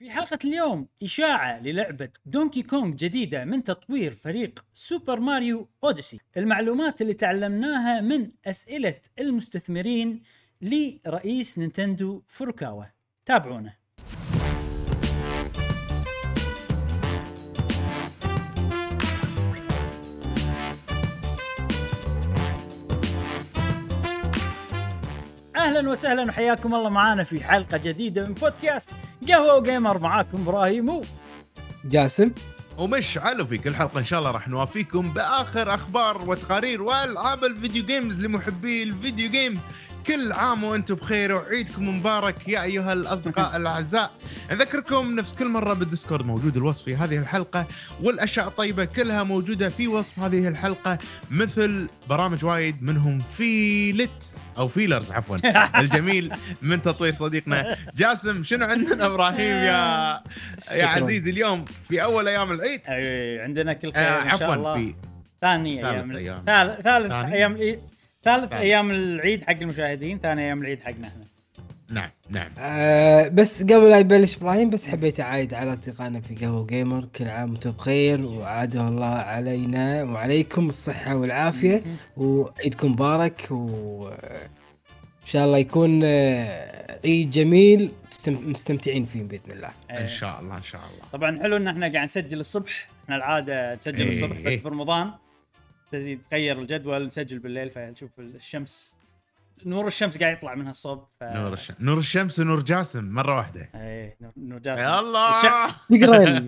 في حلقة اليوم إشاعة للعبة دونكي كونغ جديدة من تطوير فريق سوبر ماريو أوديسي المعلومات اللي تعلمناها من أسئلة المستثمرين لرئيس نينتندو فوروكاوا. تابعونا. أهلا وسهلا وحياكم الله معانا في حلقة جديدة من بودكاست قهوة Gamer معاكم إبراهيم و جاسم. ومشعل وفي كل حلقة إن شاء الله راح نوافيكم بآخر أخبار وتقارير والعاب ال video games لمحبي ال video games كل عام وأنتم بخير وعيدكم مبارك يا أيها الأصدقاء الأعزاء. نذكركم نفس كل مرة بال Discord موجود الوصف في هذه الحلقة والأشياء الطيبة كلها موجودة في وصف هذه الحلقة مثل برامج وايد منهم فيلت أو فيلرز عفوا. الجميل من تطوير صديقنا جاسم. شنو عندنا إبراهيم يا يا عزيزي اليوم في أول أيام العيد. أي عندنا كل خير آه إن شاء عفوا الله. في ثاني ثالث أيام. ثالث ثالث ثاني؟ أيام. العيد ثالث. أيام العيد حق المشاهدين ثاني أيام العيد حقنا إحنا. نعم نعم. آه بس قبل لا يبلش إبراهيم بس حبيت أعايد على أصدقائنا في قهوة Gamer. كل عام وأنتم بخير وعاده الله علينا وعليكم الصحة والعافية وعيدكم مبارك و إن شاء الله يكون آه، عيد جميل تستم- مستمتعين فيه بإذن الله. إيه. إن شاء الله إن شاء الله. طبعا حلو إن إحنا قاعد نسجل الصبح. إحنا العادة نسجل إيه. الصبح بس برمضان. تغير الجدول نسجل بالليل فنشوف الشمس. نور الشمس قاعد يطلع منها الصوب ف... نور الشمس نور الشمس ونور جاسم مرة واحدة. إيه نور- نور جاسم. يا الله. تقرين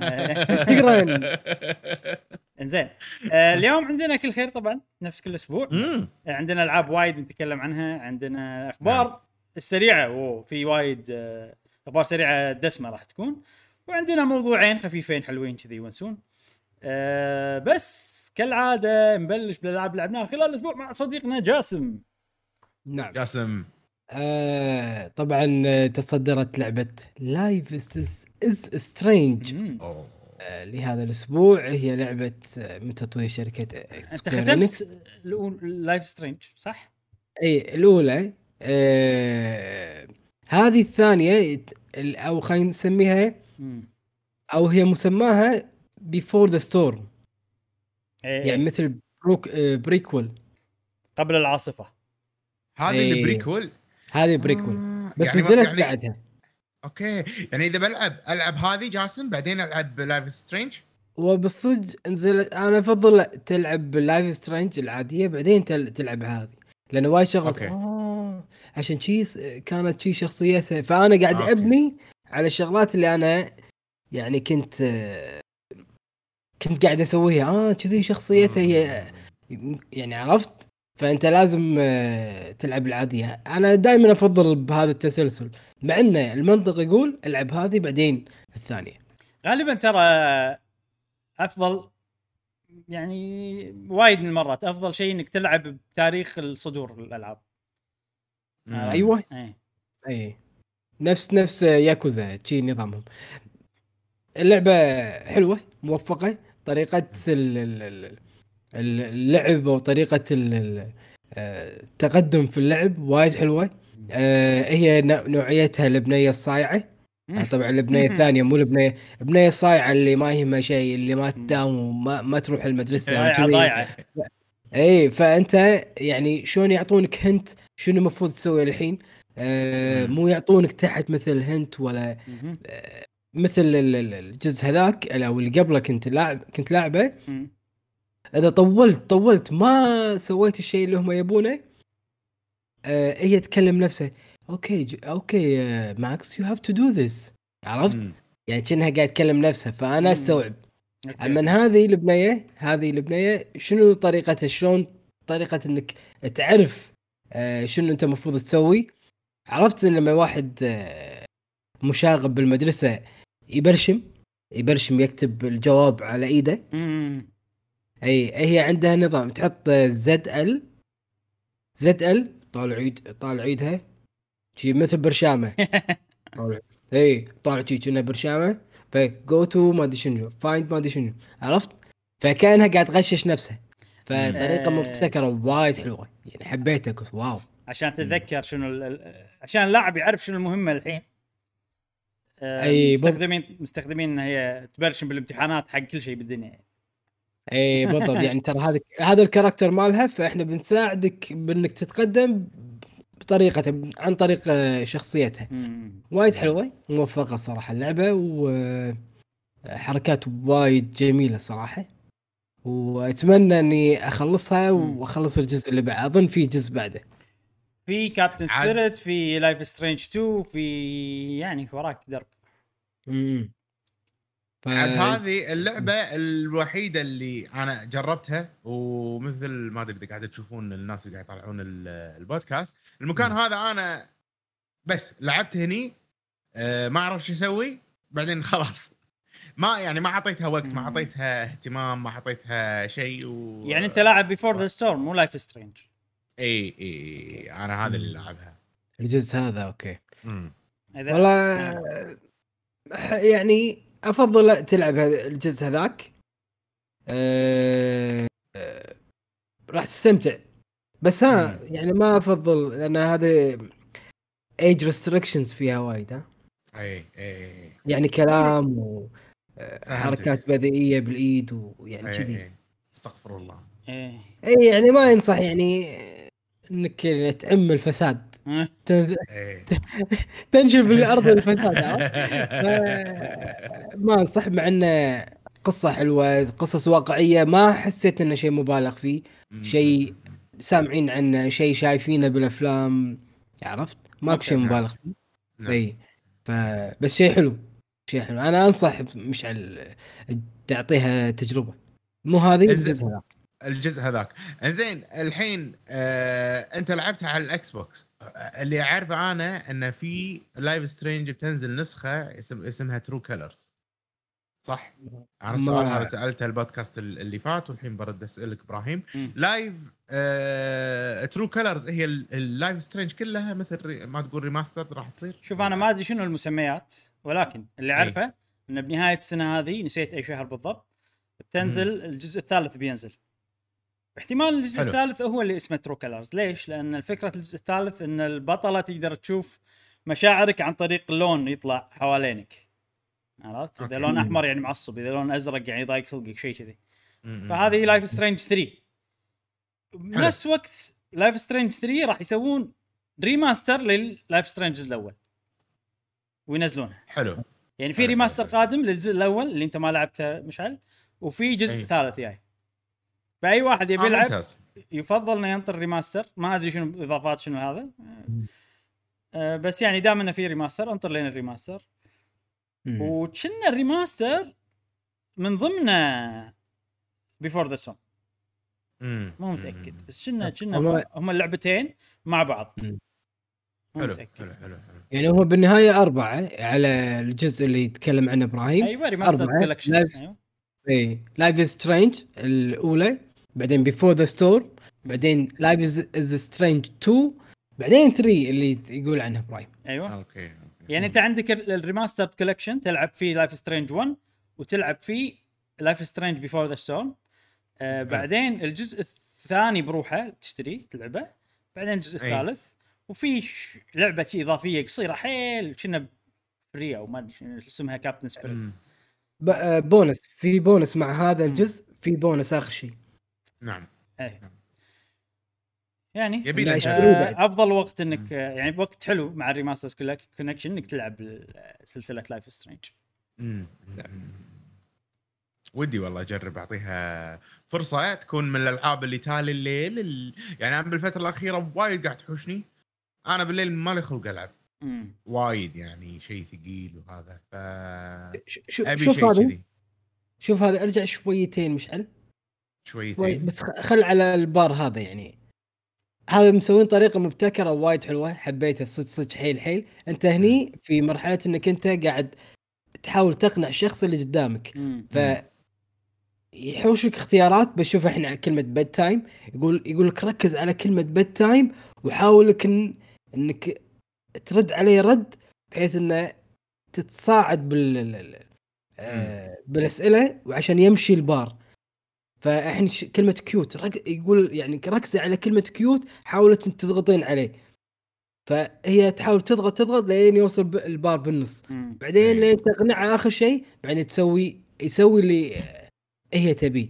تقرين إنزين. آه اليوم عندنا كل خير طبعا نفس كل أسبوع. مم. عندنا ألعاب وايد نتكلم عنها عندنا أخبار نعم. السريعة. أوه في وايد آه، أخبار سريعة دسمة راح تكون. وعندنا موضوعين خفيفين حلوين كذي يونسون. أه بس كالعادة نبلش بالألعاب اللي لعبناها خلال الأسبوع مع صديقنا جاسم نعم جاسم آه طبعا آه، تصدرت لعبة Life is Strange. لهذا الأسبوع هي لعبة آه، من تطوير شركة آه، أنت. ختمت Life Strange صح؟ اي الأولى آه هذه الثانية ال- أو خلينا نسميها. أو هي مسماها Before the Storm إيه يعني مثل بروك آه prequel قبل العاصفة. هذه إيه. ال prequel هذه prequel آه، بس يعني نزلت يعني بعدها. أوكي. يعني إذا بلعب ألعب هذه جاسم بعدين ألعب Life Strange وبالصدق نزلت أنا أفضل تلعب Life Strange العادية بعدين تل- تلعب هذه. لأنه وايد شغلات. آه عشان شي كانت شي شخصيتها. فأنا قاعد أوكي. أبني على الشغلات اللي أنا يعني كنت آه، كنت قاعد اسويها. آه كذي شخصيتها هي. يعني عرفت؟ فأنت لازم آه، تلعب العادية. أنا دائما أفضل بهذا التسلسل مع انه المنطق يقول ألعب هذه بعدين الثانية. غالبا ترى أفضل يعني وايد من المرات أفضل شيء إنك تلعب بتاريخ الصدور الألعاب. إيه. اي نفس نفس ياكوزا شي نظامهم. اللعبة حلوة موفقة طريقة ال- ال- ال- ال- اللعب وطريقه ال- ال- آه، التقدم في اللعب وايد حلوة. آه، هي نوع- نوعيتها البنية الصايعة. آه، طبعا البنية الثانية مو البنيه البنية الصايعة اللي ما يهمها شيء اللي ما تداوم وما ما تروح المدرسة ضايعة. ضايعة. اي فأنت يعني شلون يعطونك هنت؟ شنو المفروض تسوي الحين؟ آه. مو يعطونك تحت مثل هنت ولا. مثل ال- ال- الجزء هذاك أو اللي قبله كنت لاعب كنت لاعبه. إذا طولت طولت ما سويت الشيء اللي هم يبونه آه هي تكلم نفسها أوكي أوكي آه Max you have to do this عرفت؟ مم. يعني كأنها قاعد تكلم نفسها مم. فانا استوعب. أما هذه البنية هذه البنية شنو طريقتها شلون طريقة إنك تعرف آه، شنو أنت المفروض تسوي عرفت إن لما واحد آه، مشاغب بالمدرسة يبرشم يبرشم يكتب الجواب على إيده. مم. أي هي عندها نظام تحط زد ال زد ال طالع عيد طالع عيدها. شي مثل برشامة. طالع أي طالع شي كأنها برشامة. فجو تو ما أدري شنو فايند ما أدري شنو. عرفت؟ فكأنها قاعد تغشش نفسها. فطريقة مم. مبتكرة وايد حلوة. يعني حبيتها قلت واو. عشان تتذكر شنو ال- عشان اللاعب يعرف شنو المهمة الحين. آه، بض- مستخدمين مستخدمين إن هي تبرشم بالامتحانات حق كل شيء بالدنيا. أي إيه، بالضبط. يعني ترى هذا هذا الكاركتر مالها فإحنا بنساعدك بإنك تتقدم بطريقة عن طريق آه، شخصيتها. وايد حلوة موفقة الصراحة اللعبة وحركات وايد جميلة الصراحة وأتمنى إني أخلصها. وأخلص الجزء اللي بعده أظن في جزء بعده. في Captain Spirit في Life Strange 2 في يعني وراك درب. امم ف... عاد هذه اللعبة الوحيدة اللي أنا جربتها ومثل ما أدري إذا قاعد تشوفون الناس اللي قاعد يطلعون ال- البودكاست. المكان مم. هذا أنا بس لعبت هني آه، ما أعرف شو أسوي بعدين خلاص. ما يعني ما أعطيتها وقت ما. أعطيتها اهتمام ما أعطيتها شيء و... يعني أنت لاعب Before the Storm مو Life Strange إي إي أنا هذا اللي. لعبها الجزء هذا أوكي. مم. إذا والله ح- يعني أفضل تلعب هذا الجزء هذاك. أه... أه... راح تستمتع. بس ها مم. يعني ما أفضل لأن هذا age restrictions فيها وايد ها. إي إي يعني كلام وحركات فهمتك. بذيئيه بالإيد ويعني كذي. استغفر الله. إيه. إي يعني ما ينصح يعني إنك تعم الفساد؟ تنز- اي تنشر في الأرض الفساد ما أنصح مع إنه قصة حلوة قصص واقعية ما حسيت إنه شيء مبالغ فيه. شيء سامعين عنه شيء شايفينه بالأفلام عرفت؟ ماكو. شيء نعم. مبالغ فيه. نعم. إي. ف بس شيء حلو شيء حلو. أنا أنصح مشعل تعطيها تجربة. مو هذه الجزء الجزء هذاك. زين الحين آه انت لعبتها على ال Xbox. اللي أعرفه أنا انه في Life Strange بتنزل نسخة اسم اسمها True Colors صح؟ أنا السؤال هذا سألته البودكاست ال- اللي فات والحين برد أسألك إبراهيم. Life آه True Colors هي ال- ال Life Strange كلها مثل ما تقول remaster راح تصير؟ شوف أنا ما أدري شنو المسميات ولكن اللي أي. أعرفه إن بنهاية السنة هذه نسيت أي شهر بالضبط بتنزل الجزء الثالث بينزل. احتمال الجزء حلو. الثالث هو اللي اسمه True Colors ليش؟ لأن فكره الجزء الثالث إن البطلة تقدر تشوف مشاعرك عن طريق اللون يطلع حوالينك عرفت؟ إذا. لون أحمر يعني معصب إذا لون أزرق يعني يضايق خلقك شيء كذي فهذه Life Strange 3 بنفس وقت Life Strange 3 راح يسوون remaster لل Life Strange الأول وينزلونها حلو يعني في remaster. قادم للجزء الأول اللي أنت ما لعبته مشعل وفي جزء أي. ثالث جاي فأي واحد يبي آه يلعب ممتاز. يفضل إنه ينطر remaster. ما أدري شنو الاضافات شنو هذا. آه، بس يعني دام إنه في remaster انطر لين ال remaster. وكنا ال remaster من ضمنه Before the Storm. مو. متأكد. بس كنا كنا هم- اللعبتين مع بعض. حلو حلو حلو يعني هو بالنهاية أربعة على الجزء اللي يتكلم عنه إبراهيم. أيوه remaster. collection Life- أيوه. اي Life Strange الأولى. بعدين Before the Storm بعدين Life is Strange 2 بعدين 3 اللي يقول عنه إبراهيم أيوه. أوكي أوكي. يعني أنت عندك ال remaster collection تلعب فيه Life Strange 1 وتلعب فيه Life Strange Before the Storm آه بعدين الجزء الثاني بروحه تشتري تلعبه. بعدين الجزء. الثالث وفي لعبة شي إضافية قصيرة حيل كنا free أو ما أدري شنو اسمها Captain Spirit bonus في بونس مع هذا الجزء في بونس آخر شيء نعم. إيه يعني. آه أفضل وقت إنك آه، يعني وقت حلو مع ال remasters connection إنك تلعب سلسلة Life Strange مم. ودي والله أجرب أعطيها فرصة تكون من الألعاب اللي تالي الليل ال... يعني أنا بالفترة الأخيرة وايد قاعد تحوشني. أنا بالليل مالي خلق ألعب. وايد يعني شيء ثقيل وهذا. ف شوف هذا. شوف هذا أرجع شويتين مشعل. شويتين. بس خ- خل على البار هذا يعني. هذا مسوين طريقة مبتكرة وايد حلوة حبيتها صدق صدق حيل حيل. انت هني في مرحلة انك انت قاعد تحاول تقنع الشخص اللي قدامك. ف يحوشك اختيارات بشوف إحنا كلمة bedtime يقول يقول لك ركز على كلمة bedtime وحاول لك إن إنك ترد عليه رد بحيث إنه تتصاعد بال آه، بالأسئلة وعشان يمشي البار. فاحنا ش- كلمة cute رك... يقول يعني ركزي على كلمة cute حاولت انت تضغطين عليه فهي تحاول تضغط تضغط لين يوصل البار بالنص مم. بعدين إيه. لين تقنعها آخر شيء بعدين تسوي يسوي اللي هي تبيه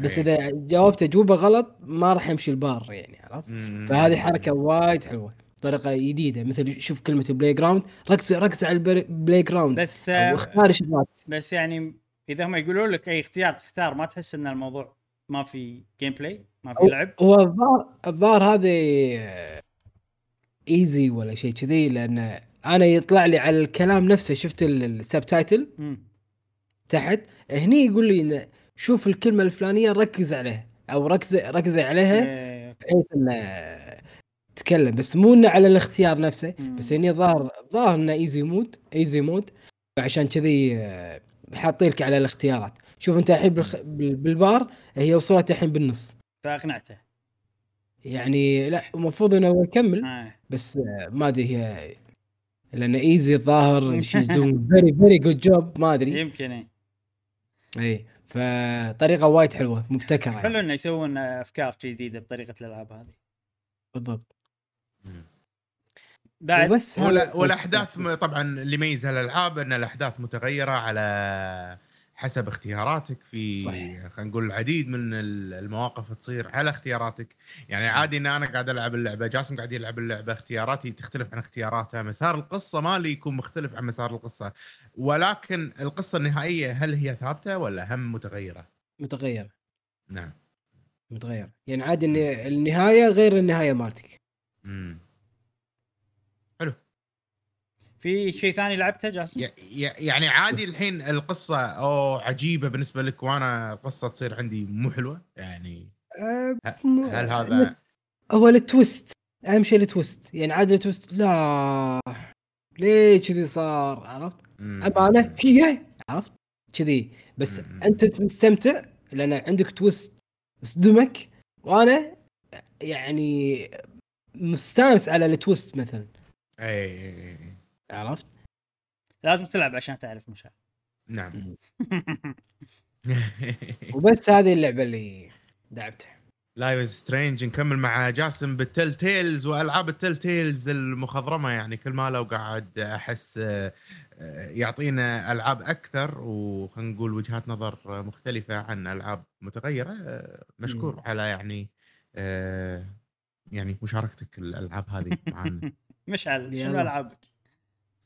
بس إيه. إذا جاوبت أجوبة غلط ما راح يمشي البار يعني عرفت. فهذه حركة وايد حلوة طريقة جديدة مثل شوف كلمة playground ركز ركز على ال playground بس أو آه، اختار شغلات بس يعني إذا هم يقولوا لك أي اختيار تختار ما تحس إن الموضوع ما في gameplay ما في لعب هو الظاهر الظاهر هذه easy ولا شيء كذي لأن أنا يطلع لي على الكلام نفسه شفت ال subtitle. تحت هني يقول لي إن شوف الكلمة الفلانية ركز عليها أو ركز ركز عليها إيه، بحيث انه تتكلم بس مو إنه على الاختيار نفسه. بس هني ظاهر ظاهر إنه easy mode easy mode فعشان كذي حاطين لك على الاختيارات شوف انت الحين بالخ- بال- بالبار هي وصلت الحين بالنص فاقنعته يعني لا المفروض إنه هو يكمل آه. بس ما أدري هي لأن easy الظاهر very very good job ما أدري يمكن إيه. اي فطريقة وايد حلوة مبتكرة حلو يعني. إنه يسوون أفكار جديدة بطريقة الألعاب هذه بالضبط بعد. وبس ولا هذا- والأحداث م- طبعا اللي يميز هالألعاب إن الأحداث متغيرة على حسب اختياراتك في صحيح. خلينا نقول العديد من ال- المواقف تصير على اختياراتك. يعني عادي إن أنا قاعد ألعب اللعبة جاسم قاعد يلعب اللعبة اختياراتي تختلف عن اختياراته مسار القصة مالي يكون مختلف عن مسار القصة. ولكن القصة النهائية هل هي ثابتة ولا هم متغيرة؟ متغير نعم. متغير يعني عادي ان النهاية غير النهاية مالتك. مم. في شيء ثاني لعبته جاسم؟ ي- ي- يعني عادي الحين القصة أو عجيبة بالنسبة لك وأنا القصة تصير عندي مو حلوة يعني هل هذا هو ال twist أهم شيء ال twist يعني عاد ال twist لا ليه كذي صار عرفت؟ أمانة هي عرفت؟ كذي بس مم. أنت مستمتع لأن عندك twist صدمك وأنا يعني مستانس على ال twist مثلا اي اي اي عرفت؟ لازم تلعب عشان تعرف مشاعر. نعم. وبس هذه اللعبة اللي لعبتها. Life Strange نكمل مع جاسم بال Telltales وألعاب ال Telltales المخضرمة. يعني كل ما لو قاعد أحس آه، يعطينا ألعاب أكثر وخلينا نقول وجهات نظر مختلفة عن ألعاب متغيرة آه، مشكور على يعني آه، يعني مشاركتك الألعاب هذه معنا مشعل شنو. ألعابك؟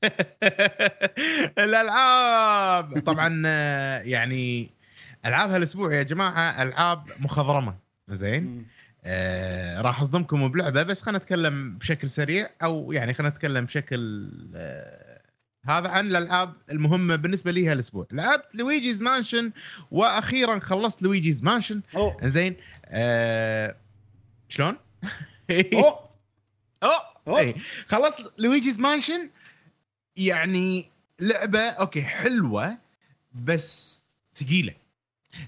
الالعاب. طبعا يعني ألعاب هالأسبوع يا جماعة ألعاب مخضرمة. زين. آه راح أصدمكم بلعبة بس خلينا نتكلم بشكل سريع أو يعني خلينا نتكلم بشكل آه هذا عن الألعاب المهمة بالنسبة لي هالأسبوع. لعبت Luigi's Mansion وأخيرا خلصت Luigi's Mansion. زين؟ آه شلون؟ أوه. أوه. أوه. اي خلصت Luigi's Mansion يعني لعبة okay حلوة بس ثقيلة.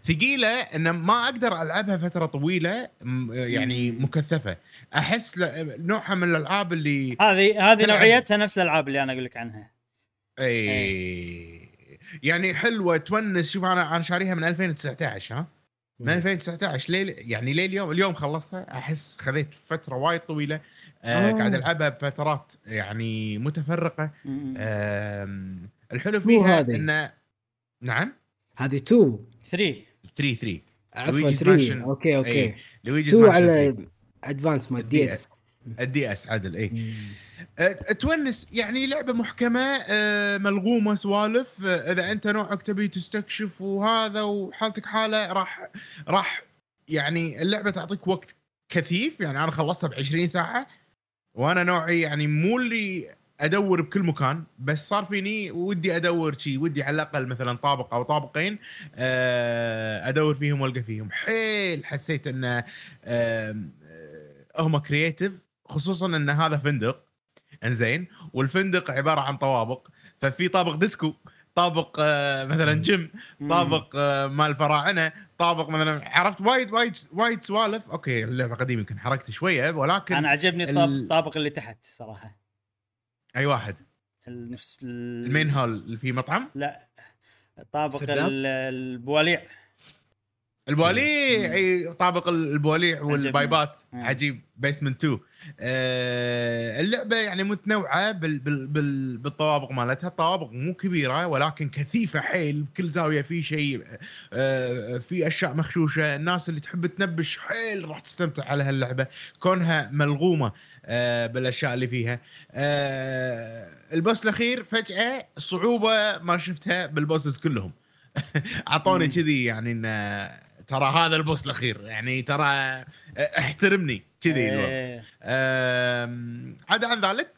ثقيلة إن ما أقدر ألعبها فترة طويلة يعني. مكثفة. أحس نوعها من الألعاب اللي هذه هذه. نوعيتها نفس الألعاب اللي أنا أقول لك عنها. اي يعني حلوة تونس. شوف أنا أنا شاريها من 2019 ها؟ من 2019 ليه يعني ليه اليوم اليوم خلصتها. أحس خذيت فترة وايد طويلة. آه آه. قاعد ألعبها بفترات يعني متفرقة. آم، الحلو فيها. انه نعم؟ هذه 2 3 3 3 عفوا Luigi's 3 Mansion. okay okay. اي Luigi's 2 Mansion على Advance مال DS. ال DS عدل إي. تونس يعني لعبة محكمة أه، ملغومة سوالف. إذا أنت نوعك تبي تستكشف وهذا وحالتك حالة راح راح يعني اللعبة تعطيك وقت كثيف. يعني أنا خلصتها ب 20 ساعة. وأنا نوعي يعني مو اللي ادور بكل مكان بس صار فيني ودي ادور شي ودي على الأقل مثلا طابق أو طابقين أه، أدور فيهم وألقى فيهم. حيل حسيت انه آه، هم creative خصوصا إن هذا فندق إنزين والفندق عبارة عن طوابق ففي طابق ديسكو. طابق آه، مثلا جيم طابق آه، مال الفراعنه طابق مثلا عرفت؟ وايد وايد وايد سوالف. okay اللعبة قديمة يمكن حركت شوية ولكن أنا عجبني ال- الطاب- الطابق اللي تحت صراحة. أي واحد. ال- ال main hall اللي في مطعم؟ لا. طابق البواليع. البواليع اي طابق البواليع والبايبات. عجيب. basement 2 آه اللعبة يعني متنوعة بال بال بال بالطوابق مالتها. الطوابق مو كبيرة ولكن كثيفة حيل. بكل زاوية في شيء آه في أشياء مخشوشة. الناس اللي تحب تنبش حيل راح تستمتع على هاللعبة. كونها ملغومة آه بالأشياء اللي فيها. آه ال boss الأخير فجأة الصعوبه ما شفتها بال bosses كلهم. أعطوني. كذي يعني ان ترى هذا ال boss الأخير. يعني ترى احترمني. كذي الوضع. أم، عدا عن ذلك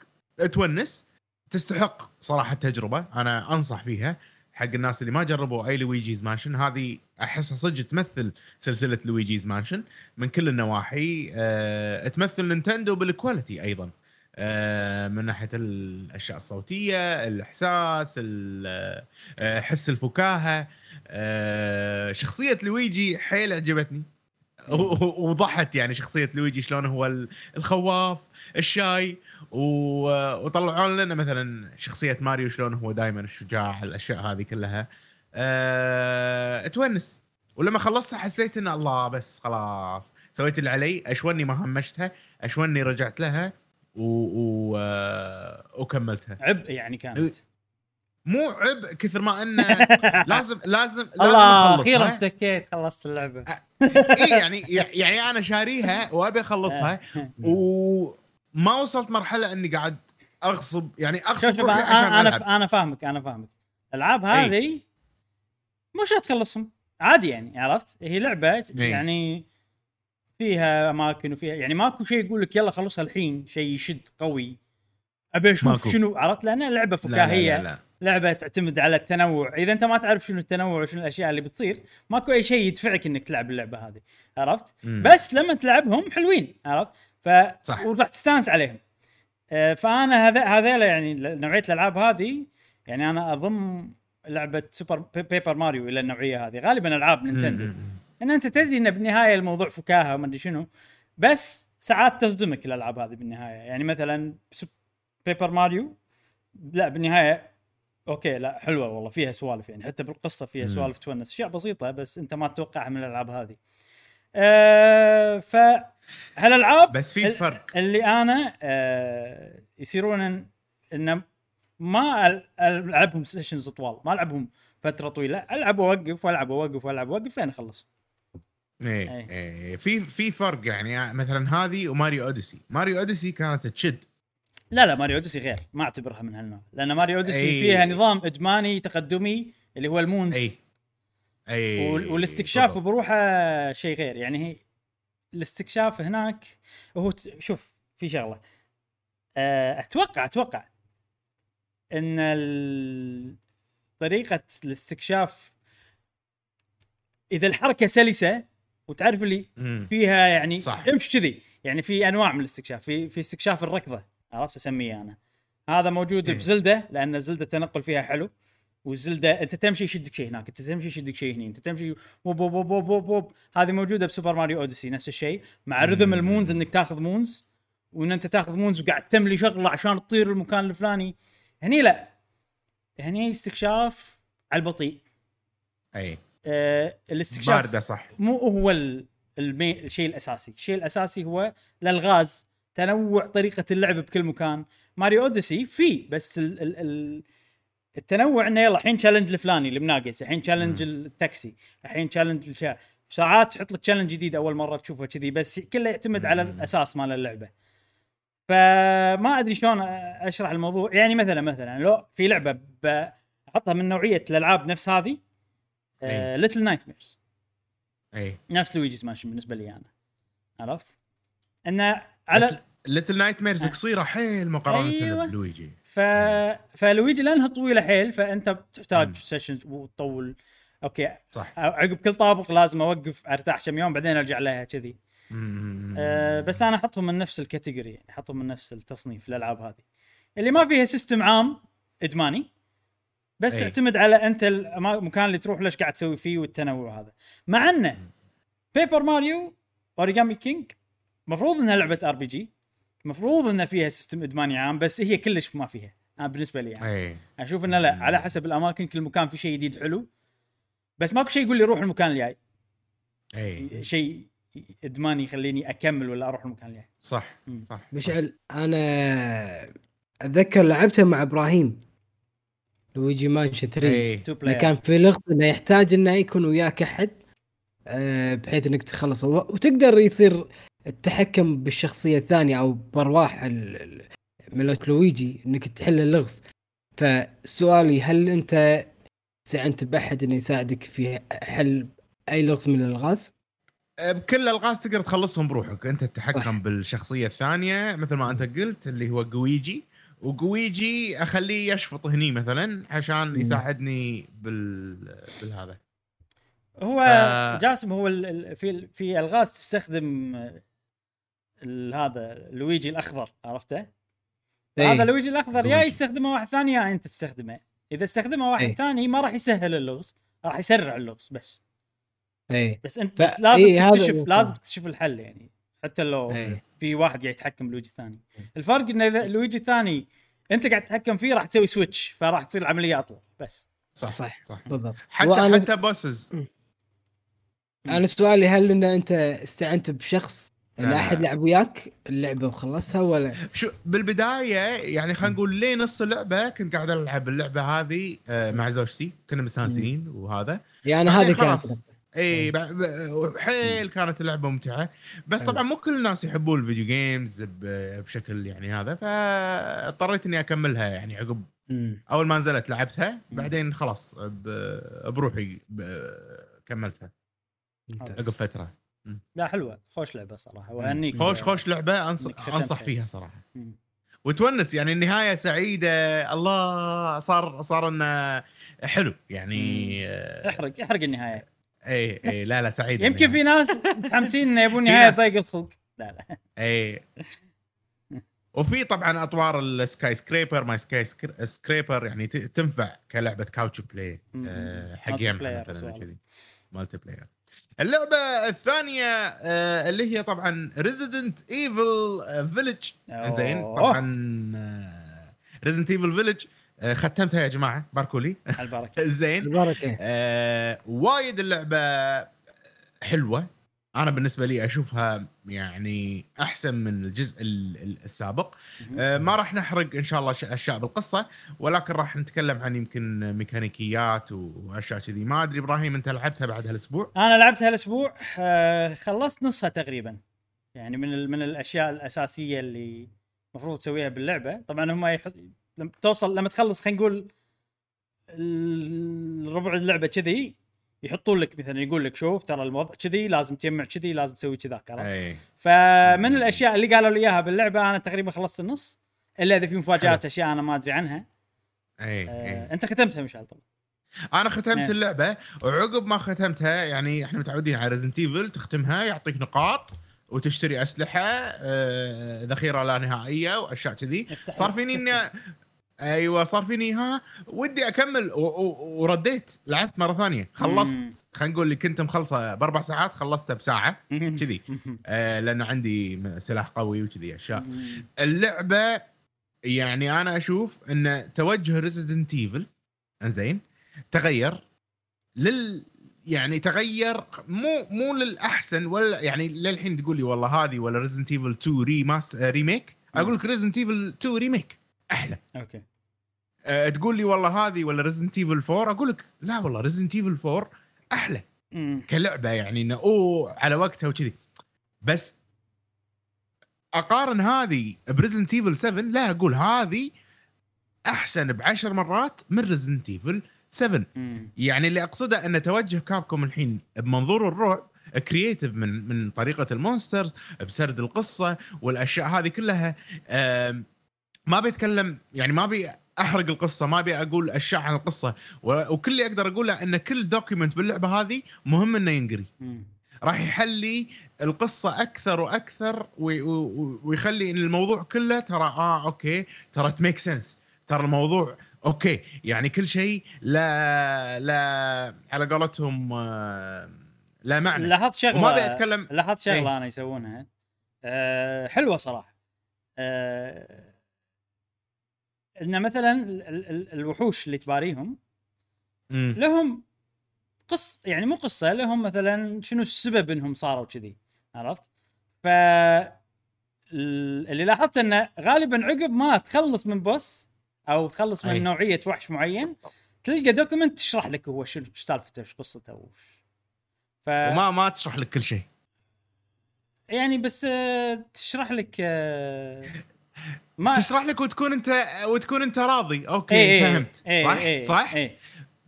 تونس تستحق صراحة التجربه أنا أنصح فيها. حق الناس اللي ما جربوا أي Luigi's Mansion هذه أحسها صدق تمثل سلسلة Luigi's Mansion من كل النواحي. أه تمثل Nintendo بال quality أيضا. أه من ناحية الأشياء الصوتية الإحساس ال- أه، حس الفكاهة. أه شخصية لويجي حيل عجبتني وضحت يعني شخصية لويجي شلون هو ال- الخواف ال shy وطلعوا لنا مثلا شخصية ماريو شلون هو دائما الشجاع الأشياء هذه كلها. أه... تونس ولما خلصتها حسيت إن الله بس خلاص. سويت اللي علي أشوني ما همشتها أشوني رجعت لها و... و... آه، وكملتها. عبء يعني كانت. مو عبء كثر ما إنه لازم لازم لازم الله أخيرا افتكيت خلصت اللعبة. إيه يعني يعني أنا شاريها وأبي أخلصها. وما وصلت مرحلة إني قاعد أغصب يعني أغصب شوف روحي عشان أنا أنا أنا فاهمك أنا فاهمك. الألعاب. هذه مو شرط تخلصهم عادي يعني عرفت؟ هي لعبة. يعني فيها أماكن وفيها يعني ماكو شيء يقول لك يلا خلصها الحين شيء يشد قوي. أبي أشوف ماكو. شنو عرفت؟ لانها لعبه لا لا فكاهية. لا, لا. لعبة تعتمد على التنوع. إذا أنت ما تعرف شنو التنوع وشنو الأشياء اللي بتصير ماكو أي شيء يدفعك إنك تلعب اللعبة هذه. عرفت؟ مم. بس لما تلعبهم حلوين عرفت؟ ف صح. وراح تستانس عليهم. آه، فأنا هذا هذيلا يعني نوعية الألعاب هذه يعني أنا أضم لعبة Super Pa- Paper Mario إلى النوعية هذه. غالبا ألعاب Nintendo. إن أنت تدري إن بالنهاية الموضوع فكاهة وما أدري شنو بس ساعات تصدمك الألعاب هذه بالنهاية. يعني مثلا Paper Mario لا بالنهاية أوكي لا حلوة والله فيها سوالف يعني حتى بالقصة فيها. سوالف تونس أشياء بسيطة بس أنت ما تتوقعها من الألعاب هذه. أه ف هالألعاب بس في فرق. اللي أنا أه يصيرون إن- انه ما ألعبهم sessions طوال ما ألعبهم فترة طويلة ألعب وأوقف وألعب وأوقف وألعب وأوقف لين أخلص. إيه إيه. إيه في في فرق يعني مثلا هذه و Mario Odyssey. Mario Odyssey كانت تشد. لا لا Mario Odyssey غير. ما أعتبرها من هالنوع. لأن Mario Odyssey أي. فيها نظام ادماني تقدمي اللي هو ال moons. أي. أي. وال- والاستكشاف. بروحه شيء غير. يعني هي الاستكشاف هناك هو شوف في شغلة. أه، أتوقع أتوقع إن طريقة الاستكشاف إذا الحركة سلسة وتعرف اللي. فيها يعني صح. امشي كذي. يعني في أنواع من الاستكشاف. في في استكشاف الركضة. عرفت اسميه أنا هذا موجود إيه. بزلدة لأن زلدة التنقل فيها حلو وال Zelda أنت تمشي يشدك شيء هناك أنت تمشي يشدك شيء هني أنت تمشي ووب ووب ووب ووب ووب. هذه موجودة ب Super Mario Odyssey نفس الشيء مع rhythm. ال moons إنك تاخذ moons وإن أنت تاخذ moons وقاعد تملي شغلة عشان تطير المكان الفلاني هني لا هني استكشاف على البطيء أي آه الاستكشاف باردة صح مو هو. الشيء الأساسي، الشيء الأساسي هو الالغاز، تنوع طريقة اللعب بكل مكان، Mario Odyssey في بس ال... ال... ال... التنوع إنه يلا الحين challenge الفلاني اللي مناقص، الحين challenge التاكسي، الحين challenge الشا... ساعات تحط لك challenge جديد أول مرة تشوفه كذي بس كله يعتمد على. الأساس مال اللعبة. فما أدري شلون أشرح الموضوع، يعني مثلا مثلا لو في لعبة بحطها من نوعية الألعاب نفس هذه. Little Nightmares اي نفس Luigi's Mansion بالنسبة لي أنا عرفت؟ إنه على Little Nightmares. قصيرة حيل مقارنة أيوة. بلويجي. ف... فلويجي لأنها طويلة حيل فأنت بتحتاج مم. sessions وتطول. أوكي. صح. عقب كل طابق لازم أوقف أرتاح كم يوم بعدين أرجع لها كذي. أه بس أنا أحطهم من نفس ال category يعني أحطهم من نفس التصنيف الألعاب هذه. اللي ما فيها system عام إدماني. بس أي. تعتمد على أنت المكان اللي تروح ليش قاعد تسوي فيه والتنوع هذا. مع أنه Paper Mario Origami King مفروض إنها لعبة RPG مفروض انها فيها system ادماني عام بس هي كلش ما فيها أنا بالنسبة لي يعني. اي أشوف إنه لا على حسب الأماكن كل مكان في شيء جديد حلو بس ماكو شيء يقول لي روح المكان الجاي. اي شيء إدمان يخليني أكمل ولا أروح المكان اللي صح مم. صح مشعل أنا أتذكر لعبتها مع إبراهيم Luigi Mansion 3 اي two إنه player كان في لغز إنه يحتاج إنه يكون وياك أحد آه، بحيث إنك تخلص وتقدر يصير التحكم بالشخصية الثانية أو بأرواح ملوت لويجي إنك تحل اللغز فسؤالي هل أنت استعنت بأحد إنه يساعدك في حل أي لغز من الألغاز؟ بكل الألغاز تقدر تخلصهم بروحك أنت تتحكم صح. بالشخصية الثانية مثل ما أنت قلت اللي هو جويجي وجويجي أخليه يشفط هني مثلا عشان. يساعدني بال بالهذا هو ف- جاسم هو ال- ال- في في ألغاز تستخدم آه، هذا لويجي الأخضر عرفته؟ إيه. هذا لويجي الأخضر يا. يستخدمه واحد ثاني يا أنت تستخدمه إذا استخدمه واحد إيه. ثاني ما راح يسهل اللغز راح يسرع اللغز بس اي بس أنت ف- بس لازم إيه، تكتشف لازم. تكتشف الحل يعني حتى لو اي في واحد قاعد يتحكم بلويجي الثاني الفرق انه إذا لويجي الثاني أنت قاعد تتحكم فيه راح تسوي switch فراح تصير العملية أطول بس صح صح. صح بالضبط حتى وأنا- حتى bosses أنا سؤالي هل إن أنت استعنت بشخص لا،. أحد لعب وياك؟ اللعبة وخلصها ولا؟ شو بالبداية يعني خلينا نقول ليه نص اللعبة كنت قاعد ألعب اللعبة هذه آه، مع زوجتي. كنا مستانسين وهذا. يعني هذه خلاص. اي ب- حيل كانت اللعبة ممتعة. بس. طبعا مو كل الناس يحبون ال video games بشكل يعني هذا فاضطريت إني أكملها يعني عقب. أول ما نزلت لعبتها. بعدين خلاص بروحي كملتها. عقب ممتاز لا حلوة. خوش لعبة صراحة. وهنيك خوش خوش لعبة أنصح. انصح فيها صراحة. مم. وتونس يعني النهاية سعيدة. الله صار صار إنه حلو. يعني آه، احرق احرق النهاية. اي اي لا لا سعيد يمكن في ناس متحمسين إنه يبون نهاية. ضيق الخلق. لا لا. اي وفي طبعا أطوار ال ScareScraper ماي ScareScraper يعني ت- تنفع كلعبة couch play. آه، حق multi يمها player مثلا. كذي. Multiplayer اللعبة الثانية آه، اللي هي طبعا Resident Evil Village زين. طبعا Resident Evil Village ختمتها يا جماعة باركوا لي زين البركة. آه وايد اللعبة حلوة. أنا بالنسبة لي أشوفها يعني أحسن من الجزء ال- ال- السابق. آه ما راح نحرق إن شاء الله أشياء بالقصة ولكن راح نتكلم عن يمكن ميكانيكيات وأشياء كذي. ما أدري إبراهيم أنت لعبتها بعد هالأسبوع؟ أنا لعبتها الأسبوع آه خلصت نصها تقريبا. يعني من ال- من الأشياء الأساسية اللي المفروض تسويها باللعبة. طبعا هم يحط لما توصل لما تخلص خلينا نقول ال- ربع اللعبة كذي يحطون لك مثلا يقول لك شوف ترى الوضع كذي لازم تجمع كذي لازم تسوي كذاك عرفت؟ فمن الأشياء اللي قالوا لي إياها باللعبة أنا تقريبا خلصت النص إلا إذا في مفاجآت حلو. أشياء أنا ما أدري عنها أي آه اي أنت ختمتها مشعل طبعا أنا ختمت إيه. اللعبة وعقب ما ختمتها يعني إحنا متعودين على Resident Evil تختمها يعطيك نقاط وتشتري أسلحة آه، ذخيرة لا نهائية وأشياء كذي صار فيني. إني أيوه صار فيني ها ودي أكمل. و- و- ورديت لعبت مرة ثانية. خلصت. خلينا نقول اللي كنت مخلصة بأربع ساعات خلصتها بساعة. كذي. آه لأن عندي سلاح قوي وكذي أشياء. اللعبة يعني أنا أشوف إن توجه Resident Evil إنزين تغير لل يعني تغير مو مو للأحسن ولا يعني للحين تقول لي والله هذه ولا Resident Evil 2 ريماس remake أقول لك Resident Evil 2 remake أحلى. okay. أه تقول لي والله هذه ولا Resident Evil 4 أقول لك لا والله Resident Evil 4 أحلى. مم. كلعبة يعني إنه اوه على وقتها وكذي. بس أقارن هذه ب Resident Evil 7 لا أقول هذه أحسن بعشر مرات من Resident Evil 7 مم. يعني اللي أقصده إن توجه Capcom الحين بمنظور الرعب creative من من طريقة ال monsters بسرد القصة والأشياء هذه كلها ما بيتكلم يعني ما بي أحرق القصة ما ابي أقول اشياء عن القصة. وكل اللي أقدر أقوله إن كل document باللعبة هذه مهم إنه ينقري. راح يحلي القصة أكثر وأكثر وي- وي- ويخلي إن الموضوع كله ترى آه okay ترى ت make sense ترى الموضوع okay. يعني كل شيء لا لا على قولتهم آه، لا معنى. لاحظت شغلة وما ابي اتكلم لاحظت شغلة إيه. أنا يسوونها. أه حلوة صراحة. أه إن مثلا ال- ال- ال- الوحوش اللي تباريهم مم. لهم قص يعني مو قصة لهم مثلا شنو السبب إنهم صاروا كذي عرفت؟ ف ال- اللي لاحظت انه غالبا عقب ما تخلص من boss أو تخلص من أي. نوعية وحش معين تلقى document تشرح لك هو شنو سالفته إيش قصته وش ف وما ما تشرح لك كل شيء يعني بس آه، تشرح لك آه، ما تشرح لك وتكون انت وتكون انت راضي. okay إيه إيه فهمت. إيه صح؟ إيه صح؟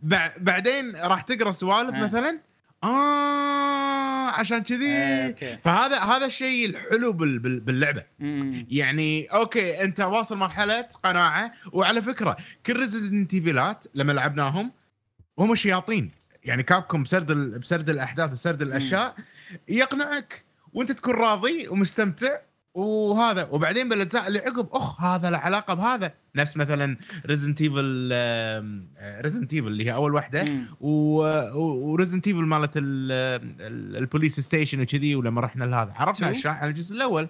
بع- بعدين راح تقرأ سوالف آه. مثلا آه عشان كذي. okay. فهذا هذا الشيء الحلو بال- بال- باللعبة. مم. يعني okay أنت واصل مرحلة قناعة وعلى فكرة كل Resident Evil ات لما لعبناهم هم شياطين. يعني Capcom بسرد. بسرد الأحداث وسرد الأشياء يقنعك. وأنت تكون راضي ومستمتع وهذا وبعدين بالإجزاء اللي عقب أخ هذا له علاقة بهذا. نفس مثلا Resident Evil Resident Evil اللي هي أول واحدة. و Resident Evil مالت ال- ال- ال police station وكذي ولما رحنا لهذا. عرفنا؟ الشاح على الجزء الأول.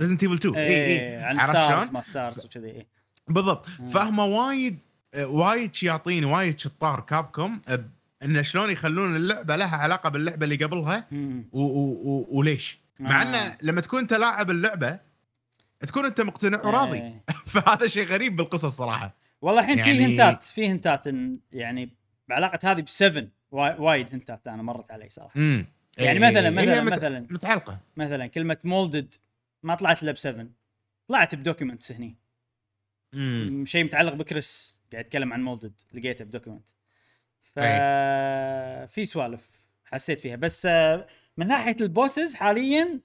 Resident Evil 2 اي اي عرفت شلون؟ ما STARS وكذي إيه. بالضبط. فهم وايد آه، وايد شياطين وايد شطار Capcom آه، إن شلون يخلون اللعبة لها علاقة باللعبة اللي قبلها. وليش؟ مع آه. إنه لما تكون أنت لاعب اللعبة تكون أنت مقتنع وراضي. إيه. فهذا شيء غريب بالقصص صراحة. والله الحين في يعني- هنتات في هنتات إن يعني بعلاقة هذه ب7 وايد هنتات أنا مرت علي صراحة. امم يعني مثلاً- مثلاً- هي مت- مثلاً. متعلقة. مثلا كلمة molded ما طلعت إلا ب7 طلعت ب documents هني. امم شيء متعلق بكريس قاعد يتكلم عن molded لقيته ب document ف في سوالف حسيت فيها. بس آه، من ناحية ال bosses حاليا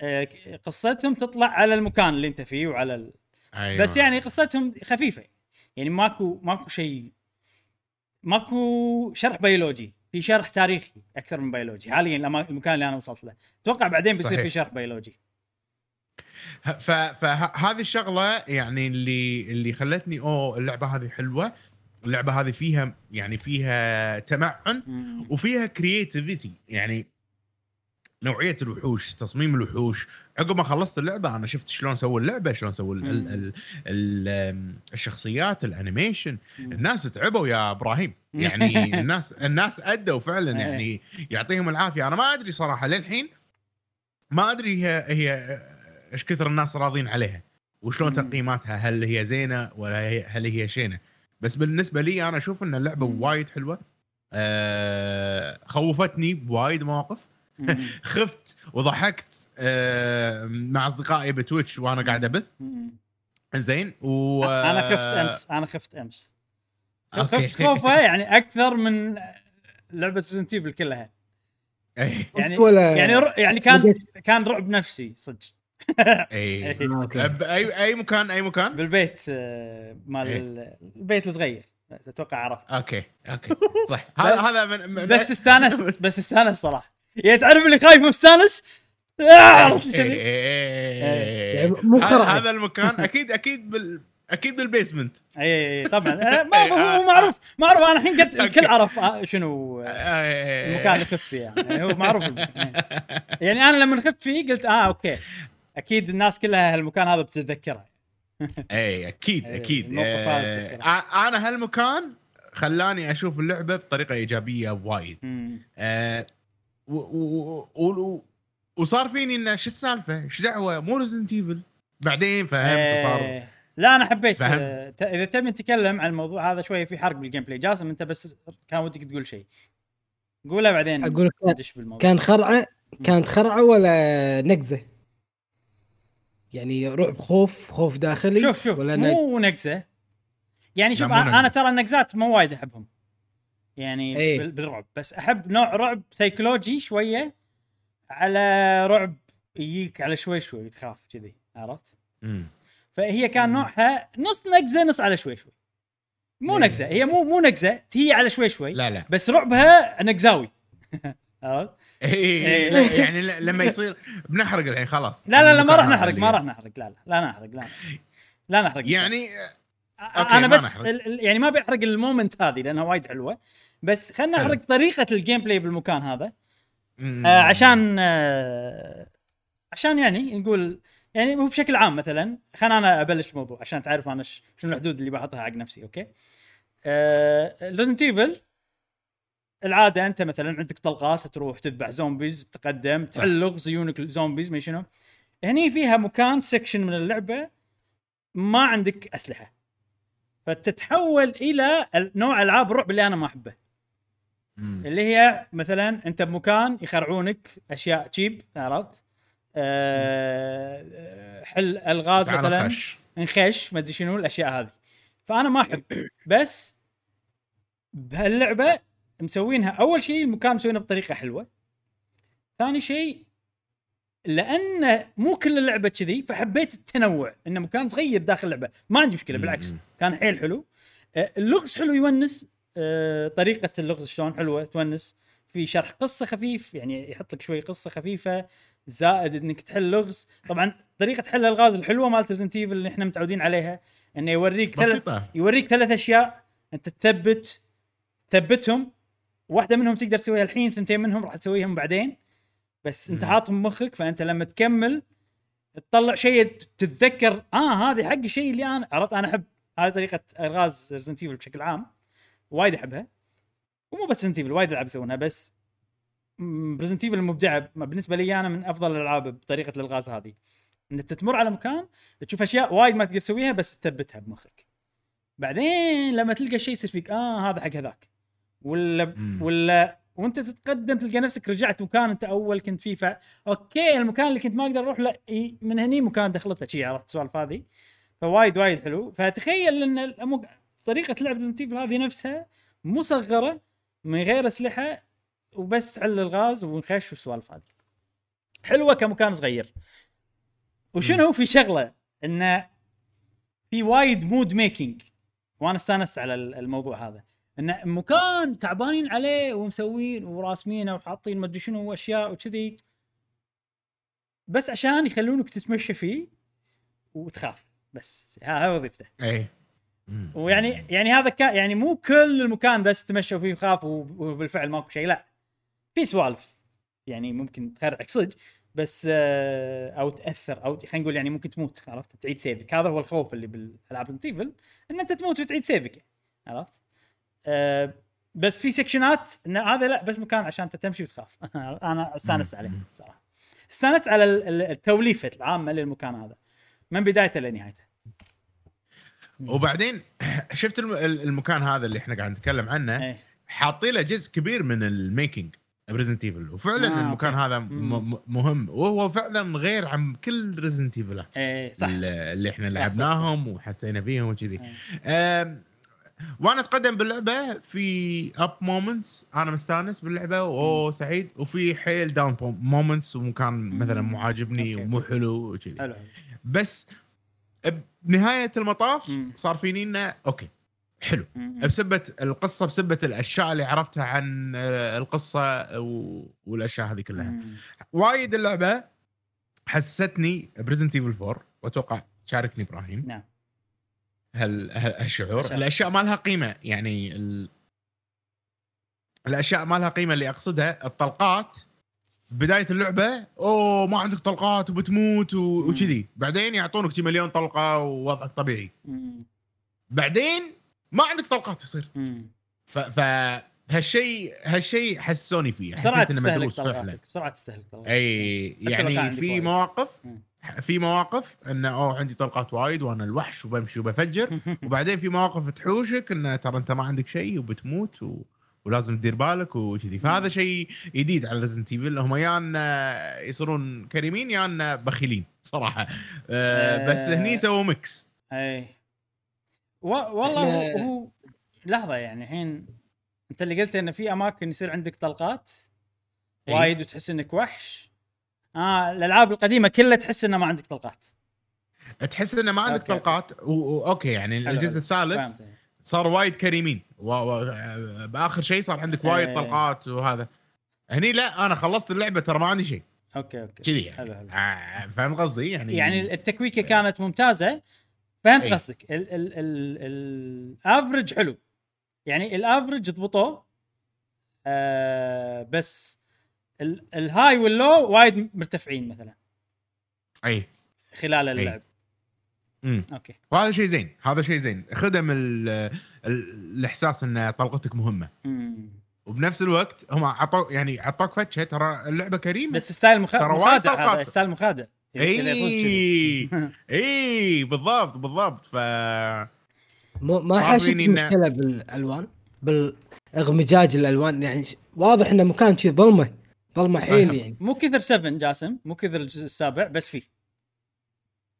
آه، قصتهم تطلع على المكان اللي أنت فيه وعلى ال... أيوة. بس يعني قصتهم خفيفة. يعني ماكو ماكو شيء ماكو شرح بيولوجي. في شرح تاريخي أكثر من بيولوجي. حاليا المكان اللي أنا وصلت له. أتوقع بعدين بيصير صحيح. في شرح بيولوجي. فهذه الشغلة يعني اللي اللي خلتني أوه اللعبة هذه حلوة. اللعبة هذه فيها يعني فيها تمعن. وفيها creativity يعني نوعية الوحوش تصميم الوحوش. عقب ما خلصت اللعبة أنا شفت شلون سووا اللعبة شلون سووا ال- ال- ال- ال- الشخصيات الانيميشن. الناس تعبوا يا إبراهيم. يعني الناس الناس أدوا فعلا يعني يعطيهم العافية. أنا ما أدري صراحة للحين ما أدري هي هي إيش كثر الناس راضين عليها وشلون. تقييماتها هل هي زينة ولا هي هل هي شينة. بس بالنسبة لي أنا أشوف إن اللعبة. وايد حلوة. آه خوفتني بوايد مواقف. خفت وضحكت آه مع أصدقائي ب Twitch وأنا قاعد أبث. زين و أنا خفت أمس أنا خفت أمس. خفت خوفه يعني أكثر من لعبة Resident Evil كلها. إيه، يعني ولا يعني ر- يعني كان كان رعب نفسي صدق. إيه. آه، أي أي مكان أي مكان؟ بالبيت آه، مال إيه. ال- البيت الصغير. أتوقع عرفت. okay okay. صح. هذا هذا من, من بس استانست بس استانست صراحة. يعني تعرف اللي خايف ومستانس آه، عرفت إيه، إيه. يعني مو هذا- المكان أكيد أكيد بال أكيد بال basement. اي طبعا. آه، ما هو معروف معروف. أنا الحين قلت الكل عرف آه، شنو آه، المكان اللي خفت فيه يعني. هو معروف. يعني أنا لما خفت فيه قلت آه okay. أكيد الناس كلها هالمكان هذا بتتذكره. اي أكيد إيه، أكيد. آه،. أنا هالمكان خلاني أشوف اللعبة بطريقة إيجابية وايد. آه، و- و- و- و- وصار فيني إنه شو السالفة؟ إيش دعوة؟ مو Resident Evil بعدين فهمت وصار إيه. لا أنا حبيت فهمت. آه، إذا تبي نتكلم عن الموضوع هذا شوية في حرق بال gameplay جاسم أنت بس كان ودك تقول شيء قوله بعدين أقول لك كان خرعه كانت خرعة ولا نقزة؟ يعني رعب خوف خوف داخلي شوف شوف ولا مو نقزة يعني شوف أنا ترى النقزات مو وايد أحبهم يعني. بال- بالرعب بس أحب نوع رعب سيكولوجي شوية على رعب يجيك على شوي شوي تخاف كذي عرفت؟ مم. فهي كان مم. نوعها نص نقزة نص على شوي شوي مو إيه. نقزة هي مو مو نقزة هي على شوي شوي لا لا بس رعبها نقزاوي عرفت؟ إيه، إيه. يعني لما يصير بنحرق الحين خلاص لا لا لا ما راح نحرق ما راح نحرق لا لا لا نحرق لا لا نحرق يعني أوكي، أنا بس يعني ما بيحرق ال moment هذه لأنها وايد حلوة. بس خلينا حلو. نحرق طريقة ال gameplay بالمكان هذا. آه عشان آه عشان يعني نقول يعني هو بشكل عام مثلا خلينا أنا أبلش الموضوع عشان تعرف أنا شنو الحدود اللي بحطها حق نفسي أوكي؟ آه Resident Evil العادة أنت مثلا عندك طلقات تروح تذبح zombies تقدم تحل لغز يونك ال zombies ما شنو. هني فيها مكان section من اللعبة ما عندك أسلحة. فتتحول إلى ال- نوع ألعاب الرعب اللي أنا ما أحبه. اللي هي مثلا أنت بمكان يخرعونك أشياء cheap عرفت؟ أه حل ألغاز مثلا خش. انخش ما أدري شنو الأشياء هذه فأنا ما أحب بس بهاللعبة مسوينها أول شيء المكان مسوينه بطريقة حلوة ثاني شيء لأن مو كل اللعبة كذي فحبيت التنوع. إنه مكان صغير داخل اللعبة. ما عندي مشكلة بالعكس. كان حيل حلو. آه، اللغز حلو يونس. آه، طريقة اللغز شلون حلوة تونس. في شرح قصة خفيف يعني يحط لك شوي قصة خفيفة زائد إنك تحل لغز. طبعا طريقة حل الغاز الحلوة مالت Resident Evil اللي إحنا متعودين عليها إنه يوريك ثلاث بسيطة. يوريك ثلاث أشياء. أنت تثبت تثبتهم واحدة منهم تقدر تسويها الحين ثنتين منهم راح تسويهم بعدين. بس انت. حاطهم بمخك فأنت لما تكمل تطلع شيء تتذكر آه هذه حق الشيء اللي أنا عرفت أنا أحب هذه طريقة ألغاز Resident Evil بشكل عام وايد أحبها ومو بس Resident Evil وايد ألعاب يسوونها بس Resident Evil مبدعه بالنسبة لي أنا من أفضل الألعاب بطريقة الألغاز هذه إن أنت تمر على مكان تشوف أشياء وايد ما تقدر تسويها بس تثبتها بمخك بعدين لما تلقى شيء يصير فيك آه هذا حق هذاك ولا مم. ولا وانت تتقدم تلقى نفسك رجعت مكان انت أول كنت فيه ف أوكي المكان اللي كنت ما أقدر أروح لا إي، من هني مكان دخلته شي عرفت السوالف هذه؟ فوايد وايد حلو. فتخيل إن الأمو- طريقة لعب Resident هذه نفسها مصغره من غير أسلحة وبس حل الغاز ونخش والسوالف هذه. حلوة كمكان صغير. وشنو في شغلة؟ انه في وايد mood making وأنا استأنست على ال- الموضوع هذا. إن مكان تعبانين عليه ومسوين وراسمينه وحاطين مدري شنو وأشياء وكذي. بس عشان يخلونك تتمشى فيه وتخاف. بس ها هذا وظيفته. اي. ويعني يعني هذا كان يعني مو كل المكان بس تمشوا فيه وخاف وبالفعل ماكو شيء لا. في سوالف. يعني ممكن تخرعك صدق بس آه، أو تأثر أو خلينا نقول يعني ممكن تموت عرفت؟ تعيد save ك. هذا هو الخوف اللي بالألعاب Resident إن أنت تموت وتعيد save ك يعني عرفت؟ آه، بس في section ات إن هذا لا بس مكان عشان أنت تمشي وتخاف. أنا استانست عليه صراحة. استانست على ال- ال- التوليفة العامة للمكان هذا. من بدايته لنهايته. وبعدين شفت الم- المكان هذا اللي إحنا قاعد نتكلم عنه؟ إيه. حاطين له جزء كبير من ال making ب Resident Evil وفعلا آه، المكان أوكي. هذا مهم. وهو فعلا غير عن كل Resident Evil إيه صح. اللي إحنا صح، صح، لعبناهم وحسينا فيهم وكذي. إيه. وأنا اتقدم باللعبة في up moments أنا مستانس باللعبة wow سعيد وفي حيل down moments ومكان مثلا مو عاجبني. ومو حلو وكذي. بس بنهايه المطاف. صار فيني إنه أوكي حلو. بسبة القصة بسبة الأشياء اللي عرفتها عن القصة والأشياء هذه كلها. وايد اللعبة حسستني ب Resident Evil 4 وأتوقع شاركني إبراهيم. نعم. هال هال- هالشعور. الأشياء ما لها قيمة يعني ال... الأشياء ما لها قيمة اللي أقصدها الطلقات بداية اللعبة أوه ما عندك طلقات وبتموت. وكذي بعدين يعطونك مليون طلقة ووضعك طبيعي مم. بعدين ما عندك طلقات يصير. ف, ف... هالشيء هالشيء حسوني فيه بسرعة تستهلك طلقاتك بسرعة تستهلك طلقاتك أي يعني في. مواقف مم. في مواقف انه أوه عندي طلقات وايد وأنا الوحش وبمشي وبفجر. وبعدين في مواقف تحوشك انه ترى أنت ما عندك شيء وبتموت و... ولازم تدير بالك وكذي. فهذا شيء جديد على Resident Evil هم يا يصيرون كريمين يا بخيلين صراحة. آه بس آه. هني سووا mix إي. و... والله هو, هو لحظة يعني الحين أنت اللي قلت انه في أماكن يصير عندك طلقات. وايد وتحس إنك وحش. آه الألعاب القديمة كلها تحس إنه ما عندك طلقات. تحس إنه ما عندك أوكي،. طلقات؟ و... و... أوكي يعني حلو، الجزء. الثالث فهمت. صار وايد كريمين. و... و... بآخر شيء صار عندك وايد إيه. طلقات وهذا. هني لا أنا خلصت اللعبة ترى ما عندي شيء. okay okay. كذي يعني. حلو حلو. آه، فاهم قصدي؟ يعني يعني التكويكة كانت ممتازة. فهمت إي. قصدك. ال ال ال ال average حلو. يعني ال average ضبطوه. آه بس ال high وال low وايد مرتفعين مثلا. أي. خلال اللعب. امم okay. وهذا شيء زين هذا شيء زين. خدم ال... ال... الإحساس إن طلقتك مهمة. مم. وبنفس الوقت هم عطوك يعني عطوك فتشة ترى اللعبة كريمة. بس style مخ... مخادع. هذا style مخادع. إي. إي بالضبط بالضبط. ف مو ما صار حاشت فيني إنه- مشكلة بالألوان بالأغمجاج الألوان. يعني واضح انه مكان شي ظلمه. ظلمه حيل أهم. يعني مو كثر 7 جاسم مو كثر الجزء السابع بس في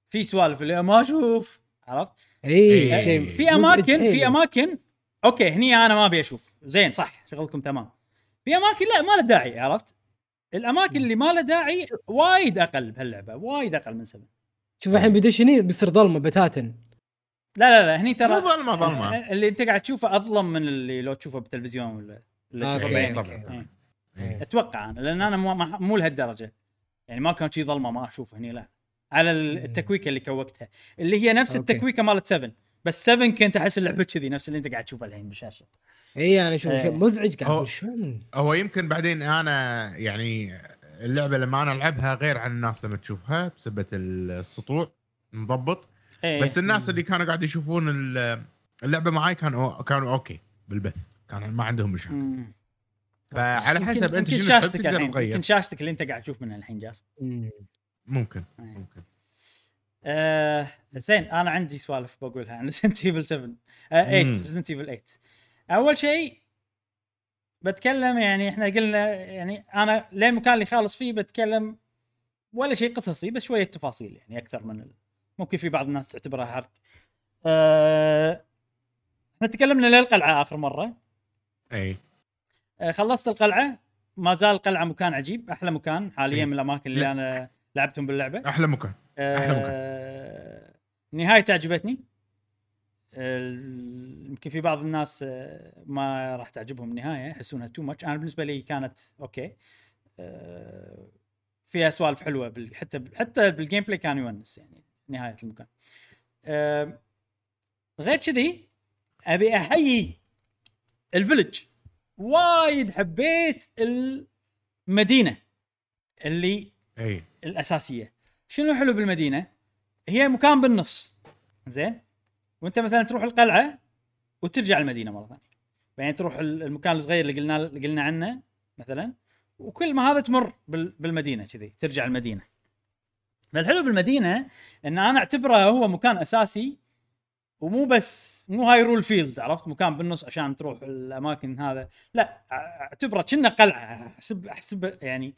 في سوالف اللي ما أشوف عرفت؟ اي إيه. شيء في أماكن. في أماكن okay هني أنا ما أبي أشوف زين صح شغلكم تمام في أماكن لا ما له داعي عرفت؟ الأماكن اللي ما له داعي وايد أقل بهاللعبة وايد أقل من 7 شوف الحين بيدش هني بيصير ظلمة بتاتا لا لا لا هني مو ترى ظلمة ظلمة اللي أنت قاعد تشوفه أظلم من اللي لو تشوفه بالتلفزيون ولا ولا آه، تشوفه okay، بعينك. طبعاً. إيه. إيه. أتوقع أنا لأن أنا مو ما- مو لهالدرجة يعني ما كان شي ظلمة ما أشوف هني لا على ال- التكويكة اللي كوكتها اللي هي نفس okay. التكويكة مالت 7 بس 7 كنت أحس اللعبة كذي نفس اللي أنت قاعد تشوفه الحين بالشاشة اي أنا أشوف إيه. شيء مزعج قاعد هو- هو يمكن بعدين أنا يعني اللعبة لما أنا ألعبها غير عن الناس لما تشوفها بسبه السطوع مضبط إيه. بس الناس اللي كانوا قاعد يشوفون ال- اللعبة معاي كانوا كانوا okay بالبث كان ما عندهم مشاكل. فعلى حسب أنت شنو تحب شاشتك تقدر الحين تغير يمكن شاشتك اللي أنت قاعد تشوف منها الحين جاس مم. ممكن إيه. ممكن آه زين أنا عندي سوالف بقولها عن Resident Evil 7 آه 8 مم. Resident Evil 8 أول شيء بتكلم يعني إحنا قلنا يعني أنا لين المكان اللي خالص فيه بتكلم ولا شيء قصصي بس شوية تفاصيل يعني أكثر من ال... ممكن في بعض الناس تعتبرها حرق. آه... إحنا تكلمنا للقلعة آخر مرة اي خلصت القلعة ما زال القلعه مكان عجيب أحلى مكان حاليا إيه. من الأماكن اللي. أنا لعبتهم باللعبة. أحلى مكان أحلى مكان. آه، نهايته عجبتني يمكن في بعض الناس آه، ما راح تعجبهم النهايه يحسونها too much أنا بالنسبة لي كانت okay آه، فيها سوالف حلوة حتى حتى بال gameplay كان يونس يعني نهاية المكان آه، غير كذي أبي أحيي الفيلج وايد حبيت المدينة اللي أي. الأساسية. شنو حلو بالمدينة؟ هي مكان بالنص. زين؟ وأنت مثلا تروح القلعة وترجع المدينة مرة ثانية. بعدين تروح ال- المكان الصغير اللي قلنا اللي قلنا عنه مثلا وكل ما هذا تمر بال- بالمدينة كذي ترجع المدينة. فالحلو بالمدينة إن أنا أعتبره هو مكان أساسي ومو بس مو Hyrule Field عرفت؟ مكان بالنص عشان تروح الأماكن هذا. لا أعتبره كأنه قلعة. أحسب أحسب يعني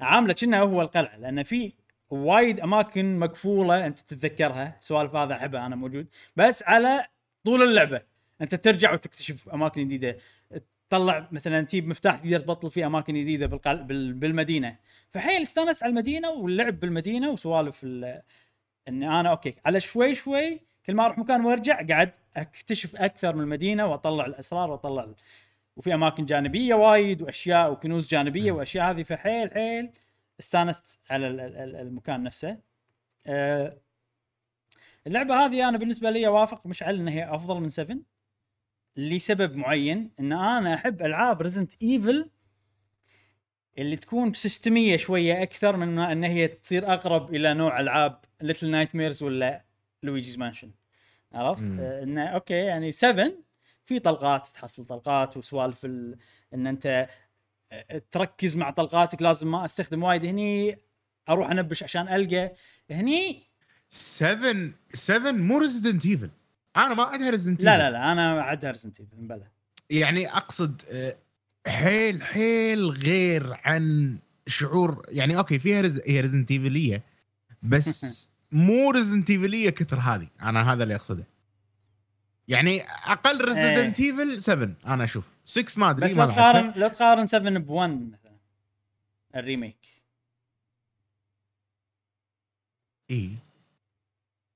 عامله كأنه هو القلعة لأن في وايد أماكن مقفولة أنت تتذكرها. سوالف هذا احبها أنا موجود. بس على طول اللعبة. أنت ترجع وتكتشف أماكن جديدة. تطلع مثلا تجيب مفتاح تقدر تبطل فيه أماكن جديدة بالقل... بال... بالمدينة. فحيل استانس على المدينة واللعب بالمدينة وسوالف ال... إن أنا okay على شوي شوي كل ما أروح مكان وأرجع قاعد أكتشف أكثر من المدينة وأطلع الأسرار وأطلع. وفي أماكن جانبية وايد وأشياء وكنوز جانبية وأشياء هذه فحيل حيل استانست على ال- ال- ال- المكان نفسه أه اللعبة هذه أنا بالنسبة لي أوافق مشعل إن هي أفضل من 7 لسبب معين إن أنا أحب ألعاب Resident Evil اللي تكون سيستمية شوية أكثر من إن هي تصير أقرب إلى نوع ألعاب Little Nightmares ولا Luigi's Mansion. عرفت؟ آه إنه okay يعني 7 في طلقات تحصل طلقات وسوالف ال... إن أنت آه، تركز مع طلقاتك لازم ما أستخدم وايد. هني أروح أنبش عشان ألقى. هني 7 7 مو Resident Evil أنا ما أعدها Resident لا لا لا أنا اعدها Resident Evil بلا. يعني أقصد آه، حيل حيل غير عن شعور. يعني okay فيها رز... هي Resident Evil يه بس مو Resident Evil يه كثر هذه. أنا هذا اللي أقصده. يعني أقل Resident Evil 7 أنا أشوف. 6 ما أدري بس ما لو. تقارن لو تقارن 7 ب 1 مثلا. ال remake. إي.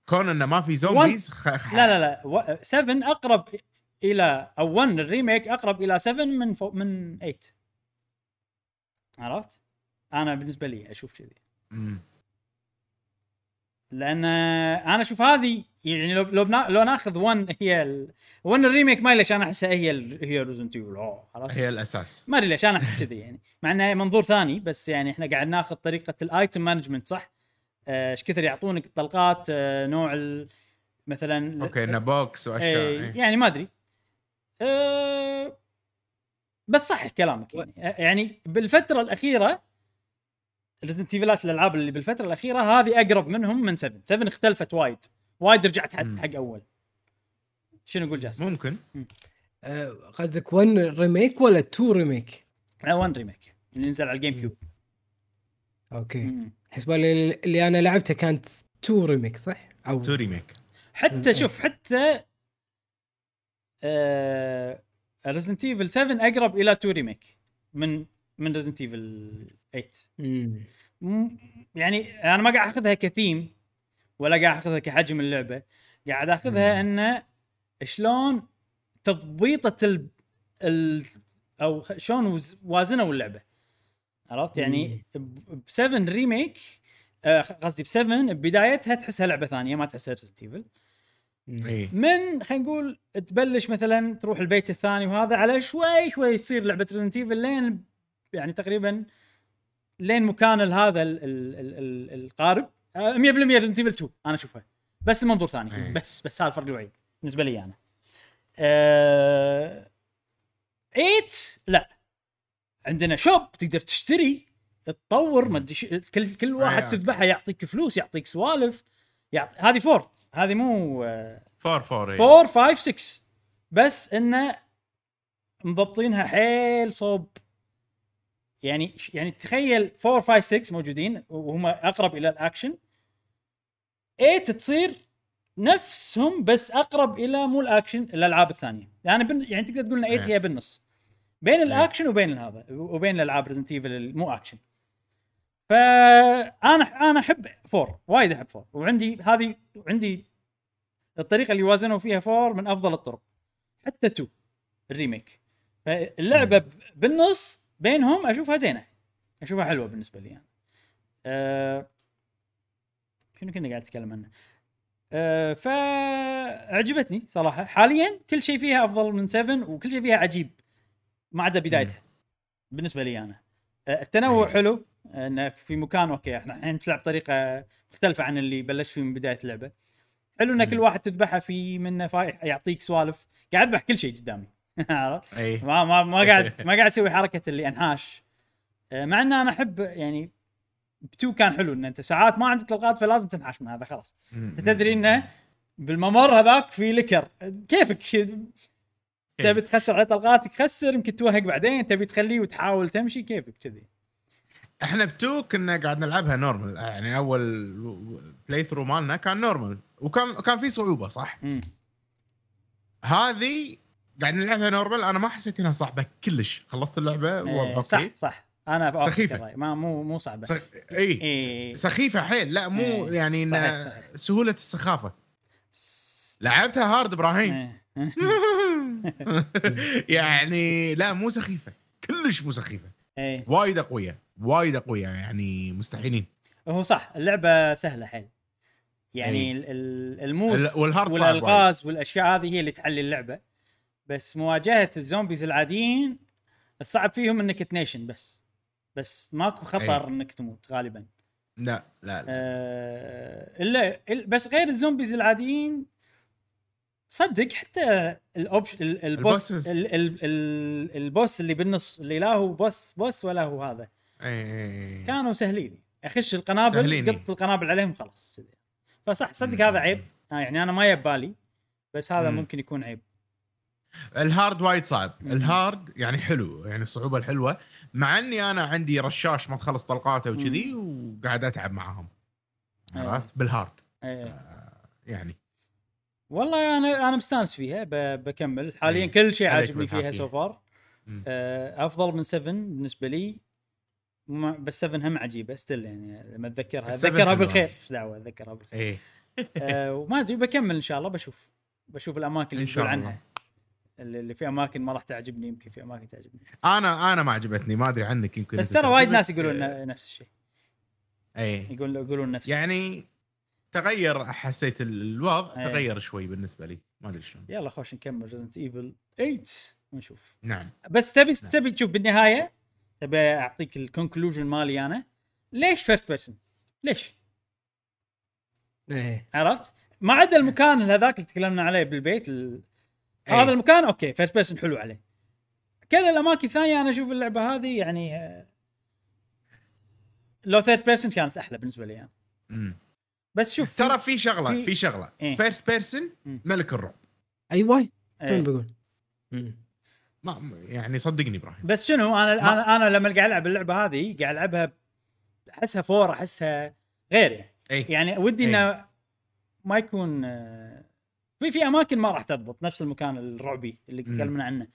كون إنه ما في zombies خ... خ... لا لا لا. و- 7 أقرب إلى أو 1 ال remake أقرب إلى 7 من فوق من 8 عرفت؟ أنا بالنسبة لي أشوف كذي. لأن أنا أشوف هذه يعني لو لو, بنا لو ناخذ 1 هي ال... 1 ال remake ما ليش أنا أحسها هي ال... هي Resident Evil؟ هي الأساس ما أدري ليش أنا أحس كذي يعني مع إنه منظور ثاني بس يعني إحنا قاعد ناخذ طريقة ال item management صح؟ آه، إيش كثر يعطونك الطلقات آه، نوع ال... مثلا okay إنه box وأشياء إيه إيه. يعني ما أدري أه بس صح كلامك يعني يعني بالفترة الأخيرة Resident Evil ات الألعاب اللي بالفترة الأخيرة هذه أقرب منهم من 7 7 اختلفت وايد وايد رجعت حق. حق أول شنو يقول جاسم؟ ممكن آه، قصدك 1 remake ولا 2 remake؟ لا 1 remake اللي نزل على ال GameCube okay. حسب اللي, اللي أنا لعبته كانت 2 remake صح؟ أو two remake حتى مم. شوف حتى آه Resident Evil 7 أقرب إلى 2 remake من من Resident Evil 8 مم. يعني أنا ما قاعد أخذها كثيم ولا قاعد أخذها كحجم اللعبة. قاعد أخذها إنه شلون تضبيطة ال, ال أو شلون وز- وازنوا اللعبة. عرفت؟ يعني ب 7 remake آه، قصدي ب 7 ببدايتها تحسها لعبة ثانية ما تحسها Resident Evil من خلينا نقول تبلش مثلا تروح البيت الثاني وهذا على شوي شوي تصير لعبة Resident Evil لين يعني تقريبا لين مكان هذا ال ال ال ال القارب آه، 100% Resident Evil 2 أنا اشوفها بس منظور ثاني إيه. بس بس هذا الفرق الوحيد بالنسبة لي أنا. آه 8 لا. عندنا shop تقدر تشتري تطور ما أدري كل كل واحد إيه. تذبحه يعطيك فلوس يعطيك سوالف يعطي هذه four هذه مو آه four four 4 5 6 بس إنه مضبطينها حيل صوب. يعني يعني تخيل 4 5 6 موجودين وهم أقرب إلى الأكشن. 8 تصير نفسهم بس أقرب إلى مو الأكشن الألعاب الثانية. يعني بن يعني تقدر تقول إن 8 إيه. هي بالنص. بين الأكشن وبين هذا وبين الألعاب Resident Evil المو أكشن. فانا أنا أحب 4 وايد أحب 4 وعندي هذه عندي الطريقة اللي وازنوا فيها 4 من أفضل الطرق. حتى 2 ال remake. فاللعبة ب- بالنص بينهم أشوفها زينة. أشوفها حلوة بالنسبة لي يعني. أه شنو كنا قاعد نتكلم عنه؟ أه فعجبتني صراحة. حاليا كل شيء فيها أفضل من 7 وكل شيء فيها عجيب. ما عدا بدايتها بالنسبة لي أنا. أه التنوع. حلو. أنك في مكان okay إحنا الحين تلعب طريقة مختلفة عن اللي بلشت فيه من بداية اللعبة. حلو إن. كل واحد تذبحه في منه فاي يعطيك سوالف. قاعد أذبح كل شيء قدامي. عرفت؟ اي ما ما ما قاعد ما قاعد أسوي حركة اللي انحاش آه، مع ان أنا أحب يعني ب two كان حلو إن أنت ساعات ما عندك طلقات فلازم تنحاش من هذا خلاص. أنت تدري إنه بالممر هذاك في locker كيفك؟ تبي تخسر على طلقاتك خسر يمكن توهق بعدين تبي تخليه وتحاول تمشي كيفك؟ كذي. إحنا ب two كنا قاعد نلعبها normal يعني أول playthrough مالنا كان normal وكان كان في صعوبة صح. هذه قاعد نلعبها normal أنا ما حسيت إنها صعبة كلش. خلصت اللعبة؟ إيه، okay صح صح. أنا. الرأي. ما مو مو صعبة. سخ... إي. اي سخيفة حيل. لا مو إيه، يعني صحيح، صحيح. سهولة السخافة. لعبتها hard إبراهيم. إيه. يعني لا مو سخيفة. كلش مو سخيفة. إيه. وايد أقوياء وايد أقوياء يعني مستحيلين. هو صح اللعبة سهلة حيل. يعني إيه. ال- المود ال- والهارد. والألغاز والأشياء هذه هي اللي تحلي اللعبة. بس مواجهة الزومبيز العاديين الصعب فيهم إنك تنيشن بس بس ماكو خطر أي. إنك تموت غالبا لا لا, لا. آه إلا بس غير الزومبيز العاديين صدق حتى الاوبش ال- البوس البوسز. ال- ال- ال- البوس اللي بالنص اللي لا هو بوس بوس ولا هو هذا إي إي إي. كانوا سهلين اخش القنابل. قط القنابل عليهم خلاص كذي فصح صدق مم. هذا عيب آه يعني أنا ما يبالي بس هذا مم. ممكن يكون عيب ال hard وايد صعب. ال hard يعني حلو يعني الصعوبة الحلوة مع إني أنا عندي رشاش ما تخلص طلقاته وكذي وقاعد أتعب معاهم. عرفت بال hard إيه. يعني والله أنا أنا مستانس فيها بكمل حاليا إيه. كل شيء عاجبني فيها. so far مم. أفضل من 7 بالنسبة لي بس 7 هم عجيبة ستيل يعني لما أتذكرها بس 7 اتذكرها. بالخير إيش دعوة أتذكرها بالخير إيه أه وما أدري بكمل إن شاء الله بشوف بشوف الأماكن اللي الله. عنها اللي في أماكن ما راح تعجبني يمكن في أماكن تعجبني أنا أنا ما عجبتني ما أدري عنك يمكن بس ترى وايد. ناس يقولون نفس الشيء إيه يقول يقولون نفس يعني تغير حسيت ال- الوضع إيه. تغير شوي بالنسبة لي ما أدري شلون يلا خوش نكمل Resident Evil 8 ونشوف نعم بس تبي نعم. تبي تشوف بالنهاية تبي أعطيك ال conclusion مالي أنا ليش first person؟ ليش؟ إيه عرفت؟ ما عدا المكان هذاك اللي تكلمنا عليه بالبيت ال... إيه. هذا المكان okay first person حلو عليه كل الأماكن الثانية أنا أشوف اللعبة هذه يعني آه، لو third person كانت أحلى بالنسبة لي يعني. مم. بس شوف ترى في شغلة في- في شغلة إيه. first person مم. ملك الرعب أيوه إيه. توني بقول. ما يعني صدقني إبراهيم بس شنو أنا أنا أنا لما قاعد ألعب اللعبة هذه قاعد ألعبها أحسها four أحسها غير يعني اي يعني ودي إيه. إنه ما يكون آه، في في أماكن ما راح تضبط نفس المكان الرعبي اللي. تكلمنا عنه.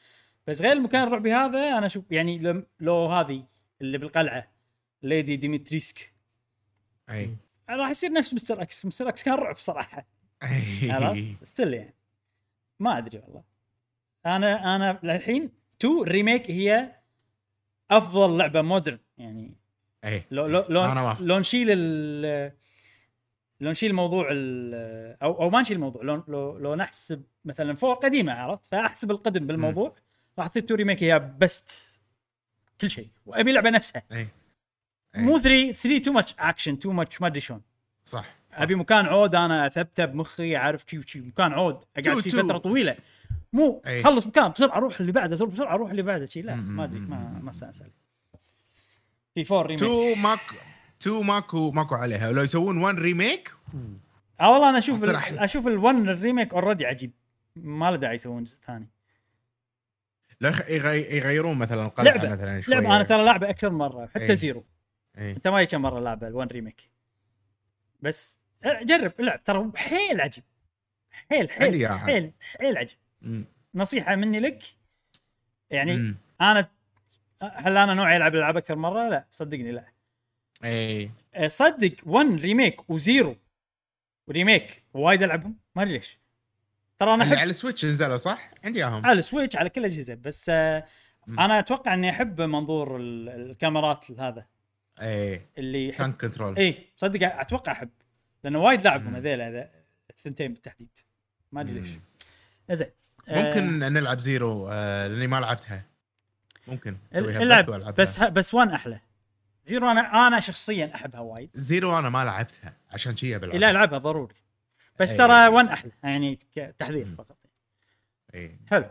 بس غير المكان الرعبي هذا أنا أشوف يعني لو هذه اللي بالقلعة Lady Dimitrescu أي. راح يصير نفس Mr. X. Mr. X كان رعب صراحة. still يعني. ما أدري والله. أنا أنا للحين 2 remake هي أفضل لعبة modern يعني. أي. لو لو لو. لو نشيل ال لو نشيل موضوع أو أو ما نشيل الموضوع لو لو, لو نحسب مثلا four قديمة عرفت؟ فأحسب القدم بالموضوع راح تصير two remake هي best كل شيء وأبي لعبة نفسها. أي. مو 3 3 too much action too much ما أدري شلون. صح. أبي مكان عود أنا اثبته بمخي عارف كيف كيف مكان عود أقعد فيه فترة طويلة. مو أي. خلص مكان بسرعة أروح اللي بعده بسرعة أروح اللي بعده شيء لا ما أدري ما ما استانس عليه في four remake too much 2 ماكو ماكو عليها. ولو يسوون 1 remake آه والله أنا أشوف أشوف ال1 ال remake already عجيب. ما له داعي يسوون جزء ثاني. لا يغيرون مثلا القلعة مثلا شوي لعبه أنا ترى لعبة أكثر مرة حتى إيه. zero. إيه. أنت ما كم مرة لعبة ال1 remake بس جرب العب ترى حيل عجيب. حيل حيل حيل حيل عجيب. نصيحة مني لك يعني مم. أنا هل أنا نوعي العب الألعاب أكثر مرة؟ لا صدقني لا. اي أه، صدق 1 remake و zero. و remake وايد ألعبهم. ما أدري ليش. ترى أنا احب على ال Switch نزلوا صح؟ عندي إياهم. على ال Switch على كل الأجهزة. بس آه. أنا أتوقع إني أحب منظور ال- الكاميرات هذا. اي اللي يحب tank control اي صدق أتوقع أحب. لأنه وايد لاعبهم. هذيل هذا الثنتين بالتحديد. ما أدري ليش. زين. آه، ممكن نلعب zero آه لأني ما لعبتها. ممكن العب. وألعبها. بس ه- بس one أحلى. zero أنا أنا شخصيا أحبها وايد zero أنا ما لعبتها عشان شي بلعبها لا ألعبها ضروري بس إيه. ترى one أحلى يعني تحذير. فقط إيه. حلو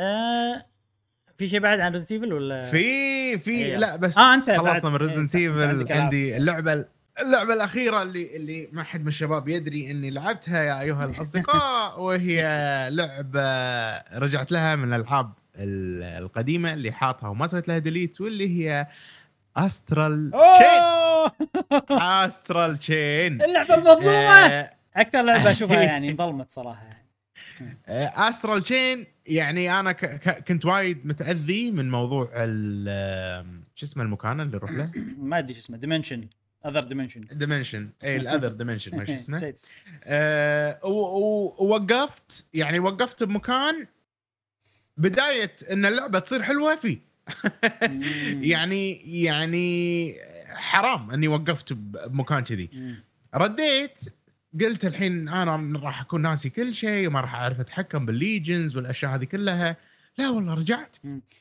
آه في شيء بعد عن Resident Evil ولا في في إيه. لا بس آه، بعد- خلصنا من Resident Evil. عندي اللعبة اللعبة الأخيرة اللي اللي ما حد من الشباب يدري إني لعبتها يا أيها الأصدقاء وهي لعبة رجعت لها من الألعاب ال- القديمة اللي حاطها وما سويت لها delete واللي هي Astral Chain Astral Chain اللعبة المظلومة! آه، أكثر لعبة أشوفها يعني انظلمت صراحة. يعني. Astral Chain يعني أنا كنت وايد متأذي من موضوع ال- شو اسمه المكان اللي نروح له؟ ما أدري شو اسمه dimension other dimension dimension اي ال other dimension ما شو اسمه. آه، ووقفت يعني وقفت بمكان بداية إن اللعبة تصير حلوة فيه. يعني يعني حرام اني وقفت بمكان كذي. رديت قلت الحين أنا راح أكون ناسي كل شيء وما راح أعرف أتحكم بال legions والأشياء هذه كلها. لا والله رجعت.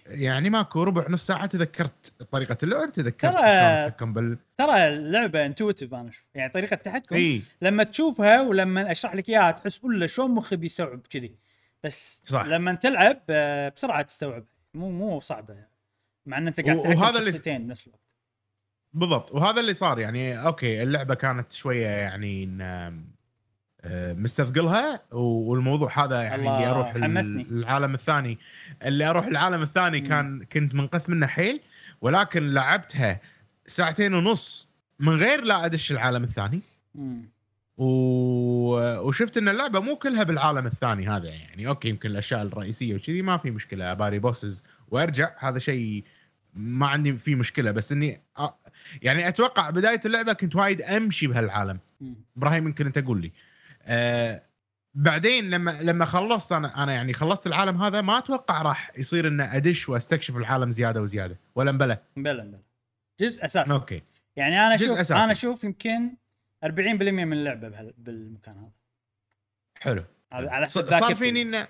يعني ماكو ربع نص ساعة تذكرت طريقة اللعب تذكرت ترى- أتحكم بال ترى اللعبة intuitive أنا أشوف. يعني طريقة التحكم إي. لما تشوفها ولما أشرح لك إياها تحس ولا شلون مخي بيستوعب كذي. بس صح. لما تلعب آه، بسرعة تستوعب مو مو صعبة مع إن أنت قاعد وهذا اللي- بنفس الوقت. بالضبط. وهذا اللي صار يعني أوكي اللعبة كانت شوية يعني آه، مستثقلها والموضوع هذا يعني اللي أروح حمسني. العالم الثاني اللي أروح العالم الثاني كان كنت منقث منه حيل ولكن لعبتها ساعتين ونص من غير لا أدش العالم الثاني. مم. و... وشفت إن اللعبة مو كلها بالعالم الثاني هذا يعني. أوكي يمكن الأشياء الرئيسية وكذي ما في مشكلة. أباري bosses وأرجع. هذا شيء ما عندي فيه مشكلة بس إني أ... يعني أتوقع بداية اللعبة كنت وايد أمشي بهالعالم. إبراهيم يمكن أنت قول لي. آه بعدين لما لما خلصت أنا أنا يعني خلصت العالم هذا ما أتوقع راح يصير ان أدش وأستكشف العالم زيادة وزيادة ولا مبلى؟ بلا بلا جزء أساسي. أوكي. يعني أنا أشوف أساسي. أنا أشوف يمكن 40% من اللعبة بهال- بالمكان هذا. حلو. على حسب صار. فيني إنه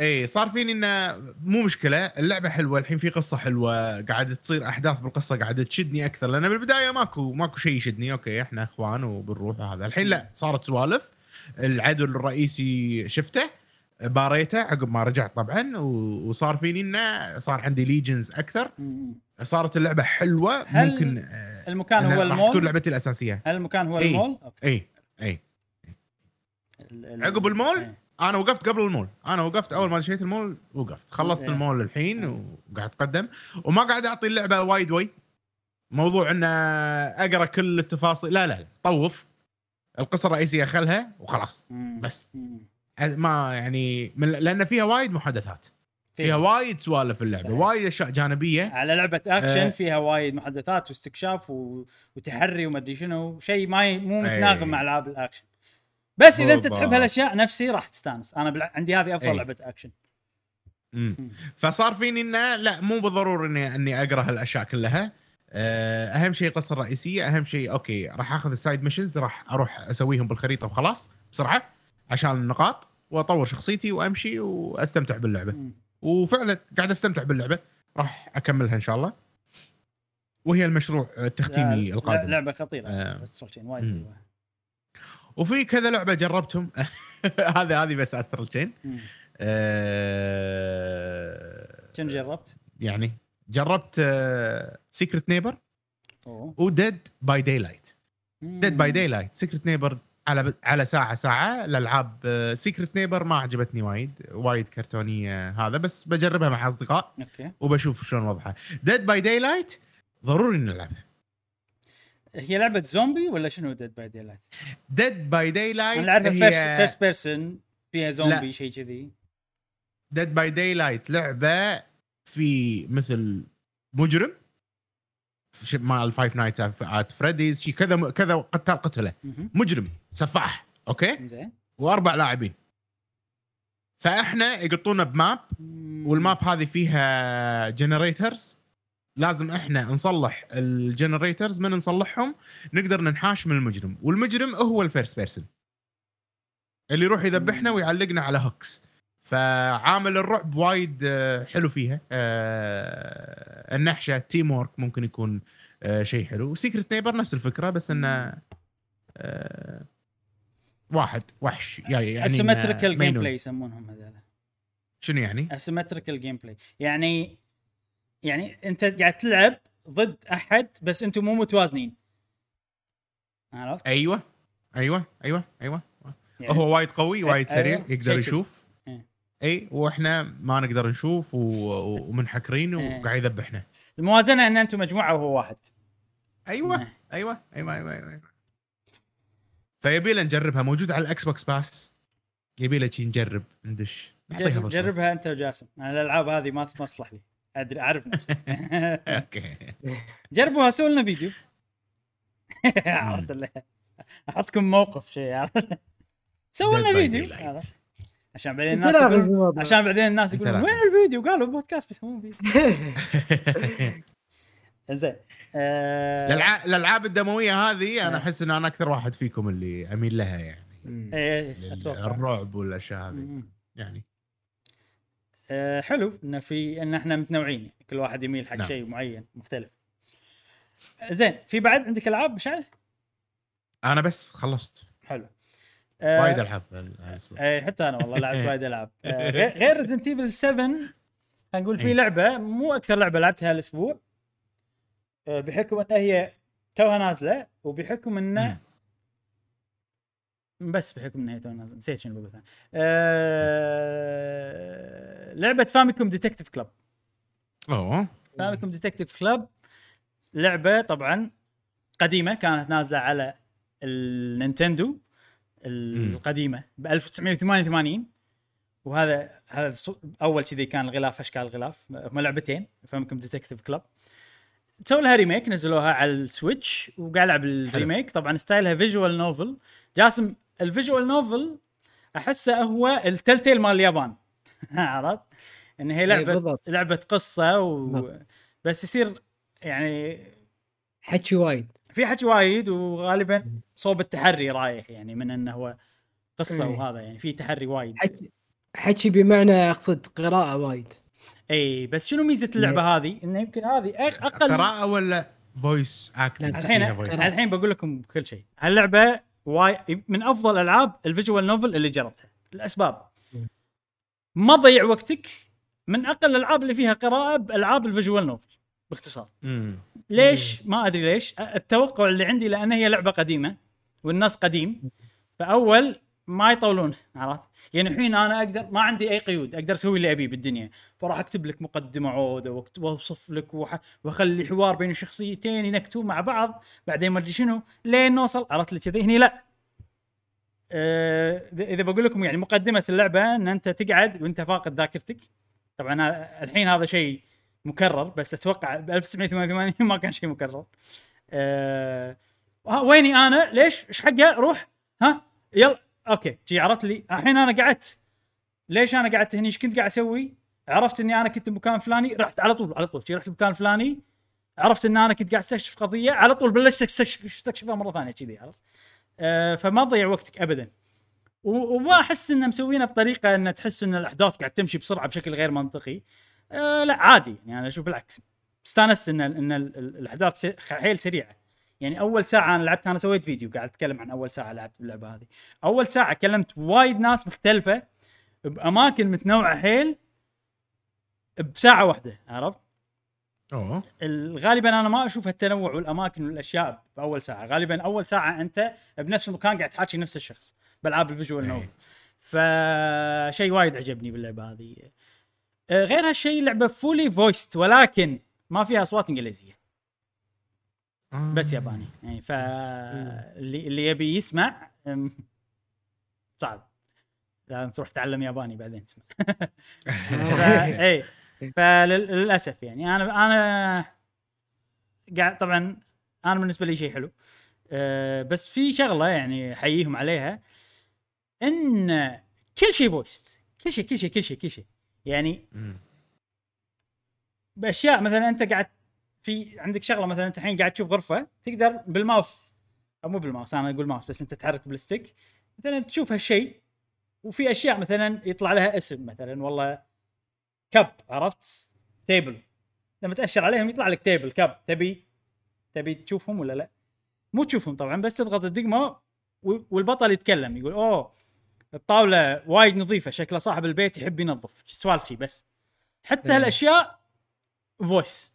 اي صار فيني إنه مو مشكلة اللعبة حلوة الحين في قصة حلوة قاعد تصير أحداث بالقصة قاعدة تشدني أكثر لأن بالبداية ماكو ماكو شيء يشدني أوكي إحنا إخوان وبنروح وهذا الحين لا صارت سوالف العدو الرئيسي شفته باريته عقب ما رجعت طبعا وصار فيني إنه صار عندي legions أكثر. صارت اللعبة حلوة هل ممكن آه، المكان هو راح تكون المول لعبتي الأساسية هل المكان هو إيه. المول؟ اي اي ال- عقب المول؟ إيه. أنا وقفت قبل المول أنا وقفت أول ما دشيت المول وقفت خلصت إيه. المول الحين وقاعد أتقدم وما قاعد أعطي اللعبة وايد وي موضوع إنه أقرأ كل التفاصيل لا لا لا طوف القصة الرئيسية خلها وخلاص. بس. ما يعني من لأن فيها وايد محادثات فيها وايد سوالف في اللعبة صحيح. وايد أشياء جانبية على لعبة اكشن آه. فيها وايد محادثات واستكشاف و... وتحري وما أدري شنو شيء ما ي... مو متناغم أي. مع ألعاب الاكشن بس إذا أنت. تحب هالأشياء نفسي راح تستانس أنا بل... عندي هذه أفضل أي. لعبة أكشن. فصار فيني إنه لا مو بالضروري اني إني أقرأ هالأشياء كلها آه، أهم شيء القصة الرئيسية أهم شيء أوكي راح آخذ ال side missions راح أروح أسويهم بالخريطة وخلاص بسرعة عشان النقاط وأطور شخصيتي وأمشي وأستمتع باللعبة مم. وفعلا قاعد أستمتع باللعبة راح أكملها إن شاء الله وهي المشروع التختيمي القادم لعبة خطيرة آه. Chain وايد. وفي كذا لعبة جربتهم. هذه هذه بس Astral Chain. آه، شنو جربت؟ يعني جربت Secret Neighbor أوه. و Dead by Daylight Dead by. Daylight Secret Neighbor على على ساعه ساعة. الألعاب Secret Neighbor ما عجبتني وايد. وايد كرتونية هذا بس بجربها مع أصدقاء أوكي. وبشوف شلون وضعها. Dead by Daylight ضروري نلعبها هي لعبة زومبي ولا شنو Dead by Daylight؟ Dead by Daylight أنا اعرفها first هي first person فيها زومبي شيء كذي. Dead by Daylight لعبة في مثل مجرم. مال ال Five Nights at Freddy's شي كذا كذا قتال قتلة. مجرم سفاح okay؟ زين. وأربع لاعبين. فإحنا يقطونا ب map وال map هذه فيها generators لازم إحنا نصلح ال generators من نصلحهم نقدر ننحاش من المجرم. والمجرم هو ال first person. اللي يروح يذبحنا. ويعلقنا على hooks. فعامل الرعب وايد آه، حلو فيها. آه، النحشة teamwork ممكن يكون آه، شيء حلو. و Secret Neighbor نفس الفكرة بس إنه واحد وحش. يعني asymmetrical game. play يسمونهم هذول. شنو يعني؟ asymmetrical gameplay يعني يعني انت قاعد تلعب ضد احد بس أنتم مو متوازنين. عرفت؟ أيوه. أيوه. أيوه. أيوه. يعني هو وايد قوي وايد أيوة، سريع شيء يقدر. يشوف. إيه. اي وإحنا ما نقدر نشوف و... ومنحكرين إيه. وقاعد يذبحنا. الموازنة إن أنتم مجموعة وهو واحد. أيوه. إيه. أيوه. أيوه. أيوه, أيوة. فيبي لنا نجربها. موجود على ال Xbox Pass. يبي لنا شي نجرب. ندش. جرب جربها أنت وجاسم. أنا الألعاب هذه ما تصلح لي. أدري أعرف نفسي okay جربوها سووا لنا فيديو عرفت أحطكم موقف شيء عرفت؟ سووا لنا فيديو؟ عشان بعدين الناس يقولون. عشان بعدين الناس يقولون. وين الفيديو؟ قالوا بودكاست بس مو فيديو زين آه، الالعاب الالعاب الدموية هذه أنا إيه. أحس إن أنا أكثر واحد فيكم اللي أميل لها يعني. إيه أتوقع الرعب والأشياء هذه. يعني آه، حلو إن في إن إحنا متنوعين. كل واحد يميل حق نعم. شيء معين مختلف. زين في بعد عندك ألعاب مشعل؟ أنا بس خلصت. حلو. آه، وايد ألعاب اي حتى أنا والله لعبت وايد ألعاب. آه، غير- Resident Evil 7 خلينا نقول في إي. لعبة مو أكثر لعبة لعبتها هالأسبوع. آه، بحكم إن هي توها نازلة وبحكم إنه بس بحكم إنها نسيت شنو بقول ثاني. آه، لعبة Famicom Detective Club أوه. Famicom Detective Club لعبة طبعا قديمة كانت نازلة على ال Nintendo القديمة ب 1988 وهذا هذا أول كذي كان الغلاف أشكال الغلاف. هم لعبتين Famicom Detective Club سووا لها remake نزلوها على ال Switch وقاعد العب ال remake. طبعا style ها visual novel جاسم ال visual novel أحسه هو ال Telltale مال اليابان. عرفت؟ إن هي إي لعبه بالضبط. لعبة قصة و... بس يصير يعني حكي وايد. في حكي وايد وغالبا صوب التحري رايح يعني من إنه هو قصة إيه. وهذا يعني في تحري وايد. حكي بمعنى أقصد قراءة وايد. إي بس شنو ميزة اللعبة هذه؟ إنه يمكن هذه أقل قراءة ولا voice acting الحين الحين بقول لكم كل شيء. هاللعبة واي من أفضل ألعاب ال visual novel اللي جربتها. الأسباب. ما تضيع وقتك من أقل الألعاب اللي فيها قراءة بألعاب ال visual novel باختصار. مم. ليش؟ ما أدري ليش. التوقع اللي عندي لأن هي لعبة قديمة والناس قديم. فأول ما يطولون عرفت؟ يعني الحين أنا أقدر ما عندي أي قيود أقدر أسوي اللي أبيه بالدنيا. فراح أكتب لك مقدمة عودة وأوصف لك وح- وأخلي حوار بين الشخصيتين ينكتون مع بعض. بعدين ما أدري شنو لين نوصل عرفت لي كذي؟ هني لا. آه، اذا بقول لكم يعني مقدمة اللعبة إن أنت تقعد وأنت فاقد ذاكرتك. طبعا الحين هذا شيء مكرر بس أتوقع ب 1988 ما كان شيء مكرر. أه ويني أنا؟ ليش؟ إيش حقه؟ روح. ها؟ يلا. okay جي عرفت لي؟ الحين أنا قعدت. ليش أنا قعدت هني؟ إيش كنت قاعد أسوي؟ عرفت اني أنا كنت بمكان فلاني رحت على طول على طول. رحت بمكان فلاني عرفت ان أنا كنت قاعد استكشف قضية على طول بلشت استكشف- استكشفها مرة ثانية كذي عرفت؟ أه فما تضيع وقتك ابدا. وما أحس إنه مسوينها بطريقة إن تحس إن الأحداث قاعد تمشي بسرعة بشكل غير منطقي. أه لا عادي. يعني أنا أشوف بالعكس. استانست إن إن ال- ال- الأحداث حيل سريعه يعني أول ساعة أنا لعبت أنا سويت فيديو قاعد أتكلم عن أول ساعة لعبت باللعبه هذه. أول ساعة كلمت وايد ناس مختلفة بأماكن متنوعة حيل بساعة واحدة عرفت؟ أوه. ال- غالبا أنا ما أشوف التنوع والأماكن والأشياء بأول ساعة. غالبا أول ساعة أنت بنفس المكان قاعد تحاكي نفس الشخص بألعاب ال visual novel فشيء وايد عجبني باللعبة هذه. آه، غير هالشيء لعبة fully voiced ولكن ما فيها أصوات إنجليزية. آه. بس ياباني. يعني فاللي اللي يبي يسمع صعب. لازم تروح تتعلم ياباني بعدين تسمع. اي فللأسف يعني. أنا أنا قاعد طبعا أنا بالنسبة لي شيء حلو. أه بس في شغلة يعني احييهم عليها إن كل شيء فويست كل شيء كل شيء كل شيء كل شيء. يعني. بأشياء مثلا أنت قاعد في عندك شغلة مثلا أنت الحين قاعد تشوف غرفة تقدر بالماوس أو مو بالماوس أنا أقول ماوس بس أنت تحرك بال stick مثلا تشوف هالشيء وفي أشياء مثلا يطلع لها اسم مثلا والله cup عرفت؟ table. لما تأشر عليهم يطلع لك table cup. تبي تبي تشوفهم ولا لا؟ مو تشوفهم طبعا بس تضغط الدقمة والبطل يتكلم يقول أوه الطاولة وايد نظيفة شكله صاحب البيت يحب ينظف. سوالفتي بس. حتى إيه. هالأشياء voiced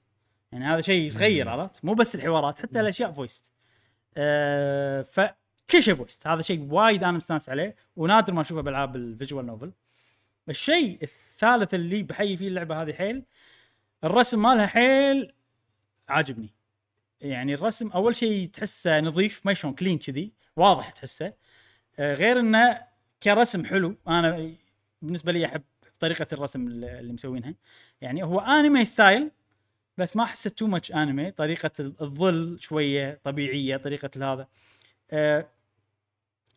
يعني هذا شيء صغير. عرفت؟ مو بس الحوارات حتى الأشياء voiced آه فكل شيء voiced هذا شيء وايد أنا مستانس عليه ونادر ما أشوفه بألعاب ال visual novel الشيء الثالث اللي بحيي فيه اللعبة هذه حيل الرسم مالها حيل عاجبني. يعني الرسم أول شيء تحسه نظيف ما شلون clean كذي واضح تحسه. آه، غير إنه كرسم حلو أنا بالنسبة لي أحب طريقة الرسم اللي اللي مسوينها. يعني هو anime style بس ما احسه too much anime طريقة الظل شوية طبيعية طريقة هذا. آه،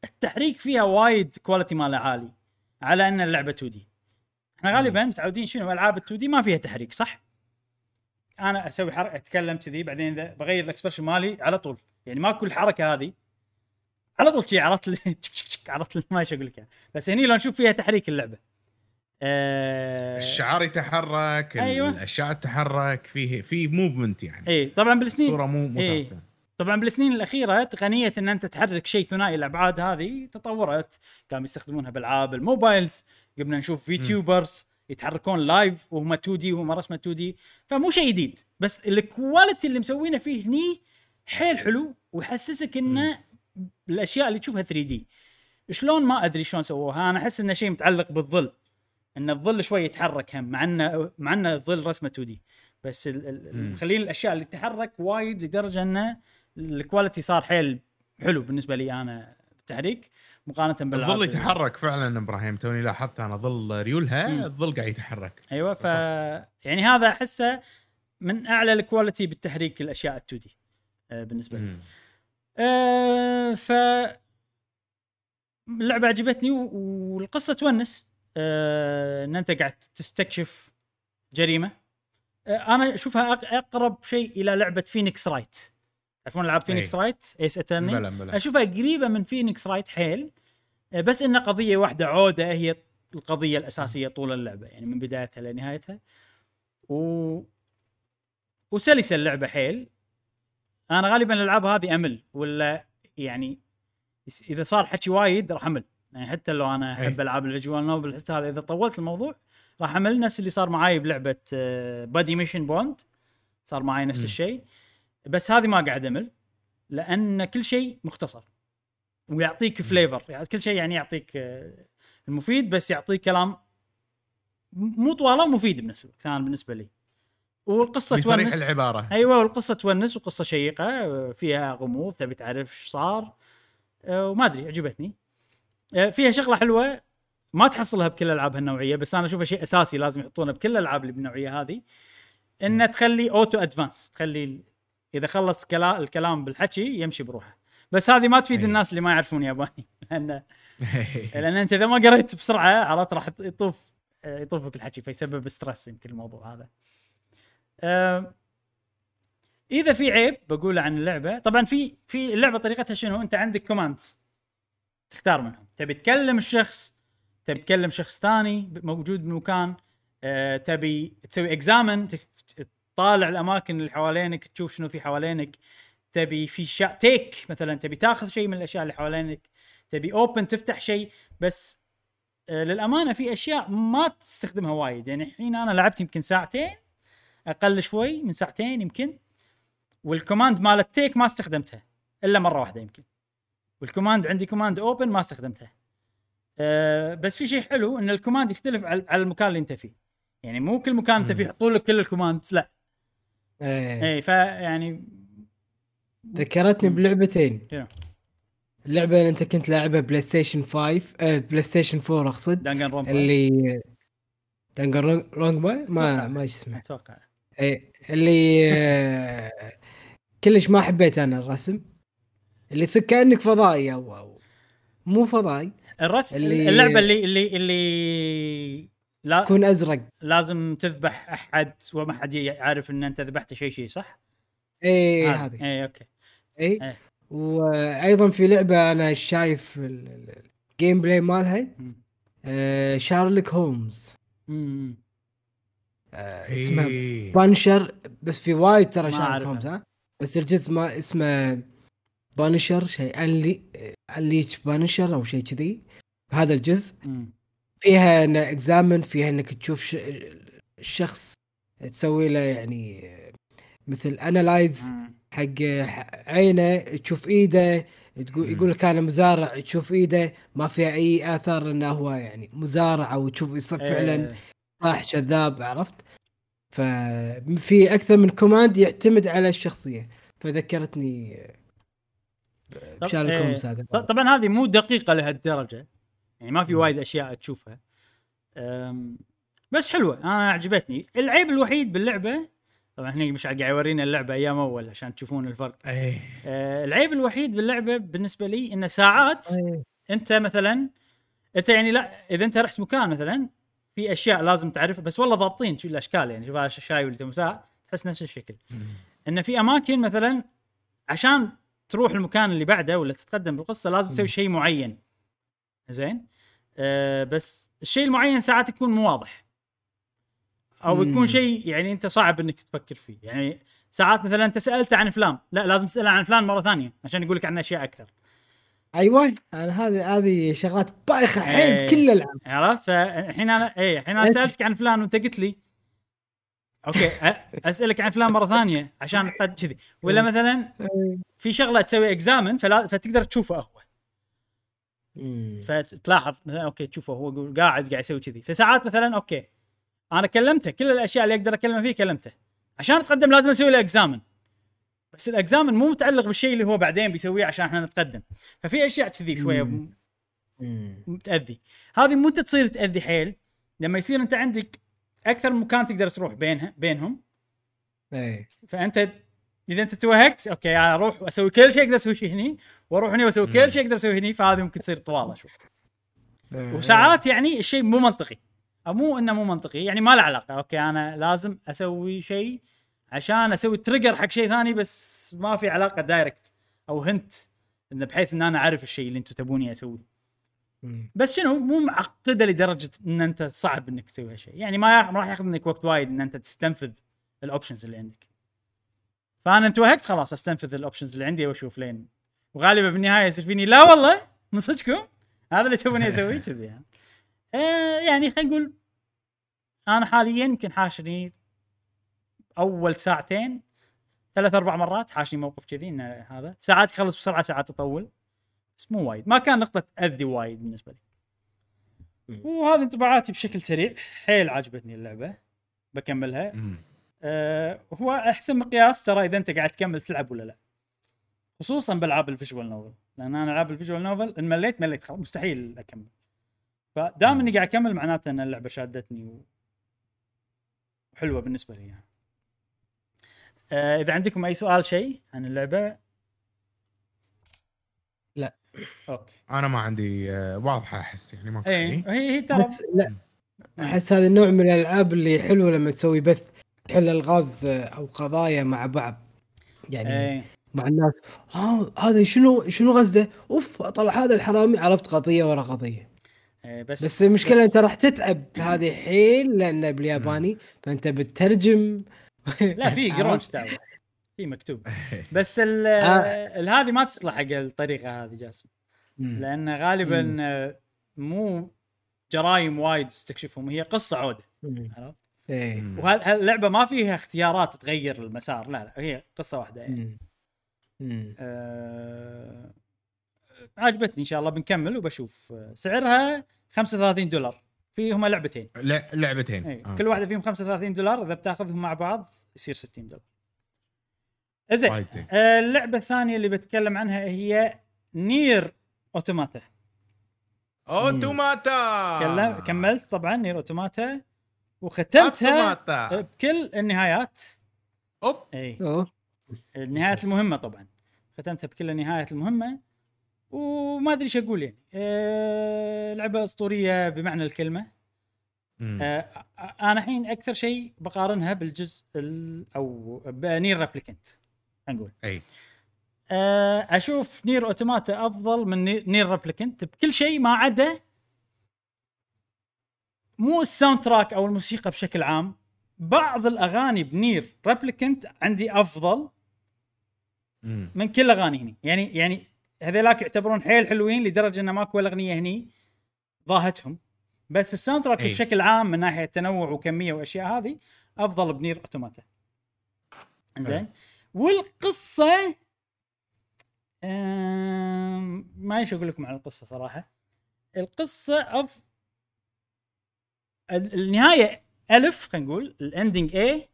التحريك فيها وايد quality ماله عالي على أن اللعبة 2D إحنا غالبا متعودين شنو؟ ألعاب ال 2D ما فيها تحريك صح؟ أنا أسوي حركة أتكلم كذي بعدين إذا بغير ال expression مالي على طول. يعني ماكو الحركه هذه على طول شي عرفت عرفت ما إيش أقول لك يعني. بس هني لو نشوف فيها تحريك اللعبة. آه الشعار يتحرك أيوة. الاشياء تتحرك فيه في movement يعني. اي طبعا بالسنين. الصورة مو مو. ثابتة. طبعا بالسنين الأخيرة تقنية إن أنت تحرك شيء ثنائي الأبعاد هذه تطورت. كانوا يستخدمونها بالعاب ال mobiles قمنا نشوف VTubers يتحركون live وهم 2D وهم رسمة 2D فمو شيء جديد بس ال quality اللي مسوينه فيه هني حيل حلو ويحسسك انه الأشياء اللي تشوفها 3D شلون ما أدري شلون سووها. أنا أحس انه شيء متعلق بالظل. إن الظل شوي يتحرك هم مع انه مع إنه الظل رسمة 2D بس. مخلين الأشياء اللي تتحرك وايد لدرجة إنه ال quality صار حيل حلو بالنسبة لي أنا بالتحريك مقارنة بالالعاب الظل ال- يتحرك فعلا إبراهيم توني لاحظت أنا ظل ريولها. الظل قاعد يتحرك أيوه ف. يعني هذا أحسه من أعلى ال quality بالتحريك الأشياء ال 2D بالنسبة لي. آه ف اللعبة عجبتني والقصة تونس آه إن أنت قاعد تستكشف جريمة. آه أنا أشوفها أقرب شيء إلى لعبة فينيكس رايت تعرفون ألعاب فينيكس رايت Ace Attorney بلا بلا. أشوفها قريبة من فينيكس رايت حيل. آه، بس ان قضية واحدة عودة هي القضية الأساسية طول اللعبة يعني من بدايتها لنهايتها. و وسلسة اللعبة حيل. أنا غالبا الألعاب هذه أمل ولا يعني إذا صار حكي وايد راح أمل. يعني حتى لو أنا أحب أي. ألعاب ال visual novel احس هذا إذا طولت الموضوع راح امل نفس اللي صار معاي بلعبة Buddy Mission Bond صار معاي نفس. الشيء. بس هذه ما قاعد أمل لأن كل شيء مختصر. ويعطيك flavor يعني كل شيء يعني يعطيك آه، المفيد بس يعطيك كلام مو طواله ومفيد بنفس الوقت. كان بالنسبة لي. والقصة تونس. العبارة. أيوه والقصة تونس وقصة شيقة آه، فيها غموض تبي تعرف إيش صار. آه، وما أدري عجبتني. فيها شغلة حلوة. ما تحصلها بكل الالعاب هالنوعية بس أنا اشوفها شيء أساسي لازم يحطونه بكل الألعاب اللي بالنوعية هذه إنه تخلي auto advance تخلي إذا خلص كلا الكلام بالحكي يمشي بروحه. بس هذه ما تفيد أي. الناس اللي ما يعرفون ياباني لأن لأن أنت إذا ما قريت بسرعة عرفت راح يطوف يطوفك الحكي فيسبب stress يمكن الموضوع هذا. إذا في عيب بقوله عن اللعبة طبعا في في اللعبة طريقتها شنو؟ أنت عندك commands تختار منهم. تبي تكلم الشخص تبي تكلم شخص ثاني موجود بمكان آه، تبي تسوي examine تطالع الأماكن اللي حوالينك تشوف شنو في حوالينك. تبي في شا... take مثلا تبي تاخذ شيء من الأشياء اللي حوالينك. تبي open تفتح شيء. بس آه، للأمانة في أشياء ما تستخدمها وايد. يعني الحين أنا لعبت يمكن ساعتين أقل شوي من ساعتين يمكن وال command مال ال take ما استخدمتها إلا مرة واحدة يمكن. وال command عندي command open ما استخدمتها أه بس في شيء حلو إن الكوماند يختلف على المكان اللي أنت فيه. يعني مو كل مكان أنت فيه يحطوا لك كل الكوماندز لا. إيه. اي فيعني ذكرتني بلعبتين. شنو؟ اللعبة اللي أنت كنت لاعبها بلاي ستيشن 5 آه بلاي ستيشن 4 أقصد. دانجن رومبا اللي دنجر رونج باي ما. ما اسمه. أتوقع. إيه اللي آه، كلش ما حبيت أنا الرسم. اللي كأنك فضائي أو أو مو فضائي الرسم اللي- اللعبة اللي اللي اللي لا يكون أزرق لازم تذبح أحد وما حد يعرف إن أنت ذبحت شيء شيء صح؟ إيه هذه. هذه اي أوكي إيه إيه. وأيضا في لعبة أنا شايف ال- ال- ال gameplay مالها. آه شارلوك هولمز مم. آه اسمها إيه. Punishment بس في وايد ترى شارلوك. هولمز ها بس الجزء ما اسمه Punishment شيء انلي انليتش Punishment أو شيء كذي هذا الجزء. فيها إن examine فيها إنك تشوف. الشخص تسوي له يعني مثل analyze. حق عينه تشوف إيده تقول يقول لك أنا مزارع تشوف إيده ما فيها أي اثر انه هو يعني مزارع أو تشوف يصير فعلا إيه. صح كذاب عرفت ففي أكثر من كوماند يعتمد على الشخصية فذكرتني طب- هذا ط- طبعا هذه مو دقيقة لهالدرجة. يعني ما في مم. وايد أشياء تشوفها. بس حلوة أنا عجبتني. العيب الوحيد باللعبة طبعا هني مش قاعد يورينا اللعبة أيام أول عشان تشوفون الفرق. إيه. أه العيب الوحيد باللعبة بالنسبة لي انه ساعات إيه. أنت مثلا أنت يعني لا إذا أنت رحت مكان مثلا في أشياء لازم تعرفها بس والله ضابطين شو الأشكال يعني شوف هذا الشاي واللي تحس نفس الشكل. إن في أماكن مثلا عشان تروح المكان اللي بعده ولا تتقدم بالقصة لازم تسوي. شيء معين. زين؟ آه بس الشيء المعين ساعات يكون مو واضح. أو. يكون شيء يعني أنت صعب إنك تفكر فيه. يعني ساعات مثلا أنت سالته عن فلان. لا لازم تساله عن فلان مرة ثانية عشان يقول لك عن أشياء أكثر. أيوه. أنا هذه هذه شغلات بايخة حيل إيه. بكل الالعاب عرفت؟ فالحين أنا اي الحين أنا سألتك عن فلان وأنت قلت لي أوكي أسألك عن فلان مرة ثانية عشان كذي. ولا مثلا في شغلة تسوي examine فلا فتقدر تشوفه هو. مم. فتلاحظ مثلا أوكي تشوفه هو قاعد قاعد يسوي كذي. فساعات مثلا أوكي أنا كلمته كل الأشياء اللي أقدر أكلمه فيه كلمته. عشان اتقدم لازم أسوي له examine بس ال examine مو متعلق بالشيء اللي هو بعدين بيسويه عشان إحنا نتقدم. ففي أشياء كذي شوية مم. مم. تأذي. هذه انت تصير تأذي حيل. لما يصير أنت عندك أكثر من مكان تقدر تروح بينها بينهم إيه فأنت إذا أنت توهقت أوكي أنا أروح واسوي كل شيء أقدر أسوي شيء هني وأروح هني وأسوي. كل شيء أقدر أسوي هني فهذه ممكن تصير طوالة شوي إيه. وساعات يعني الشيء مو منطقي أو مو إنه مو منطقي يعني ما له علاقة أوكي أنا لازم أسوي شيء عشان أسوي trigger حق شيء ثاني بس ما في علاقة direct أو hint انه بحيث إن أنا أعرف الشيء اللي أنتم تبوني أسويه. بس شنو مو معقدة لدرجة إن أنت صعب إنك تسوي هالشيء. يعني ما راح ياخذ منك وقت وايد إن أنت تستنفذ ال options اللي عندك. فأنا انتوهقت خلاص أستنفذ ال options اللي عندي وأشوف لين. وغالبا بالنهاية يصير فيني لا والله من صدقكم هذا اللي تبوني أسويه. كذي يعني. آه يعني خلينا نقول أنا حاليا يمكن حاشني أول ساعتين ثلاث أربع مرات حاشني موقف كذي انه هذا. ساعات يخلص بسرعة ساعات تطول بس مو وايد. ما كان نقطة اذي وايد بالنسبة لي. وهذه انطباعاتي بشكل سريع. حيل عجبتني اللعبة. بكملها. أه هو أحسن مقياس ترى إذا أنت قاعد تكمل تلعب ولا لا. خصوصا بألعاب ال visual novel. لأن أنا ألعاب ال visual novel إن مليت مليت. خلاص مستحيل أكمل. فدام إني قاعد أكمل معناته إن اللعبة شادتني وحلوه بالنسبة لي يعني. أه إذا عندكم أي سؤال شيء عن اللعبة. أوكي. أنا ما عندي آه، واضحة أحس يعني ما اي هي هي ترى بس لا أحس هذا النوع من الألعاب اللي حلوة لما تسوي بث تحل الغاز أو قضايا مع بعض. يعني اي مع الناس آه هذا شنو شنو غزة؟ أوف طلع هذا الحرامي عرفت قضية ورا قضية. إيه، بس بس المشكلة أنت راح تتعب هذه حيل لأنه بالياباني فأنت بتترجم. لا في؟ جرونج في مكتوب بس ال آه. هذه ما تصلح حق الطريقة هذه جاسم. لأن غالبا مو جرايم وايد تستكشفهم هي قصة عودة. عرفت؟ إيه مم. وهاللعبه ما فيها اختيارات تغير المسار لا لا هي قصة واحدة يعني. آه عجبتني إن شاء الله بنكمل وبشوف سعرها 35 دولار في هما لعبتين لعبتين أي. آه. كل واحدة فيهم 35 دولار إذا بتاخذهم مع بعض يصير 60 دولار زين. آه، اللعبة الثانية اللي بتكلم عنها هي Nier Automata. Automata! كملت طبعا Nier Automata. وختمتها Automata! بكل النهايات. أوب! إي. النهايات المهمة طبعا. ختمتها بكل النهايات المهمة. وما أدري إيش أقول يعني. آه لعبة أسطورية بمعنى الكلمة. آه أنا الحين أكثر شيء بقارنها بالجزء ال- أو ب Nier Replicant نقول. أي. آه أشوف Nier Automata أفضل من Nie- Nier Replicant بكل شيء ما عدا مو ال soundtrack أو الموسيقى بشكل عام. بعض الأغاني ب Nier Replicant عندي أفضل. من كل أغاني هني. يعني يعني هذيلاك يعتبرون حيل حلوين لدرجة إنه ماكو ولا أغنية هني ضاهتهم. بس ال soundtrack أي. بشكل عام من ناحية تنوع وكمية وأشياء هذه أفضل ب Nier Automata. زين والقصة. ما إيش أقول لكم عن القصة صراحة القصة أف... ال- النهاية ألف خلينا نقول ال ending A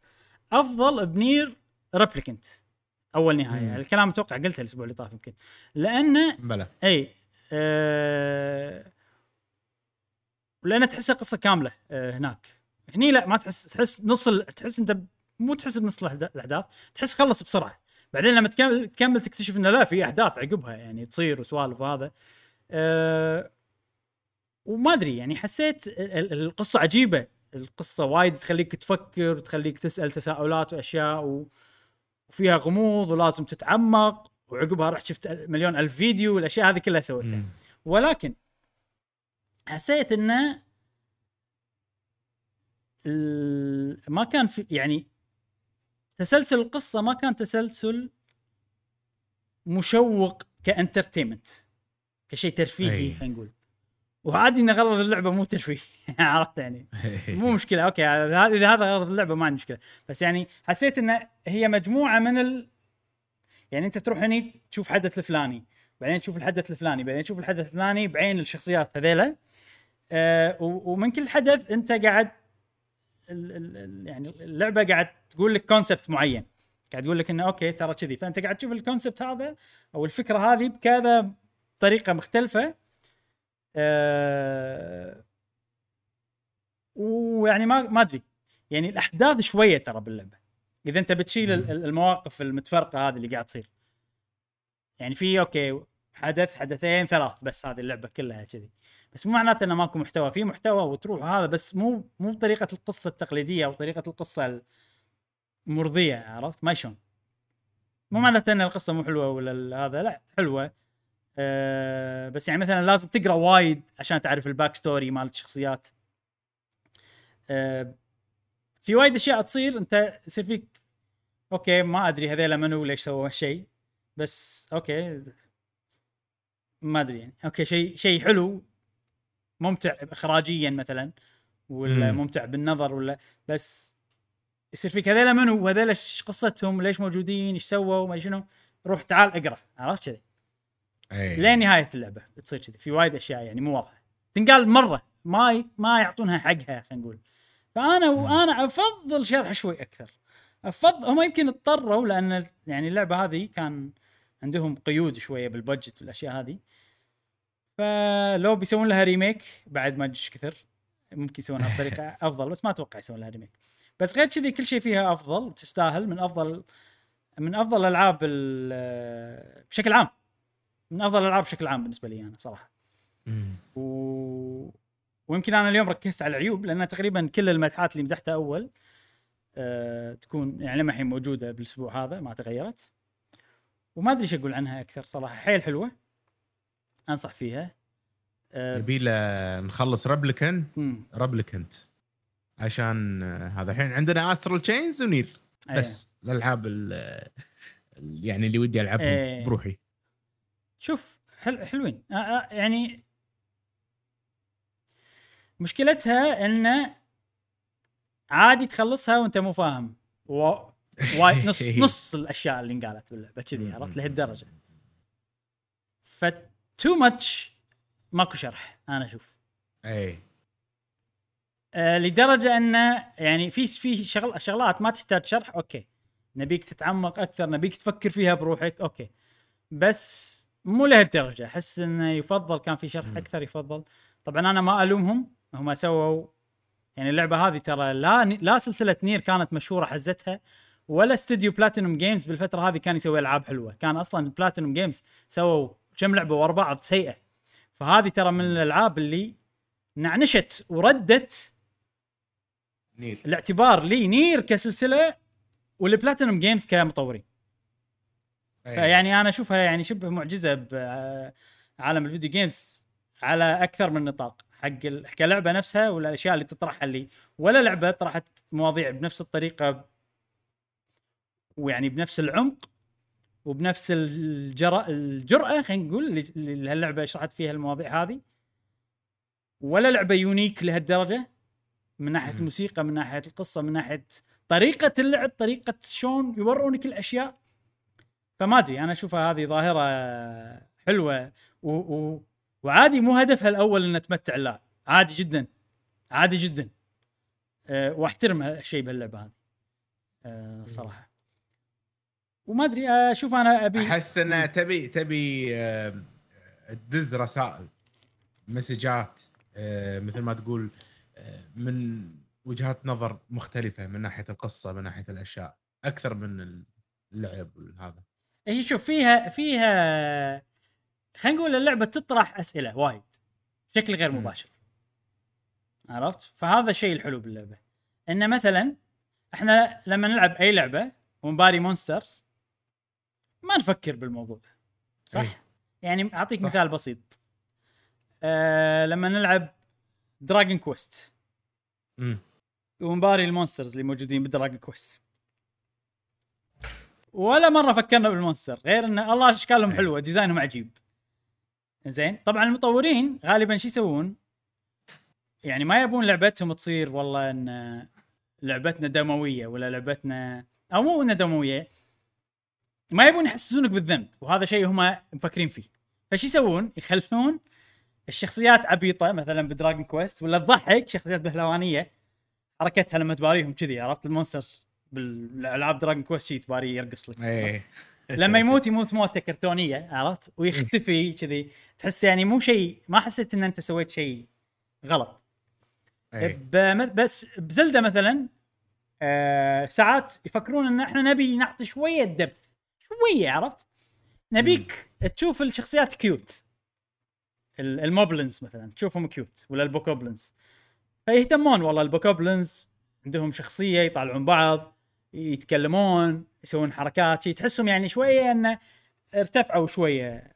أفضل ب Nier Replicant أول نهاية مم. الكلام أتوقع قلته الأسبوع اللي طاف يمكن لأنه بلى إي آه لأن تحسها قصه كاملة آه هناك هني لا ما تحس تحس نص. تحس أنت مو تحس بنص الأحداث تحس خلص بسرعة بعدين لما تكمل تكمل تكتشف إنه لا في أحداث عقبها يعني تصير وسوالف وهذا آه وما أدري يعني حسيت ال- ال- القصة عجيبة القصة وايد تخليك تفكر وتخليك تسأل تساؤلات وأشياء. وفيها غموض ولازم تتعمق وعقبها رحت شفت مليون ألف فيديو والأشياء هذه كلها سويتها. ولكن حسيت إنه ال- ما كان في يعني تسلسل القصة ما كان تسلسل مشوق ك entertainment كشيء ترفيهي. خلينا نقول. وعادي إن غرض اللعبة مو ترفيه عرفت يعني؟ مو مشكلة أوكي إذا هذا غرض اللعبة ما عندي مشكلة. بس يعني حسيت إن هي مجموعة من ال... يعني أنت تروح هني تشوف حدث الفلاني بعدين تشوف الحدث الفلاني بعدين تشوف الحدث الفلاني بعين الشخصيات هذيلا. آه ومن كل حدث أنت قاعد يعني اللعبة قاعد تقول لك concept معين. قاعد تقول لك إنه أوكي ترى كذي. فأنت قاعد تشوف ال concept هذا أو الفكرة هذه بكذا طريقة مختلفة. آه ويعني ما ما أدري. يعني الأحداث شوية ترى باللعبة. إذا أنت بتشيل ال- ال- المواقف المتفرقة هذه اللي قاعد تصير. يعني في أوكي حدث حدثين ثلاث بس هذه اللعبة كلها كذي. بس مو معناته إنه ماكو محتوى في محتوى وتروح هذا بس مو مو بطريقة القصة التقليدية أو طريقة القصة المرضية عرفت؟ ما شلون. مو معناته إن القصة مو حلوة ولا ال- هذا لا حلوة. أه بس يعني مثلا لازم تقرأ وايد عشان تعرف ال backstory مال الشخصيات أه في وايد أشياء تصير أنت يصير فيك أوكي ما أدري هذيلا منو ليش سووا هالشيء. بس أوكي ما أدري يعني. أوكي شيء شيء حلو. ممتع اخراجيا مثلا ولا مم. ممتع بالنظر ولا بس يصير فيك هذيلا منو وهذيلا إيش قصتهم ليش موجودين إيش سووا ما شنو. روح تعال اقرأ عرفت كذي؟ إيه. لين نهاية اللعبة تصير كذي. في وايد أشياء يعني مو واضحة. تنقال مرة ما ي... ما يعطونها حقها خلينا نقول. فأنا وأنا أفضل شرح شوي أكثر. افضل هم يمكن اضطروا لأن يعني اللعبة هذه كان عندهم قيود شوية بالبادجت والأشياء هذه. فلو بيسوون لها ريميك بعد ما تجيش كثر ممكن يسوونها بطريقة أفضل بس ما أتوقع يسوون لها ريميك بس غير كذي كل شيء فيها أفضل تستاهل من أفضل من أفضل الالعاب ال- بشكل عام. من أفضل الألعاب بشكل عام بالنسبة لي أنا صراحة. و... ويمكن أنا اليوم ركزت على العيوب لأن تقريبا كل المدحات اللي مدحتها أول أه تكون يعني لما الحين موجودة بالأسبوع هذا ما تغيرت. وما أدري إيش أقول عنها أكثر صراحة. حيل حلوة. أنصح فيها. أه يبي له نخلص Replican. Replicant عشان آه، هذا الحين عندنا Astral Chains و Nier. أيه. بس الألعاب ال- ال- يعني اللي ودي ألعبهم إيه. بروحي. شوف حل حلوين. يعني مشكلتها إنه عادي تخلصها وأنت مو فاهم. و... وايد نص نص الأشياء اللي انقالت باللعبة كذي عرفت؟ لهالدرجة. ف too much ماكو شرح أنا أشوف. اي آه لدرجة إنه يعني في في شغل شغلات ما تحتاج شرح okay. نبيك تتعمق أكثر نبيك تفكر فيها بروحك okay. بس مو لهالدرجة أحس إنه يفضل كان في شرح. أكثر يفضل. طبعا أنا ما ألومهم هم سووا يعني اللعبة هذه ترى لا لا سلسلة Nier كانت مشهورة حزتها ولا استوديو Platinum Games بالفترة هذه كان يسوي ألعاب حلوة. كان أصلا Platinum Games سووا كم لعبة ورا بعض سيئة. فهذه ترى من الألعاب اللي أنعشت وردت Nier. الاعتبار لي Nier كسلسلة وال Platinum Games كمطورين. إيه. فيعني أنا أشوفها يعني شبه معجزة بعالم ال video games على أكثر من نطاق. حق ال- كلعبه نفسها ولا الاشياء اللي تطرحها اللي ولا لعبة طرحت مواضيع بنفس الطريقة ويعني بنفس العمق وبنفس الجرأة الجرأة خلينا نقول اللي- هاللعبه شرحت فيها المواضيع هذه. ولا لعبة يونيك لهالدرجة من ناحية. الموسيقى من ناحية القصة من ناحية طريقة اللعب طريقة شلون يورونك الأشياء. فما أدري أنا أشوفها هذه ظاهرة حلوة و... و... وعادي مو هدفها الأول إن تمتع اللاعب عادي جدا. عادي جدا. أه وأحترم هالشيء بهاللعبة هذه. أه صراحة. وما أدري آه، أشوف أنا أبي أحس انه تبي تبي آه، تدز رسائل مسجات آه، مثل ما تقول آه، من وجهات نظر مختلفة من ناحية القصة من ناحية الأشياء أكثر من اللعب هذا. هي شوف فيها فيها خلينا نقول اللعبة تطرح أسئلة وايد بشكل غير. مباشر. عرفت؟ فهذا الشيء الحلو باللعبة. إن مثلا إحنا لما نلعب أي لعبة ونباري monsters ما نفكر بالموضوع. صح؟ أي. يعني أعطيك صح. مثال بسيط. آه لما نلعب Dragon Quest امم ونباري ال monsters اللي موجودين ب Dragon Quest ولا مرة فكرنا بال monster غير إن الله أشكالهم أي. حلوة design هم عجيب. زين طبعا المطورين غالبا شو يسوون؟ يعني ما يبون لعبتهم تصير والله إن لعبتنا دموية ولا لعبتنا أو مو إنها دموية ما يبون يحسسونك بالذنب وهذا شيء هم مفكرين فيه. فش يسوون؟ يخلون الشخصيات عبيطة مثلا ب Dragon Quest ولا تضحك شخصيات بهلوانية حركتها لما تباريهم كذي عرفت؟ ال monsters بالألعاب Dragon Quest شي تباري يرقص لك. إيه. لما يموت يموت موتة كرتونية عرفت؟ ويختفي كذي. تحس يعني مو شيء ما حسيت إن أنت سويت شيء غلط. بم- بس ب Zelda مثلا آه ساعات يفكرون إن إحنا نبي نعطي شوية depth شوية عرفت؟ نبيك تشوف الشخصيات cute ال- ال Moblins مثلا تشوفهم cute ولا ال Bokoblins. فيهتمون والله ال Bokoblins عندهم شخصية يطالعون بعض يتكلمون يسوون حركات شي تحسهم يعني شوية انه ارتفعوا شوية.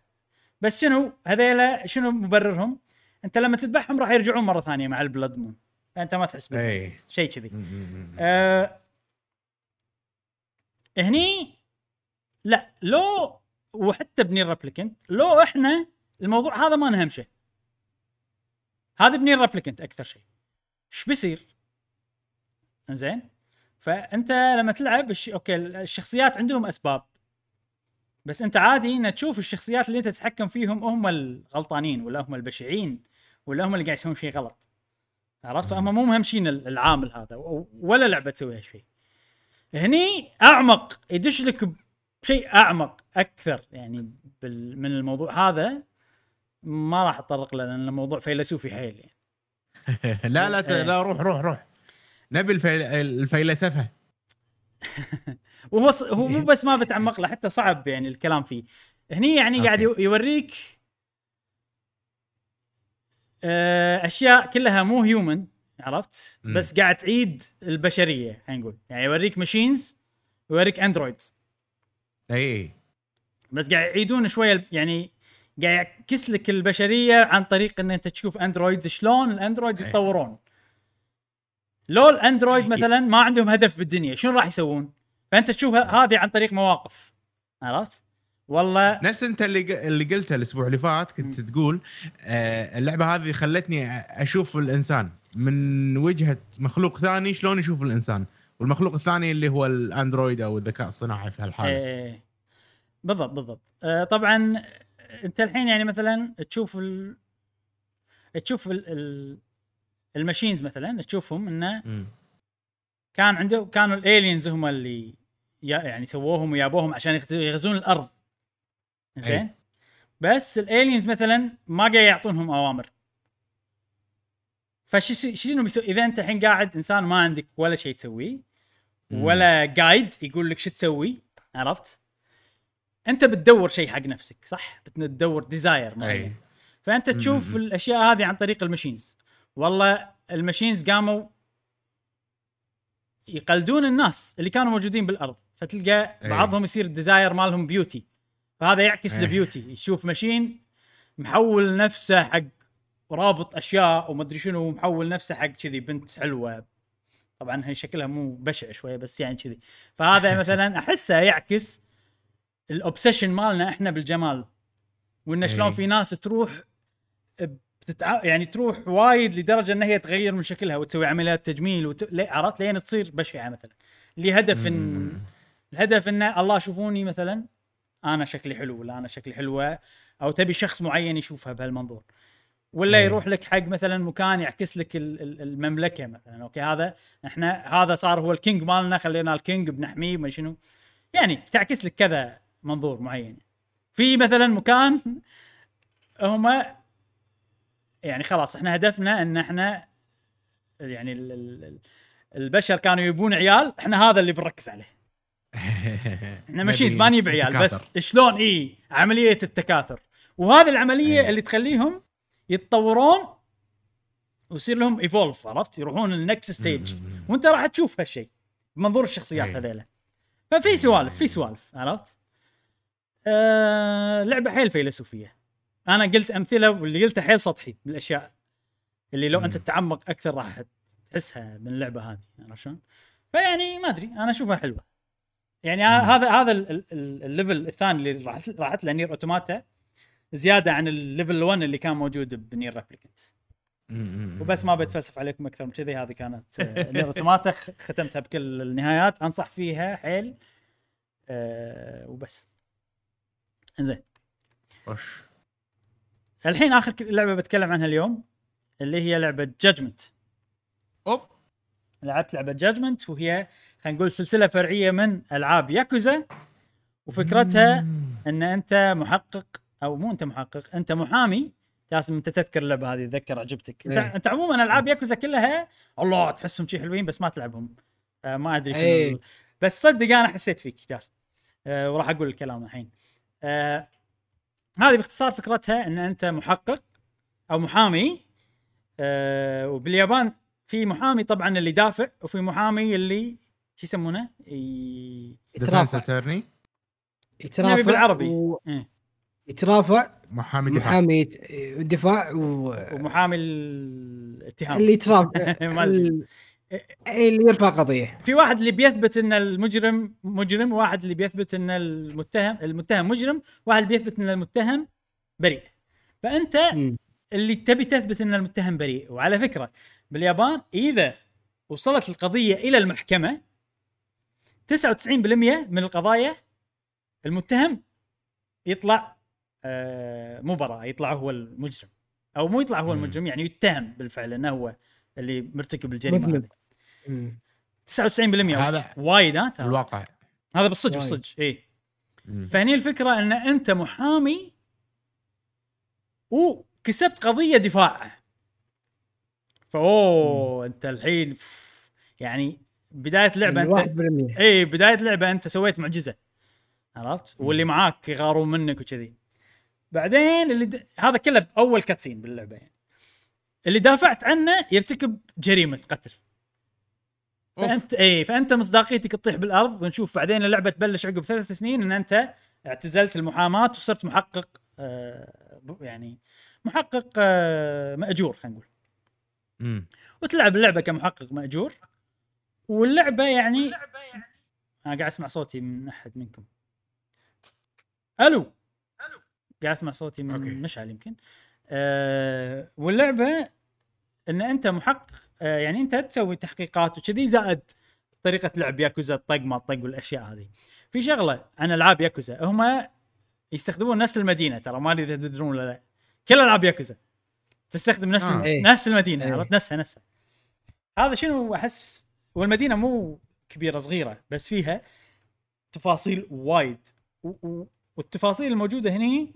بس شنو؟ هذيلا شنو مبررهم؟ أنت لما تذبحهم راح يرجعون مرة ثانية مع ال Blood Moon فانت ما تحس. إيه. شيء كذي. آه هني لا لو وحتى ب Nier Replicant لو إحنا الموضوع هذا ما نهمشه هذا ب Nier Replicant أكثر شيء. إيش بيصير؟ زين فأنت لما تلعب الش... okay الشخصيات عندهم أسباب. بس أنت عادي ان تشوف الشخصيات اللي أنت تتحكم فيهم هم الغلطانين ولا هم البشعين ولا هم اللي قاعد يسوون شيء غلط. عرفت؟ فهم مو مهمشين العامل هذا ولا لعبة تسوي هالشيء هني أعمق يدش لك بشيء أعمق أكثر يعني بال... من الموضوع هذا ما راح أتطرق له لأن الموضوع فيلسوفي حيل يعني. لا لا ت- إيه. لا روح روح روح. نبي الفيل... الفيلسفة. وهو ص... هو مو بس ما بتعمق له حتى صعب يعني الكلام فيه. هني يعني قاعد okay. يو- يوريك آه، أشياء كلها مو human عرفت. بس قاعد تعيد البشرية خلينا نقول. يعني يوريك machines ويوريك androids اي بس قاعد يعيدون شوية يعني قاعد يعكس لك البشرية عن طريق إن أنت تشوف androids شلون ال androids إيه. يتطورون. لو ال android مثلا ما عندهم هدف بالدنيا شنو راح يسوون؟ فأنت تشوف ه- هذه عن طريق مواقف. عرفت؟ والله نفس أنت اللي اللي قلته الأسبوع اللي فات كنت تقول آه اللعبة هذه خلتني أشوف الإنسان من وجهة مخلوق ثاني شلون يشوف الإنسان. والمخلوق الثاني اللي هو الأندرويد أو الذكاء الصناعي في هالحالة إيه بالضبط بالضبط آه طبعا أنت الحين يعني مثلا تشوف ال... تشوف ال... ال... الماشينز مثلا تشوفهم إنه. كان عنده كانوا الالينز هم اللي يعني سووهم ويابوهم عشان يغز- يغزون الأرض زين أي. بس ال aliens مثلا ما قاعد يعطونهم أوامر فش شنو بيسوي إذا أنت الحين قاعد إنسان ما عندك ولا شيء تسويه. ولا جايد يقول لك شو تسوي عرفت؟ أنت بتدور شيء حق نفسك صح؟ بتدور desire أي. معين. فأنت تشوف مم. الأشياء هذه عن طريق ال machines والله ال machines قاموا يقلدون الناس اللي كانوا موجودين بالأرض. فتلقى. بعضهم يصير ال desire مالهم beauty فهذا يعكس. ال beauty يشوف machine محول نفسه حق رابط أشياء ومدري شنو محول نفسه حق كذي بنت حلوة طبعا هي شكلها مو بشع شوية بس يعني كذي. فهذا مثلا أحسه يعكس ال obsession مالنا إحنا بالجمال. وإن شلون أي. في ناس تروح بتتع... يعني تروح وايد لدرجة إن هي تغير من شكلها وتسوي عمليات تجميل وت... عرفت؟ لين تصير بشعة مثلا. لهدف إن. الهدف إنه الله شوفوني مثلا أنا شكلي حلو ولا أنا شكلي حلوة أو تبي شخص معين يشوفها بهالمنظور. ولا إيه. يروح لك حق مثلا مكان يعكس لك ال- ال- المملكة مثلا. okay هذا إحنا هذا صار هو ال king مالنا خلينا ال king بنحميه ما شنو. يعني تعكس لك كذا منظور معين. في مثلا مكان هم يعني خلاص إحنا هدفنا إن إحنا يعني ال- ال- ال- البشر كانوا يبون عيال إحنا هذا اللي بنركز عليه. إحنا ماشيين ما نجيب عيال بس شلون؟ اي عملية التكاثر. وهذه العملية أي. اللي تخليهم يتطورون ويصير لهم evolve عرفت يروحون ال next stage. وانت راح تشوف هالشيء بمنظور الشخصيات أي. هذيلا ففي سوالف في سوالف عرفت آه لعبة حيل فلسفية أنا قلت أمثلة واللي قلته حيل سطحي بالأشياء اللي لو. أنت تتعمق أكثر راح تحسها من اللعبة هذه عرفت شلون؟ فيعني ما أدري أنا أشوفها حلوة يعني هذا هذا ال- ال- ال- ال level الثاني اللي راحت راحت له نير أوتوماتا زيادة عن ال level 1 اللي كان موجود بنير ريبليكنت. وبس ما بتفلسف عليكم أكثر من كذي هذه كانت آه، نير اوتوماتا خ- ختمتها بكل النهايات. أنصح فيها حيل أه وبس. زين وش الحين آخر لعبة بتكلم عنها اليوم اللي هي لعبة جادجمنت أوب. لعبت لعبة جادجمنت وهي خلينا نقول سلسلة فرعية من ألعاب ياكوزا وفكرتها إن أنت محقق أو مو أنت محقق أنت محامي. جاسم أنت تذكر اللعبة هذه اتذكر عجبتك. انت, إيه. أنت عموما ألعاب ياكوزا كلها الله تحسهم شي حلوين بس ما تلعبهم. آه ما أدري شنو إيه. بس صدق أنا حسيت فيك جاسم. آه وراح أقول الكلام الحين. آه هذه باختصار فكرتها إن أنت محقق أو محامي. آه وباليابان في محامي طبعا اللي يدافع وفي محامي اللي شو يسمونه؟ يترافع. يترافع بالعربي. و... إيه. يترافع محامي دفاع. محامي يت- دفاع و... ومحامي الاتهام. اللي يترافع. ال- اللي يرفع قضية. في واحد اللي بيثبت إن المجرم مجرم وواحد اللي بيثبت إن المتهم المتهم مجرم واحد اللي بيثبت إن المتهم بريء. فأنت مم. اللي تبي تثبت إن المتهم بريء. وعلى فكرة باليابان إذا وصلت القضية إلى المحكمة 99% من القضايا المتهم يطلع آه مو براءه يطلع هو المجرم أو مو يطلع هو. المجرم يعني يتهم بالفعل إنه هو اللي مرتكب الجريمة. هذه مم. 99% هذا وايد ها ترى. الواقع هذا بالصدق. بالصدق اي. فهني الفكرة إن أنت محامي وكسبت قضية دفاع فأوه أنت الحين يعني بداية اللعبه أنت 1% اي بداية اللعبه أنت سويت معجزة عرفت واللي معاك يغارون منك وكذي بعدين اللي د... هذا كله بأول كاتسين باللعبة يعني. اللي دافعت عنه يرتكب جريمة قتل. فانت اي فأنت مصداقيتك تطيح بالأرض ونشوف بعدين اللعبة تبلش عقب ثلاث سنين إن أنت اعتزلت المحاماة وصرت محقق آه يعني محقق آه مأجور خلينا نقول. وتلعب اللعبة كمحقق مأجور. واللعبة يعني أنا قاعد أسمع صوتي من أحد منكم. ألو! قاعد أسمع صوتي من أوكي. مشعل يمكن آه واللعبة إن أنت محقق آه يعني أنت تسوي تحقيقات وكذي زائد طريقة لعب ياكوزا الطق ما الطق والأشياء هذه في شغلة عن ألعاب ياكوزا هم يستخدمون نفس المدينة ترى ما أدري إذا تدرون ولا لا كل ألعاب ياكوزا تستخدم نفس آه. إيه. نفس المدينة إيه. عرفت نفسها نفسها هذا شنو أحس والمدينة مو كبيرة صغيرة بس فيها تفاصيل وايد و- و- والتفاصيل الموجودة هني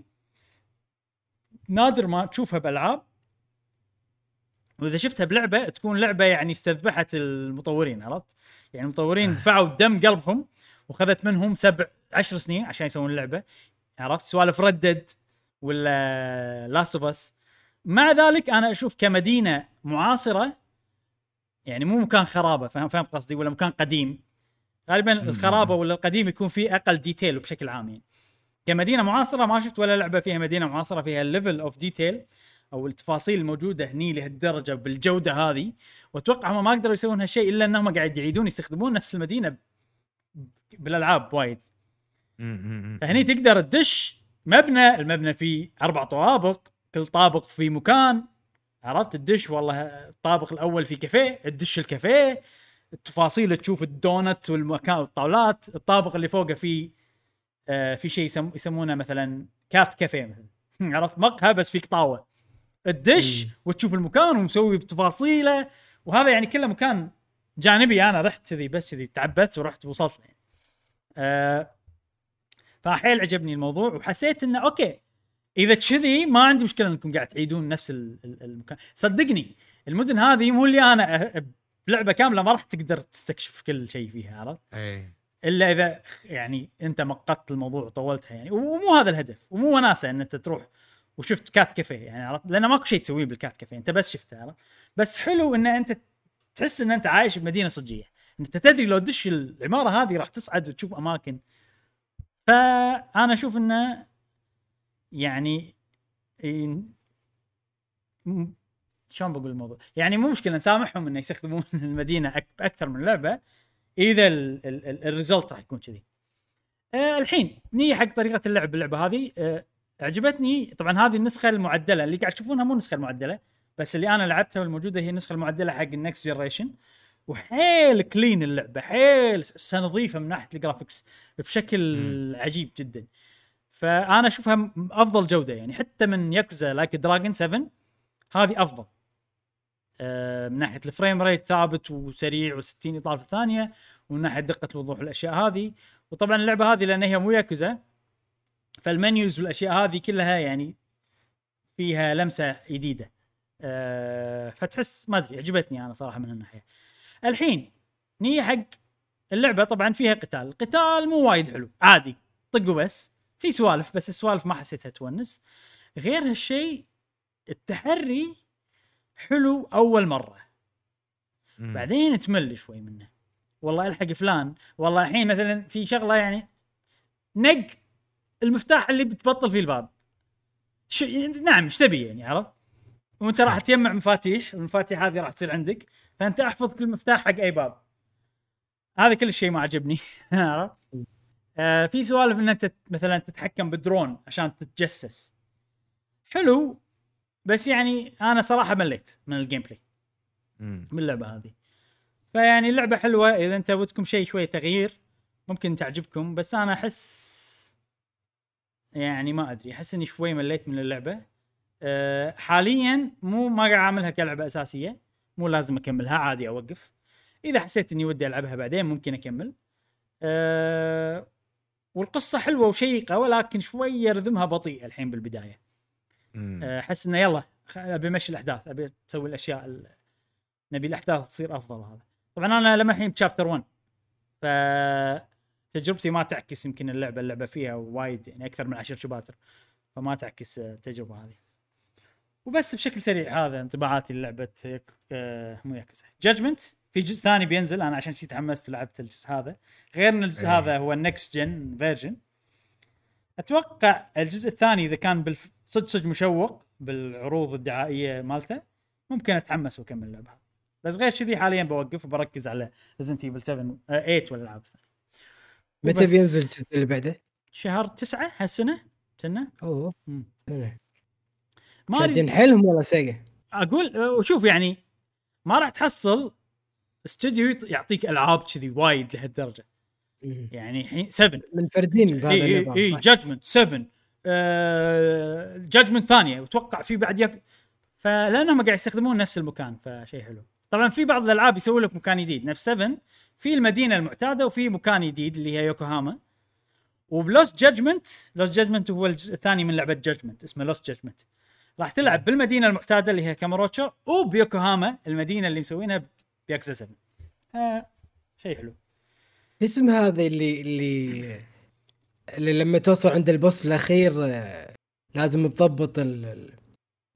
نادر ما تشوفها بالالعاب وإذا شفتها بلعبة تكون لعبة يعني استذبحت المطورين عرفت؟ يعني المطورين دفعوا دم قلبهم وخذت منهم سبع عشر سنين عشان يسوون اللعبه عرفت؟ سوالف Red Dead ولا Last of Us مع ذلك أنا أشوف كمدينة معاصرة يعني مو مكان خرابة فاهم فاهم قصدي ولا مكان قديم. غالبا الخرابة ولا القديم يكون فيه أقل detail بشكل عام يعني. كمدينة معاصرة ما شفت ولا لعبة فيها مدينة معاصرة فيها ال level of detail أو التفاصيل الموجودة هني لهالدرجة بالجودة هذه. وأتوقع هم ما قدروا يسوون هالشيء إلا إنهم قاعد يعيدون يستخدمون نفس المدينة بالألعاب وايد. فهني تقدر تدش مبنى المبنى فيه أربع طوابق كل طابق في مكان. عرفت؟ تدش والله الطابق الأول في كافيه تدش الكافيه التفاصيل تشوف الدونت والمكان الطاولات الطابق اللي فوقه فيه في شيء يسم يسمونه مثلا cat cafe مثلا. عرفت؟ مقهى بس فيه قطاوه تدش مم. وتشوف المكان ومسوي بتفاصيله. وهذا يعني كله مكان جانبي. أنا رحت كذي بس كذي تعبت ورحت وصلت يعني. آه فحيل عجبني الموضوع وحسيت إنه أوكي إذا كذي ما عندي مشكلة إنكم قاعد تعيدون نفس ال- ال- المكان. صدقني المدن هذه مو اللي أنا بلعبة كاملة ما راح تقدر تستكشف كل شيء فيها عرفت؟ اي إلا إذا يعني أنت مقطت الموضوع وطولتها يعني. ومو هذا الهدف ومو وناسة إن أنت تروح وشفت cat cafe يعني عرفت؟ لأنه ماكو شيء تسويه بال cat cafe أنت بس شفته عرفت؟ بس حلو إن أنت تحس إن أنت عايش بمدينة صجية. أنت تدري لو تدش العمارة هذه راح تصعد وتشوف أماكن. فأنا أشوف إنه يعني شلون بقول الموضوع؟ يعني مو مشكلة نسامحهم انه يستخدمون المدينة باكثر من لعبة. إذا ال- ال- ال- الريزلت راح يكون كذي. آه الحين نيجي حق طريقة اللعب باللعبه هذه. آه عجبتني طبعا هذه النسخة المعدلة اللي قاعد تشوفونها مو النسخه المعدلة بس اللي أنا لعبتها والموجودة هي النسخة المعدلة حق ال next generation وحيل clean اللعبة حيل نظيفه من ناحية ال graphics بشكل عجيب جدا. فأنا أشوفها م- أفضل جودة يعني. حتى من ياكوزا لايك دراجون 7 هذه أفضل. من ناحية ال frame rate ثابت وسريع و60 إطار في الثانية ومن ناحية دقة الوضوح والاشياء هذه. وطبعا اللعبة هذه لأن هي مو ياكوزا فالمنيوز والأشياء هذه كلها يعني فيها لمسة جديده أه فتحس ما أدري عجبتني أنا صراحة من هالناحيه الحين نيجي حق اللعبة طبعا فيها قتال. القتال مو وايد حلو عادي طقوا بس. في سوالف بس السوالف ما حسيتها تونس. غير هالشيء التحري حلو أول مرة. مم. بعدين تمل شوي منه. والله ألحق فلان والله الحين مثلا في شغلة يعني نقّ المفتاح اللي بتبطل فيه الباب. ش... نعم إيش تبي يعني عرفت؟ وأنت راح تجمع مفاتيح والمفاتيح هذه راح تصير عندك فأنت أحفظ كل مفتاح حق أي باب. هذا كل شيء ما عجبني عرفت؟ آه في سوالف إن أنت مثلا تتحكم بالدرون عشان تتجسس. حلو بس يعني أنا صراحة مليت من ال gameplay. من اللعبة هذه. فيعني اللعبة حلوة إذا أنت ودكم شيء شوي تغيير ممكن تعجبكم بس أنا أحس يعني ما أدري أحس إني شوي مليت من اللعبة. أه حاليا مو ما قاعد أعملها كلعبة أساسية مو لازم أكملها عادي أوقف. إذا حسيت إني ودي ألعبها بعدين ممكن أكمل. أه والقصة حلوة وشيقة ولكن شوية رذمها بطيء الحين بالبداية. أحس إنه يلا أبي أمشي الأحداث أبي أسوي الأشياء ال... نبي الأحداث تصير أفضل هذا. طبعا أنا لما الحين ب chapter 1 ف تجربتي ما تعكس يمكن اللعبة اللعبة فيها وايد يعني أكثر من عشر چباتر فما تعكس آه، التجربة هذه. وبس بشكل سريع هذا انطباعاتي للعبة يك... آه مو ياكوزا جادجمنت في جزء ثاني بينزل أنا عشان شي تحمست لعبت الجزء هذا. غير إن الجزء إيه. هذا هو ال next gen version أتوقع الجزء الثاني إذا كان بالف... صدق صدق مشوق بالعروض الدعائية مالته ممكن أتحمس وأكمل اللعبه بس غير كذي حاليا بوقف وبركز على ريزدنت ايفل 7 آه 8 والالعاب متى. بينزل الجزء اللي بعده؟ شهر تسعة هالسنة كنا أوه. سنة. ما شادين حيلهم ولا سيجا؟ أقول أه، وشوف يعني ما راح تحصل استوديو يعطيك ألعاب كذي وايد لهالدرجة. يعني الحين 7 منفردين بهذا اي اي؟ جادجمنت 7 جادجمنت ثانية واتوقع في بعد يك... فلأنهم قاعد يستخدمون نفس المكان فشيء حلو. طبعا في بعض الألعاب يسوي لك مكان جديد نفس 7 في المدينة المعتادة وفي مكان جديد اللي هي يوكوهاما. وبلوست جادجمنت لوست جادجمنت هو الجزء الثاني من لعبة جادجمنت اسمه لوست جادجمنت راح تلعب بالمدينة المعتادة اللي هي كاماروتشو وبيوكوهاما المدينة اللي مسوينها بياكوزا 7 آه شيء حلو. اسم هذا اللي اللي اللي لما توصل عند ال boss الأخير آه، لازم تضبط ال- ال-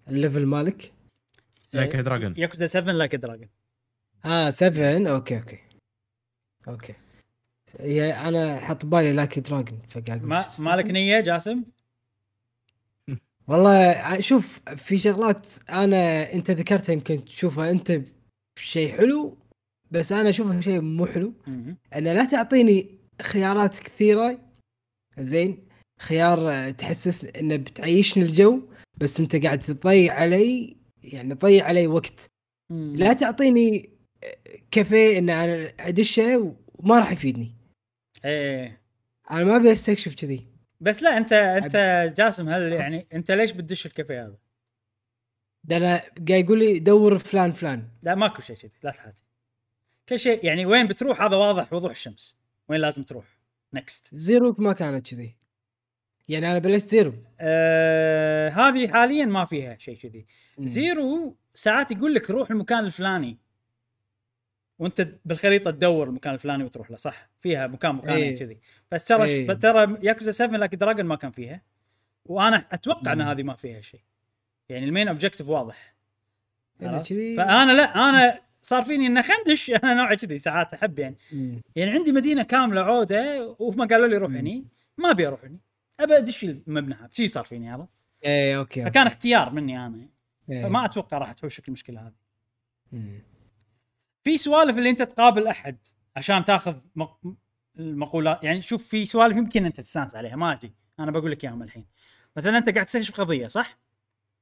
ال level مالك. Like a Dragon ياكوزا 7 Like a Dragon آه 7 okay okay. okay. هي أنا حط بالي Like a Dragon فقاعد ما مالك؟ نية جاسم؟ والله شوف في شغلات أنا أنت ذكرتها يمكن تشوفها أنت شيء حلو. بس أنا اشوفها شيء مو حلو. مهم. ان لا تعطيني خيارات كثيرة زين؟ خيار آه، تحسس انه بتعيشني الجو بس أنت قاعد تضيع علي يعني تضيع علي وقت. لا تعطيني آه، كافيه إن أنا أدشه وما راح يفيدني. إيه أنا ما أبي أستكشف كذي. بس لا أنت أنت جاسم هل يعني أنت ليش بتدش الكافيه هذا؟ ده أنا قاعد يقول لي دور فلان فلان. لا ماكو شيء كذي لا تحاتي. كل شيء يعني وين بتروح هذا واضح وضوح الشمس. وين لازم تروح؟ next زيرو ما كانت كذي. يعني أنا بلشت زيرو. آه هذه حاليا ما فيها شيء كذي. زيرو ساعات يقول لك روح المكان الفلاني. وأنت بالخريطة تدور المكان الفلاني وتروح له صح؟ فيها مكان مكان إيه. كذي. بس ترى إيه. ترى ياكوزا 7 Like a Dragon ما كان فيها. وأنا أتوقع إن مم. هذه ما فيها شيء. يعني ال main objective واضح؟ كذي- فأنا لا أنا صار فيني انه خندش. أنا نوعي كذي ساعات أحب يعني. مم. يعني عندي مدينة كاملة عودة وهم قالوا لي روح. هني. ما أبي أروح هني. ابى أدش المبنى هذا. شي صار فيني عرفت إيه okay فكان اختيار مني أنا إيه. فما أتوقع راح تحوشك المشكلة هذه. مم. في سوالف اللي أنت تقابل أحد عشان تاخذ مق... المقولات. يعني شوف في سوالف يمكن أنت تستانس عليها ما أدري. أنا بقول لك إياهم الحين. مثلا أنت قاعد تستكشف قضية صح؟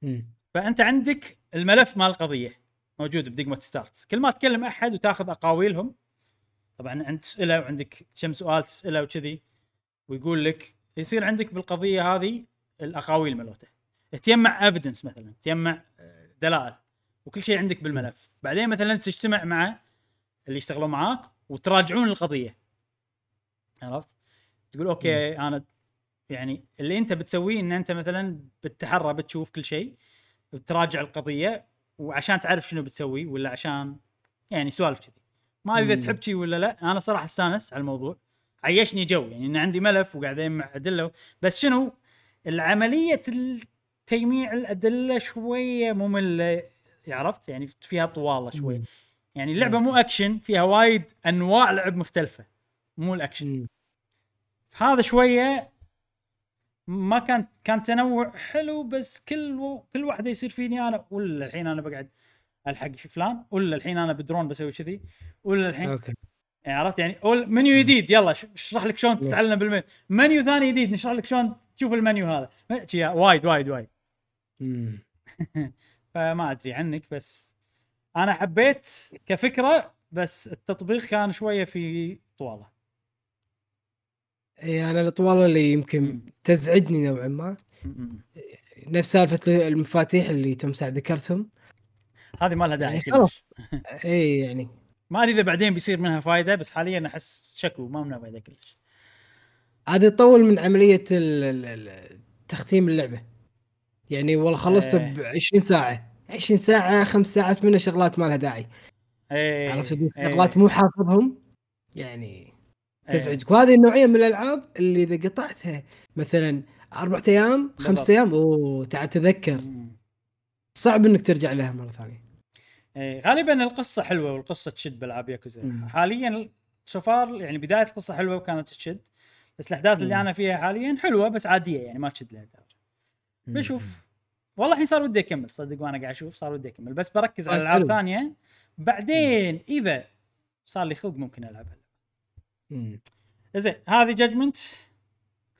مم. فأنت عندك الملف مال القضية. موجود بدقمة start كل ما تكلم أحد وتاخذ أقاويلهم طبعا عند تسأله وعندك كم سؤال تسأله وكذي ويقول لك يصير عندك بالقضية هذه الأقاويل مالته تجمع evidence مثلا تجمع آه، دلائل وكل شيء عندك بالملف. بعدين مثلا تجتمع مع اللي يشتغلون معاك وتراجعون القضية. عرفت؟ تقول okay أنا يعني اللي أنت بتسويه إن أنت مثلا بتتحرى بتشوف كل شيء بتراجع القضية وعشان تعرف شنو بتسوي ولا عشان يعني سوالف كذي ما إذا. تحب شي ولا لا أنا صراحة استانس على الموضوع عيشني جو يعني إن عندي ملف وقاعد اجمع أدلة بس شنو العملية تجميع الأدلة شوية مملة عرفت يعني فيها طوالة شوي مم. يعني اللعبة مو أكشن فيها وايد أنواع لعب مختلفة مو الأكشن. هذا شوية ما كان كان تنوع حلو بس كل و... كل واحدة يصير فيني أنا ولا الحين أنا بقعد ألحق في فلان ولا الحين أنا بدرون بسوي كذي ولا الحين okay. يعني عرفت؟ يعني منيو جديد يلا اشرح لك شلون تتعلم بال menu. menu ثاني جديد نشرح لك شلون تشوف المنيو هذا. وايد وايد وايد. فما أدري عنك بس أنا حبيت كفكرة بس التطبيق كان شوية في طوالة. اي أنا الأطوال اللي يمكن. تزعجني نوعا ما. نفس سالفة المفاتيح اللي تمسح ذكرتهم هذه ما لها داعي يعني. خلاص اي يعني ما أدري إذا بعدين بيصير منها فائده بس حاليا أحس شكو ما منها فائده كلش عاد يطول من عملية تختيم اللعبة يعني والله خلصت إيه. ب 20 ساعة 20 ساعة خمس ساعات منها شغلات ما لها داعي إيه عرفت إيه. شغلات مو حافظهم يعني إيه. تزعجك وهذه النوعية من الألعاب اللي إذا قطعتها مثلا أربع أيام. خمس أيام أوه تعال تذكر. صعب إنك ترجع لها مرة ثانية إيه. غالبا القصة حلوة والقصة تشد بألعاب ياكوزا. حاليا سوفار يعني بداية القصة حلوة وكانت تشد بس الأحداث اللي. أنا فيها حاليا حلوة بس عادية يعني ما تشد لها بشوف والله الحين صار ودي أكمل صدق وأنا قاعد أشوف صار ودي أكمل بس بركز على طيب، العاب. ثانية بعدين إذا صار لي خلق ممكن العبها. زين هذه جاجمنت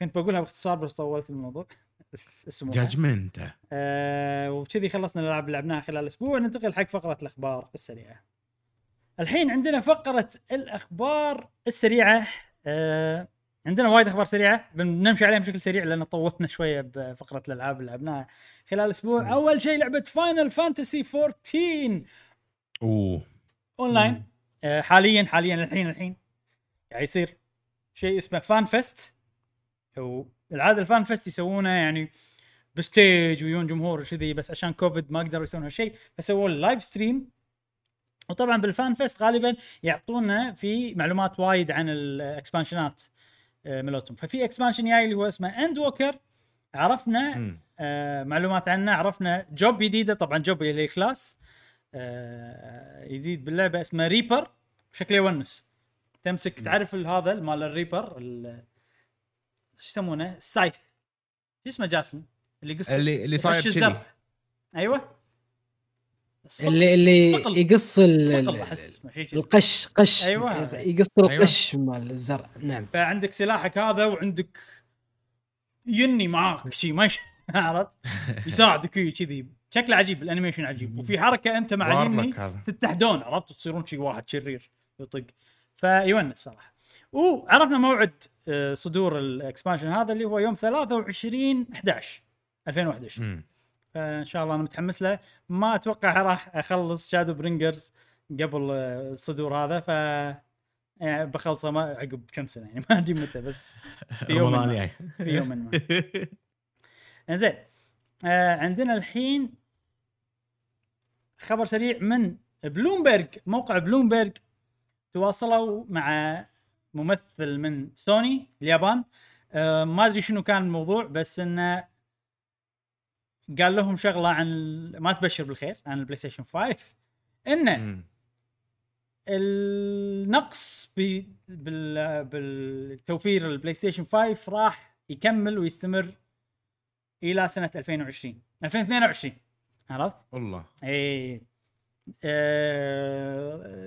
كنت بقولها باختصار بس طولت الموضوع. اسمه جاجمنت آه وكذي خلصنا الألعاب اللي لعبناها خلال الأسبوع. ننتقل حق فقرة الأخبار السريعة. الحين عندنا فقرة الأخبار السريعة. آه عندنا وايد أخبار سريعة. بنمشي عليها بشكل سريع لأن طولنا شوية بفقرة الألعاب اللي لعبناها خلال الأسبوع. أول شيء لعبة Final Fantasy 14 أوه. اونلاين آه حاليا حاليا الحين الحين. قاعد يصير شيء اسمه Fan Fest. والعاده ال Fan Fest يسوونه يعني ب stage ويون جمهور وكذي بس عشان كوفيد ما قدروا يسوون هالشيء فسووا ال live stream وطبعا بال Fan Fest غالبا يعطونا في معلومات وايد عن ال expansion ات آه، مالوتهم. ففي expansion جاي اللي هو اسمه Endwalker عرفنا. آه معلومات عنه عرفنا job جديدة طبعا job اللي هي class آه جديد باللعبة اسمه reaper شكله يونس. تمسك تعرف هذا مال ال reaper ال- شو يسمونه؟ ال scythe شو اسمه جاسم؟ اللي يقص اللي اللي صاير كذي. الزرع أيوه. الصق- اللي اللي الصقل. يقص ال- شيء. القش قش. أيوة. يقص القش مال الزرع نعم. فعندك سلاحك هذا وعندك جني معاك شي ما عرفت؟ يساعدك كذي. شكله عجيب ال animation عجيب. وفي حركة أنت مع هذا. تتحدون عرفت؟ تصيرون شي واحد شرير يطق. فيونس صراحة. وعرفنا موعد آه، صدور ال expansion هذا اللي هو يوم 23 11 2011 مم. فإن شاء الله أنا متحمس له. ما أتوقع راح أخلص Shadowbringers قبل آه، الصدور هذا ف يعني بخلصه ما عقب كم سنة يعني ما أدري متى بس في يوم ما. في يوم ما. إنزين آه عندنا الحين خبر سريع من بلومبرج موقع بلومبرج تواصلوا مع ممثل من سوني اليابان. آه ما أدري شنو كان الموضوع بس إنه قال لهم شغلة عن ما تبشر بالخير عن البلاي ستيشن 5 انه. النقص بالتوفير البلاي ستيشن 5 راح يكمل ويستمر إلى سنة 2020 2022 عرفت؟ والله اي أه...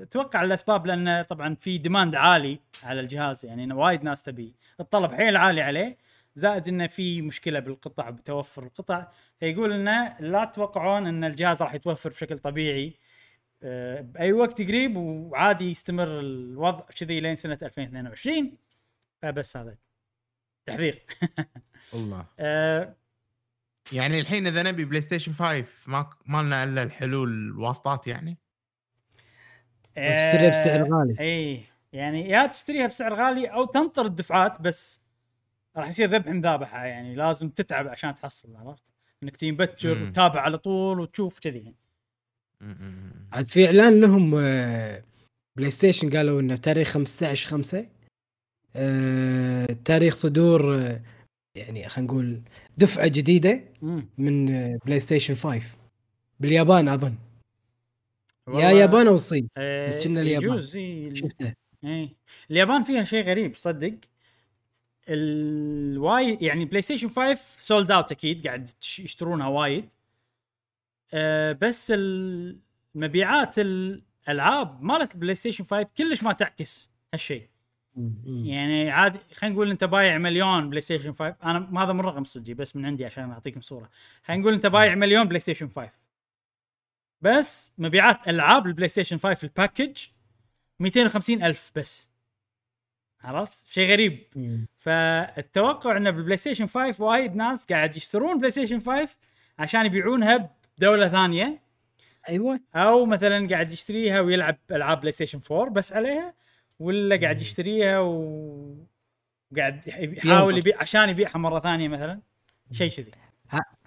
أتوقع الأسباب لأن طبعا في demand عالي على الجهاز يعني وايد ناس تبي. الطلب حيل عالي عليه زائد إنه في مشكلة بالقطع بتوفر القطع. فيقول إنه لا تتوقعون إن الجهاز راح يتوفر بشكل طبيعي أه... بأي وقت قريب وعادي يستمر الوضع كذي لين سنة 2022 فبس هذا تحذير. والله أه... يعني الحين إذا نبي بلاي ستيشن 5 ما ما لنا إلا الحلول الواسطات يعني وتشتريها بسعر غالي إي يعني يا تشتريها بسعر غالي أو تنطر الدفعات بس راح يصير ذبح مذابحة يعني لازم تتعب عشان تحصل عرفت؟ إنك تجي مبكر. وتتابع على طول وتشوف كذي يعني. عاد في إعلان لهم آه، بلاي ستيشن قالوا إنه تاريخ 15 5 تاريخ صدور آه، يعني خلينا نقول دفعة جديدة. من بلاي ستيشن 5 باليابان أظن. يا يابان أو الصين؟ آه، بس كنا اليابان. يجوز. شفته. إيه اليابان فيها شيء غريب صدق. الوايد يعني بلاي ستيشن 5 sold out أكيد قاعد يشترونها وايد. أه بس المبيعات الالعاب مالت البلاي ستيشن 5 كلش ما تعكس هالشيء. يعني عادي خلينا نقول أنت بايع مليون بلاي ستيشن 5 أنا ما هذا مو الرقم الصجي بس من عندي عشان أعطيكم صورة. خلينا نقول أنت بايع مليون بلاي ستيشن 5 بس مبيعات ألعاب البلاي ستيشن 5 ال package 250 ألف بس. عرفت؟ شيء غريب. فالتوقع انه بالبلاي ستيشن 5 وايد ناس قاعد يشترون بلاي ستيشن 5 عشان يبيعونها بدولة ثانية. أيوه. أو مثلا قاعد يشتريها ويلعب ألعاب بلاي ستيشن 4 بس عليها. ولا قاعد يشتريها و قاعد يحاول يبيع عشان يبيعها مرة ثانية مثلا. شيء كذي.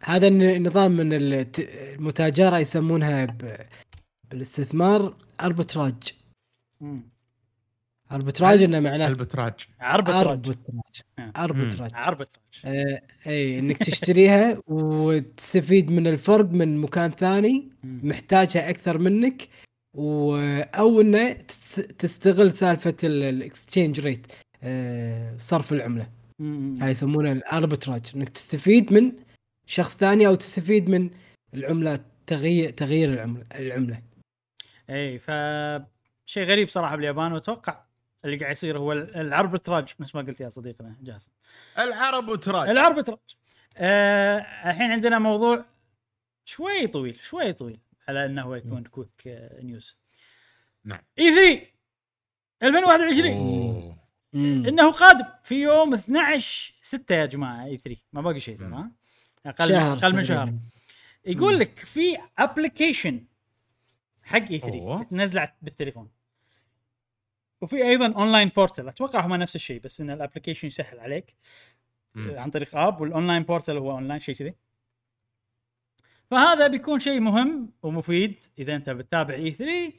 هذا النظام من المتاجرة يسمونها ب... بالاستثمار أربتراج. أربتراج انه معناه؟ البتراج عربتراج أربتراج. آه. أربتراج. عربتراج آه، إي إنك تشتريها وتستفيد من الفرق من مكان ثاني. محتاجها أكثر منك و... أو إنه تس- تستغل سالفة ال exchange rate صرف العملة. هاي يسمونه ال arbitrage إنك تستفيد من شخص ثاني أو تستفيد من العملات تغيير تغيير العمله العملة. اي ف شيء غريب صراحة باليابان وأتوقع اللي قاعد يصير هو ال- ال arbitrage نفس ما قلت يا صديقنا جاسم. ال arbitrage ال arbitrage آه الحين عندنا موضوع شوي طويل شوي طويل. على أنه يكون quick news نعم. E3 2021 أوه. مم. إنه قادم في يوم 12 6 يا جماعة E3 ما باقي شيء ترى ها؟ أقل أقل من شهر. يقول لك في application حق E3 أوه. تنزله بالتليفون وفي أيضا online portal أتوقع هما نفس الشيء بس إن ال application يسهل عليك مم. عن طريق app وال online portal هو اونلاين شيء كذي فهذا بيكون شيء مهم ومفيد إذا أنت بتتابع E3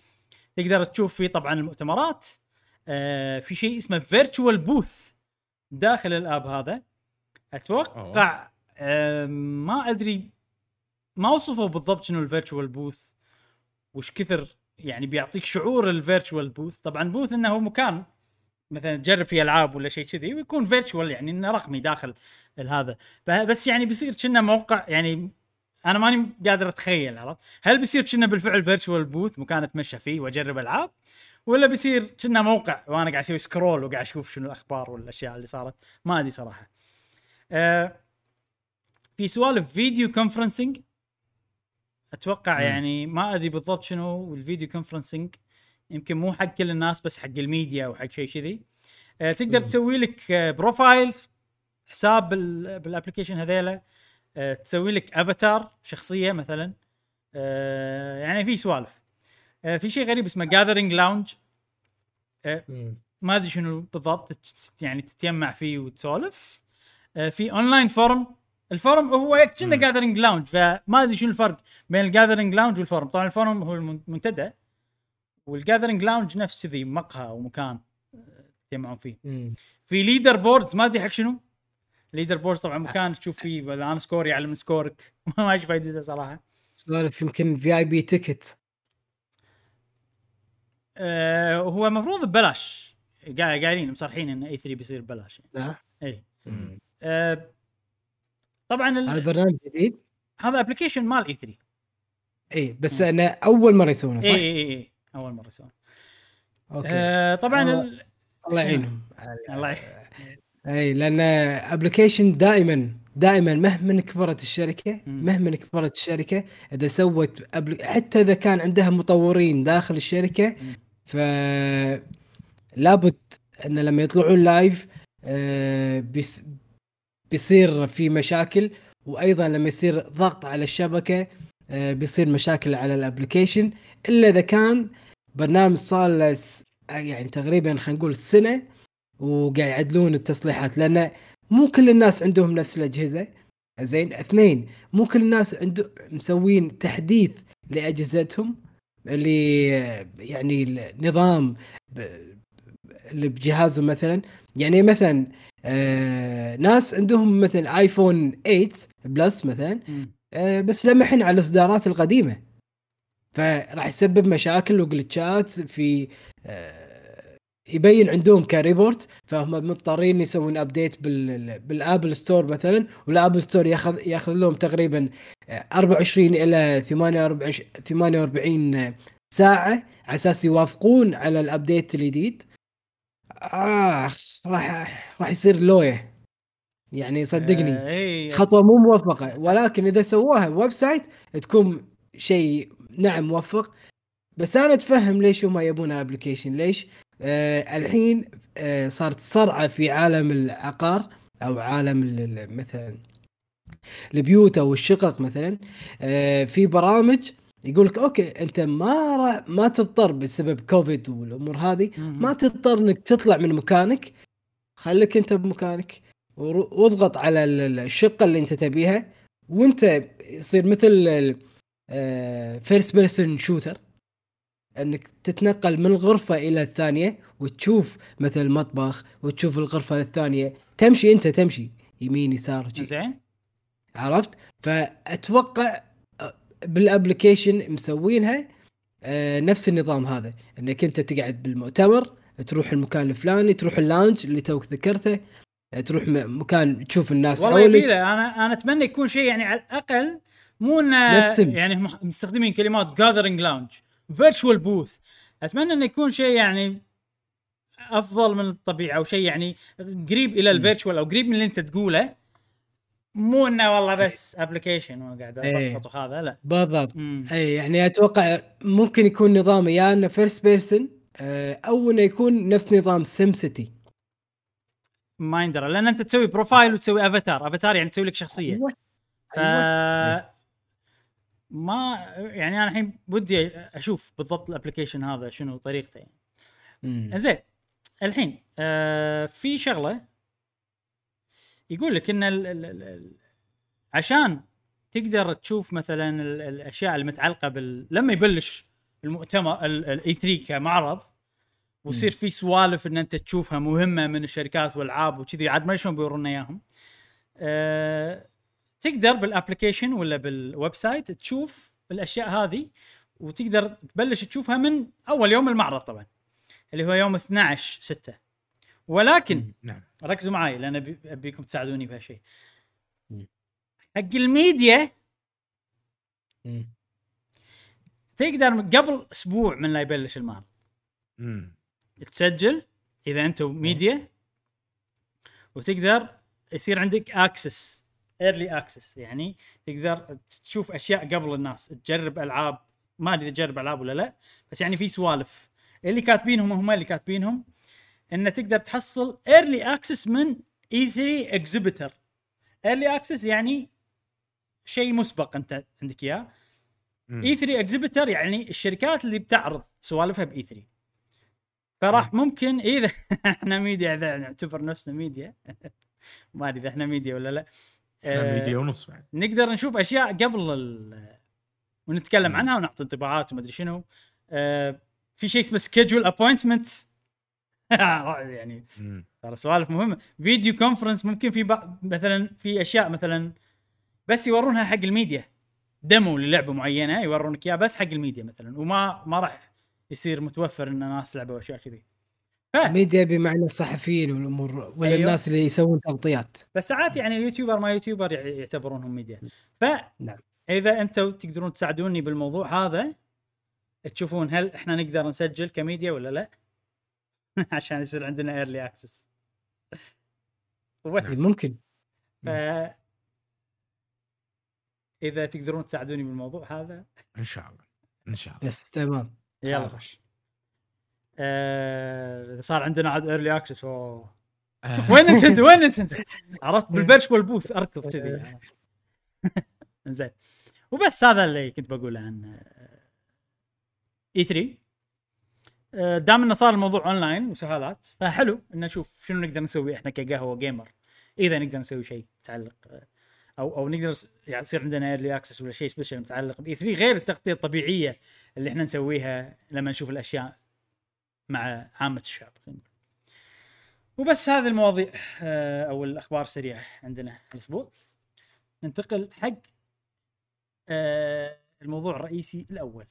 تقدر تشوف فيه طبعا المؤتمرات. آه في شيء اسمه virtual booth داخل ال app هذا. أتوقع آه ما أدري ما وصفوا بالضبط شنو ال virtual booth وش كثر يعني بيعطيك شعور ال virtual booth طبعا booth إنه هو مكان مثلا تجرب فيه ألعاب ولا شيء كذي ويكون virtual يعني إنه رقمي داخل هذا. بس يعني بيصير كنا موقع يعني أنا ماني قادر اتخيل عرفت؟ هل بيصير كنا بالفعل virtual booth مكان اتمشى فيه واجرب ألعاب؟ ولا بيصير كنا موقع وأنا قاعد أسوي scroll وقاعد أشوف شنو الأخبار والأشياء اللي صارت؟ ما أدري صراحة. آه في سوالف video conferencing أتوقع مم. يعني ما أدري بالضبط شنو ال video conferencing يمكن مو حق كل الناس بس حق الميديا أو حق شيء كذي. آه تقدر. تسوي لك آه، profile حساب بال- بال application هذيلا. آه، تسوي لك افاتار شخصية مثلا. آه، يعني في سوالف. آه، في شيء غريب اسمه gathering lounge. ما أدري شنو بالضبط يعني تتجمع فيه وتسولف. آه، في online forum ال forum هو كأنه مم. gathering lounge فما أدري شنو الفرق بين ال gathering lounge وال forum. طبعا ال forum هو المنتدى وال gathering lounge نفس كذي مقهى أو مكان آه، تجمعون فيه. في leaderboards ما أدري حق شنو. leaderboards طبعا مكان تشوف فيه اذا أنا score ي أعلى من score ك ما أشوف فائدته صراحة سوالف يمكن في VIP ticket أه هو المفروض ببلاش قا- قايلين مصرحين إن E3 بيصير ببلاش يعني. اي. أه طبعا هذا. برنامج جديد هذا application مال E3 اي بس إنه أول مرة يسوونه صح؟ اي اي اي اي أول مرة يسوون okay أه طبعا. ال... الله يعينهم الله يعين. أي لأن application دائما دائما مهما كبرت الشركة. مهما كبرت الشركة إذا سوت. حتى إذا كان عندها مطورين داخل الشركة. ف لابد إن لما يطلعون live آه، بيس... بيصير في مشاكل وأيضا لما يصير ضغط على الشبكة آه، بيصير مشاكل على ال application إلا إذا كان برنامج صار له يعني تقريبا خلينا نقول سنة وقاعد يعدلون التصليحات لأن مو كل الناس عندهم نفس الأجهزة. زين اثنين مو كل الناس عنده مسوين تحديث لأجهزتهم اللي يعني النظام اللي بجهازهم مثلا. يعني مثلا آه ناس عندهم مثل آيفون 8 Plus مثلا. آه بس لمحن على الاصدارات القديمة. فراح يسبب مشاكل و glitch ات في آه يبين عندهم crash report فهم مضطرين يسوون update بال بال App Store مثلا وال App Store ياخذ ياخذ لهم تقريبا آه، 24 إلى 48 48 ساعة على أساس يوافقون على ال update الجديد. آخ راح راح يصير لوية. يعني صدقني. آه، اي خطوة مو موفقة. ولكن إذا سووها website تكون شيء نعم موفق. بس أنا أتفهم ليش هم يبونها application ليش؟ آه الحين آه صارت صرعة في عالم العقار أو عالم ال- ال- مثلا البيوت أو الشقق مثلا آه في برامج يقول لك okay أنت ما را ما تضطر بسبب كوفيد والأمور هذه ما تضطر إنك تطلع من مكانك خليك أنت بمكانك واضغط على ال- ال- الشقة اللي أنت تبيها وأنت يصير مثل first person shooter انك تتنقل من غرفه إلى الثانية وتشوف مثل المطبخ وتشوف الغرفة الثانية. تمشي أنت تمشي. يمين يسار. زين. عرفت؟ فأتوقع بال application مسوينها نفس النظام هذا. إنك أنت تقعد بالمؤتمر تروح المكان الفلاني تروح ال lounge اللي توك ذكرته تروح مكان تشوف الناس والله حولك. أنا أنا أتمنى يكون شيء يعني على الأقل مو إنه يعني مستخدمين كلمات gathering lounge virtual booth أتمنى إنه يكون شيء يعني أفضل من الطبيعة أو شيء يعني قريب إلى ال virtual أو قريب من اللي أنت تقوله. مو إنه والله بس application وقاعد إيه. اضغط وهذا لا. بالضبط. اي يعني أتوقع ممكن يكون نظام يا إنه first person أو إنه يكون نفس نظام سيم سيتي ما يندرى لأن أنت تسوي profile وتسوي avatar avatar يعني تسوي لك شخصية. ف أيوه. ما يعني أنا الحين ودي أشوف بالضبط ال application هذا شنو طريقته يعني. زين الحين آه في شغلة يقول لك إن ال ال ال ال عشان تقدر تشوف مثلا ال- الأشياء المتعلقة بال لما يبلش المؤتمر ال E3 كمعرض ويصير في سوالف إن أنت تشوفها مهمة من الشركات والألعاب وكذي عاد ما شلون بيورونا إياهم. أه تقدر بال application ولا بال website تشوف الأشياء هذه وتقدر تبلش تشوفها من أول يوم المعرض طبعا اللي هو يوم 12 6 ولكن نعم ركزوا معي لأن أبيكم تساعدوني بهالشيء. حق الميديا مم. تقدر قبل أسبوع من لا يبلش المعرض مم. تسجل إذا أنتم ميديا وتقدر يصير عندك access early access يعني تقدر تشوف أشياء قبل الناس تجرب ألعاب ما أدري إذا تجرب ألعاب ولا لا بس يعني في سوالف. اللي كاتبينهم هم اللي كاتبينهم انه تقدر تحصل early access من E3 exhibitor early access يعني شيء مسبق أنت عندك إياه. E3 exhibitor يعني الشركات اللي بتعرض سوالفها ب E3 فراح ممكن إذا إحنا ميديا اذا نعتبر نفسنا ميديا ما أدري إذا إحنا ميديا ولا لا. ميديا ونص بعد. نقدر نشوف أشياء قبل ال... ونتكلم مم. عنها ونعطي انطباعات وما أدري شنو. آه، في شيء اسمه schedule appointment يعني. ترى سوالف مهمة. video conference ممكن في بع... مثلا في أشياء مثلا بس يورونها حق ال media. demo للعبة معينة يورونك إياها بس حق الميديا مثلا. وما ما راح يصير متوفر إن ناس لعبه واشياء كذي. ميديا بمعنى الصحفيين والأمور ولا أيوه. الناس اللي يسوون تغطيات. بس ساعات يعني ال YouTuber ما YouTuber يع- يعتبرونهم ميديا. ف نعم. إذا أنتم تقدرون تساعدوني بالموضوع هذا تشوفون هل إحنا نقدر نسجل كميديا ولا لا؟ عشان يصير عندنا early access وبس ممكن. ف إذا تقدرون تساعدوني بالموضوع هذا. إن شاء الله. إن شاء الله. بس تمام. يلا. خش آه صار عندنا عاد early access أوه. آه، وين نتندو وين نتندو عرفت بال virtual booth أركض كذي. زين وبس هذا اللي كنت بقوله عن E3 آه، دام إنه صار الموضوع اونلاين وسهالات فحلو ان نشوف شنو نقدر نسوي إحنا كقهوة جيمر إذا نقدر نسوي شيء متعلق آه، أو أو نقدر يعني يصير عندنا early access ولا شيء special متعلق ب E3 غير التغطية الطبيعية اللي إحنا نسويها لما نشوف الأشياء مع عامة الشعب خلينا نقول. وبس هذه المواضيع آه، أو الأخبار السريعة عندنا الأسبوع. ننتقل حق آه، الموضوع الرئيسي الأول.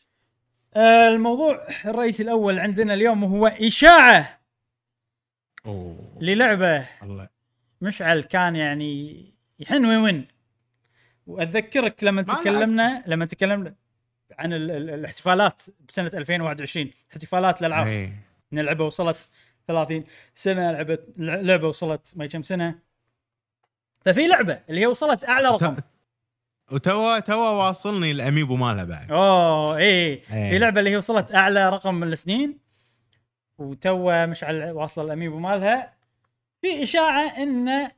آه، الموضوع الرئيسي الأول عندنا اليوم هو إشاعة أوه. للعبة. الله. مشعل كان يعني يحن وين وين وأذكرك لما ما تكلمنا لما تكلمنا عن ال- ال- الاحتفالات بسنة 2021 احتفالات الألعاب. إيه. ان اللعبه وصلت 30 سنة لعبه لعبه وصلت ما كم سنة. ففي لعبة اللي هي وصلت أعلى رقم. وتوا توا واصلني الأميبو مالها بعد. أوه اي إيه. في لعبة اللي هي وصلت أعلى رقم من السنين. وتو مشعل واصلة الأميبو مالها. في إشاعة انه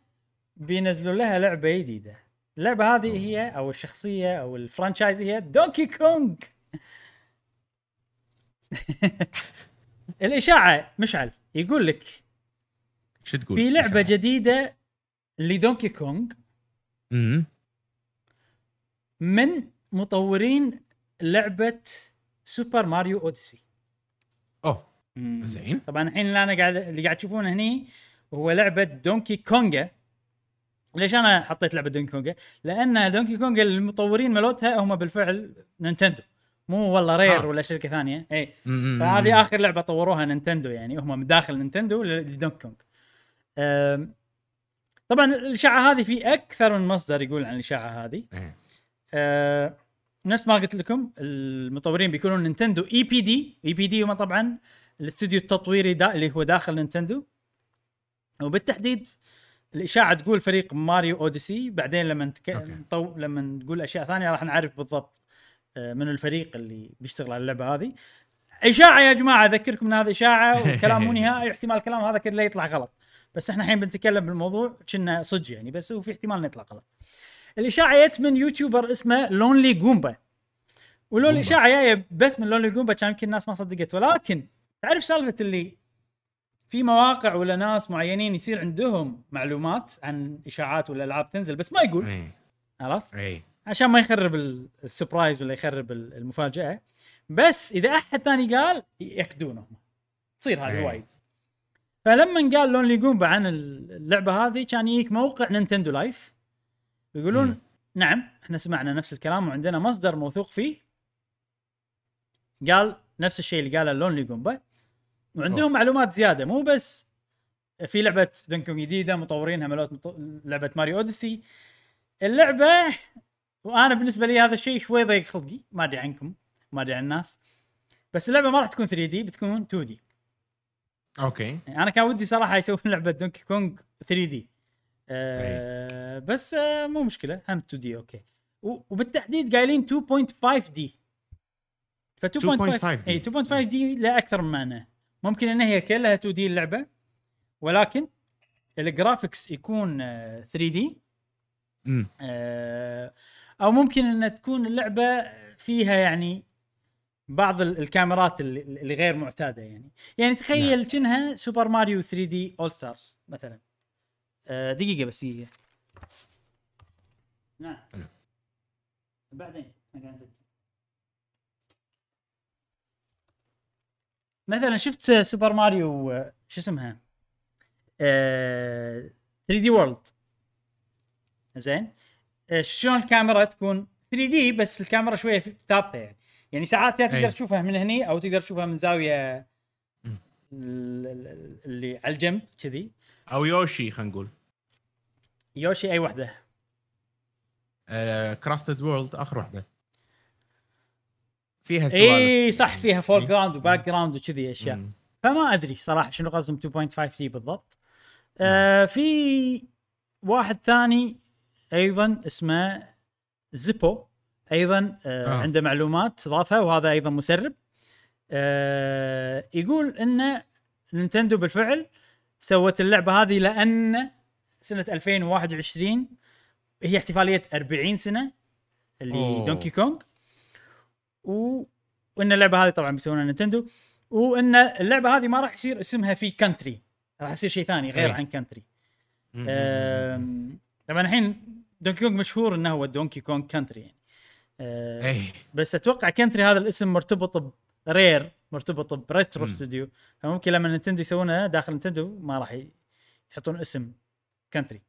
بينزلوا لها لعبة جديدة. اللعبة هذه هي أو الشخصية أو ال franchise هي دونكي كونغ الإشاعة مشعل يقول لك شو تقول؟ في لعبة جديدة لدونكي كونغ من مطورين لعبة سوبر ماريو اوديسي أوه. زين. طبعا الحين اللي أنا قاعد اللي قاعد تشوفونه هني هو لعبة دونكي كونغا ليش أنا حطيت لعبة دونكي كونغا؟ لأن دونكي كونغا المطورين مالتها هم بالفعل نينتندو مو والله رير آه. ولا شركة ثانية اي. فهذه آخر لعبة طوروها نينتندو يعني هم من داخل نينتندو لدونكي كونغ أم، طبعا الإشاعة هذه في أكثر من مصدر يقول عن الإشاعة هذه إيه. نفس ما قلت لكم المطورين بيكونون نينتندو اي بي دي اي بي دي هم طبعا الاستوديو التطويري دا اللي هو داخل نينتندو وبالتحديد الإشاعة تقول فريق ماريو أوديسي بعدين لما. okay. نطو... لما نقول أشياء ثانية راح نعرف بالضبط آه، من الفريق اللي بيشتغل على اللعبة هذه إشاعة يا جماعة أذكركم إن هذه إشاعة وكلام مو نهائي احتمال الكلام هذا كله يطلع غلط بس إحنا الحين بنتكلم بالموضوع كنا صدق يعني بس هو في احتمال إنه يطلع غلط الإشاعة جت من YouTuber اسمه Lonely Goomba ولو. الإشاعة جاية بس من لونلي جومبا كان يمكن الناس ما صدقت ولكن تعرف سالفة اللي في مواقع ولا ناس معينين يصير عندهم معلومات عن إشاعات ولا ألعاب تنزل بس ما يقول. إيه. عرفت؟ إيه. عشان ما يخرب ال- ال surprise ولا يخرب ال- المفاجأة. بس إذا أحد ثاني قال ياكدونه تصير هذه إيه. وايد. فلما قال لونلي جومبا عن اللعبة هذه كان يجيك موقع نينتندو لايف. يقولون مم. نعم إحنا سمعنا نفس الكلام وعندنا مصدر موثوق فيه. قال نفس الشيء اللي قاله لونلي جومبا وعندهم أوه. معلومات زيادة مو بس في لعبة دونكي جديدة مطورينها ملوت مط... لعبة ماريو أوديسي. اللعبة وأنا بالنسبة لي هذا الشيء شوي ضيق خلقي ما أدري عنكم ما أدري عن الناس. بس اللعبة ما راح تكون 3D بتكون 2D. Okay. يعني أنا كان ودي صراحة يسوون لعبة دونكي كونغ 3D. آه بس آه مو مشكلة هم 2D okay. وبالتحديد قايلين 2.5D. ف 2.5 2.5D. إي 2.5D لا أكثر من معنى ممكن إن هي كلها 2D اللعبة ولكن ال graphics يكون آه 3D امم آه، أو ممكن إن تكون اللعبة فيها يعني بعض ال- الكاميرات اللي غير معتادة يعني. يعني تخيل كأنها سوبر ماريو 3 دي اول ستارز مثلا. آه، دقيقة بس دقيقة. نعم. حلو. بعدين قاعد مثلا شفت سوبر ماريو آه، شو اسمها؟ آه، 3 دي وورلد. زين. آه، شلون الكاميرا تكون 3D بس الكاميرا شوية ثابتة يعني. يعني ساعات يا تقدر أي. تشوفها من هني أو تقدر تشوفها من زاوية اللي على الجنب كذي. أو يوشي خلينا نقول. يوشي أي وحدة. كرافتد وورلد آخر واحدة فيها سوالف اي صح فيها fore. ground و background وكذي أشياء مم. فما أدري صراحة شنو قصدهم 2.5D بالضبط آه في واحد ثاني أيضا اسمه زيبو أيضا آه آه. عنده معلومات ضافها وهذا أيضا مسرب آه يقول إن نينتندو بالفعل سوت اللعبة هذه لأن سنة 2021 هي احتفالية 40 سنة اللي أوه. دونكي كونغ و... وإن اللعبة هذه طبعا بيسوونها نينتندو وإن اللعبة هذه ما راح يصير اسمها في كنتري راح يصير شيء ثاني غير أي. عن كنتري طبعا الحين دونكي كونغ مشهور إنه هو دونكي كونغ كنتري يعني. أه، بس أتوقع كنتري هذا الاسم مرتبط بري- مرتبط بريترو. ستوديو فممكن لما نينتندو يسوونها داخل نينتندو ما راح يحطون اسم كنتري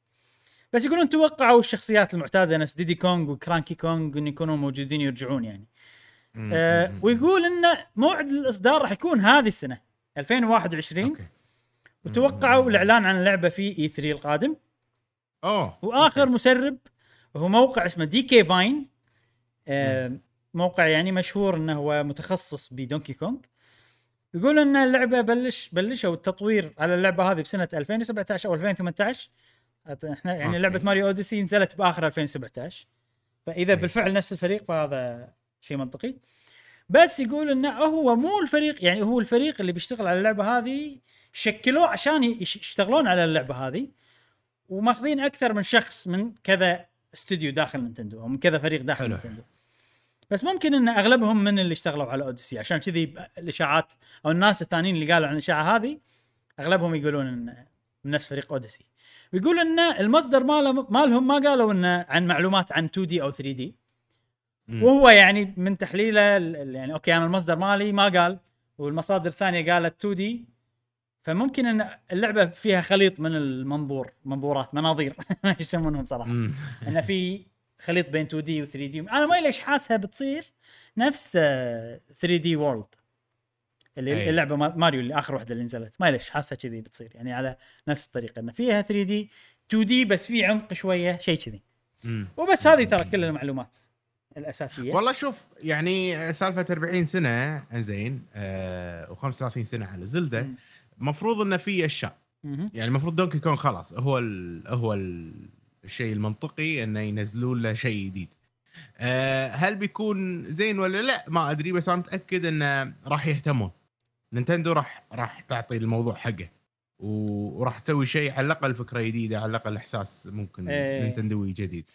بس يقولون توقعوا الشخصيات المعتادة نفس ديدي كونغ وكرانكي كونغ إن يكونوا موجودين يرجعون يعني. مم. ويقول إن موعد الإصدار راح يكون هذه السنة 2021 Okay. وتوقعوا الإعلان عن اللعبة في اي 3 القادم. أوه وآخر okay. مسرب هو موقع اسمه دي كي فاين آه موقع يعني مشهور إنه هو متخصص بدونكي كونغ يقول إن اللعبة بلش بلشوا التطوير على اللعبة هذه بسنة 2017 أو 2018 إحنا يعني okay. لعبة ماريو أوديسي نزلت بآخر 2017 فإذا أي. بالفعل نفس الفريق فهذا شيء منطقي بس يقول إنه هو مو الفريق يعني هو الفريق اللي بيشتغل على اللعبة هذه شكلوه عشان يش- يشتغلون على اللعبة هذه وماخذين أكثر من شخص من كذا استوديو داخل نينتندو أو من كذا فريق داخل حلو. نينتندو بس ممكن إن أغلبهم من اللي اشتغلوا على اوديسي عشان كذي الإشاعات أو الناس الثانيين اللي قالوا عن الإشاعة هذه أغلبهم يقولون إن من نفس فريق اوديسي ويقول إن المصدر ماله مالهم ما قالوا إنه عن معلومات عن 2D أو 3D. وهو يعني من تحليله يعني okay أنا المصدر مالي ما قال والمصادر الثانية قالت 2D فممكن إن اللعبة فيها خليط من المنظور منظورات مناظير ما يسمونهم صراحة. مم. إن في خليط بين 2D و 3D أنا ما ليش حاسها بتصير نفس آه، 3 دي وورلد اللي أي. اللعبة ما- ماريو اللي آخر واحدة اللي نزلت. ما ليش حاسها كذي بتصير يعني على نفس الطريقة. إن فيها 3D 2D بس في عمق شوية شيء كذي. وبس هذه ترى كل المعلومات. الأساسية والله شوف يعني سالفة 40 سنة زين آه و35 سنة على زلدة. المفروض انه في أشياء. يعني المفروض دونكي كونغ خلاص هو ال هو ال الشيء المنطقي إنه ينزلون له شيء جديد. أه هل بيكون زين ولا لا ما أدري بس أنا متأكد انه راح يهتمون. نينتندو راح راح تعطي الموضوع حقه وراح تسوي شيء على الأقل فكرة جديدة على الأقل إحساس ممكن إيه. نينتندوي جديد.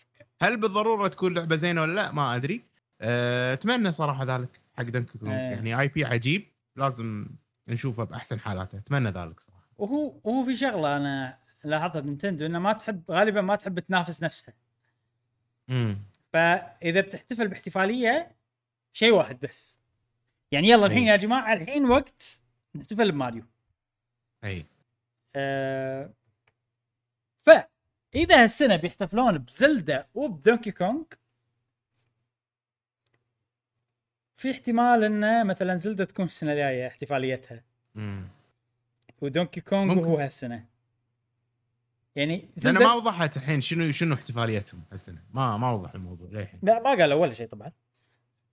هل بالضرورة تكون لعبة زينة ولا لا؟ ما أدري. أه أتمنى صراحة ذلك حق كونغ إيه. يعني اي بي عجيب. لازم نشوفه بأحسن حالاته. أتمنى ذلك صراحة. وهو وهو في شغلة أنا لاحظها بنتندو انها ما تحب غالبا ما تحب تنافس نفسها. امم فإذا بتحتفل باحتفالية شيء واحد بس. يعني يلا الحين إيه. يا جماعة الحين وقت نحتفل بماريو. اي أه فاذا هالسنة بيحتفلون بزلدا وبدونكي كونغ في احتمال انه مثلا زلدا تكون السنة الجاية احتفاليتها. امم ودونكي كونغ ممكن. هو هالسنة. يعني لأن زلدا ما وضحت الحين شنو شنو احتفاليتهم هالسنة. ما ما وضح الموضوع للحين. لا ما قالوا ولا شيء طبعا.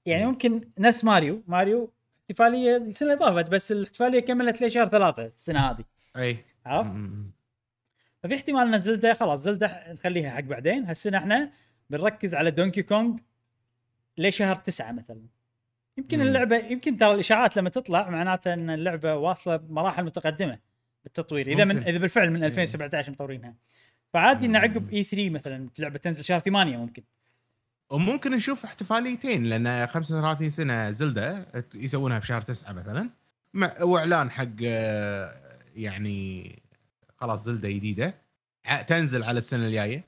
يعني مم. ممكن نفس ماريو. ماريو احتفالية السنة اللي طافت بس الاحتفالية كملت لشهر ثلاثة السنة هذه. أي. عرفت؟ ففي احتمال إن زلدا خلاص زلدا نخليها حق بعدين. هالسنه إحنا بنركز على دونكي كونغ لشهر تسعة مثلا. يمكن. اللعبة يمكن ترى الإشاعات لما تطلع معناته إن اللعبة واصلة بمراحل متقدمة بالتطوير. إذا من. إذا بالفعل من 2017 مطورينها. فعادي إن. عقب إي 3 مثلا اللعبه تنزل شهر 8 ممكن. وممكن نشوف احتفاليتين لأن 35 سنة زلدة يسوونها بشهر تسعة مثلا. مع واعلان حق آه، يعني خلاص زلدة جديدة تنزل على السنة الجاية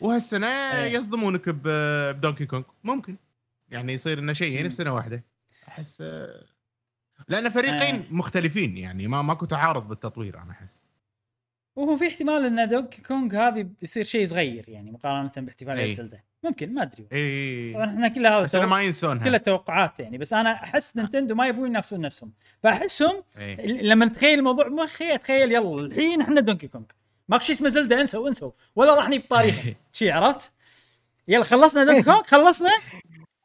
وهالسنة إيه. يصدمونك بدونكي كونغ ممكن يعني يصير انه شيئين مم. بسنة واحدة أحس آه، لأن فريقين آه. مختلفين يعني ما ماكو تعارض بالتطوير أنا أحس وهو في احتمال إن دونكي كونغ هذه يصير شيء صغير يعني مقارنة باحتفاليه أي. زلدا ممكن ما أدري. اي طبعا إحنا كل هذا إيه. بس. ما ينسونها كلها توقعات يعني. بس أنا أحس نينتندو ما يبون ينافسون نفسهم. فأحسهم. ل- لما نتخيل الموضوع مخي أتخيل يلا الحين إحنا Donkey Kong. ماكو شيء اسمه Zelda انسوا انسوا. ولا راح نجيب طاريها. شيء عرفت؟ يلا خلصنا Donkey Kong خلصنا.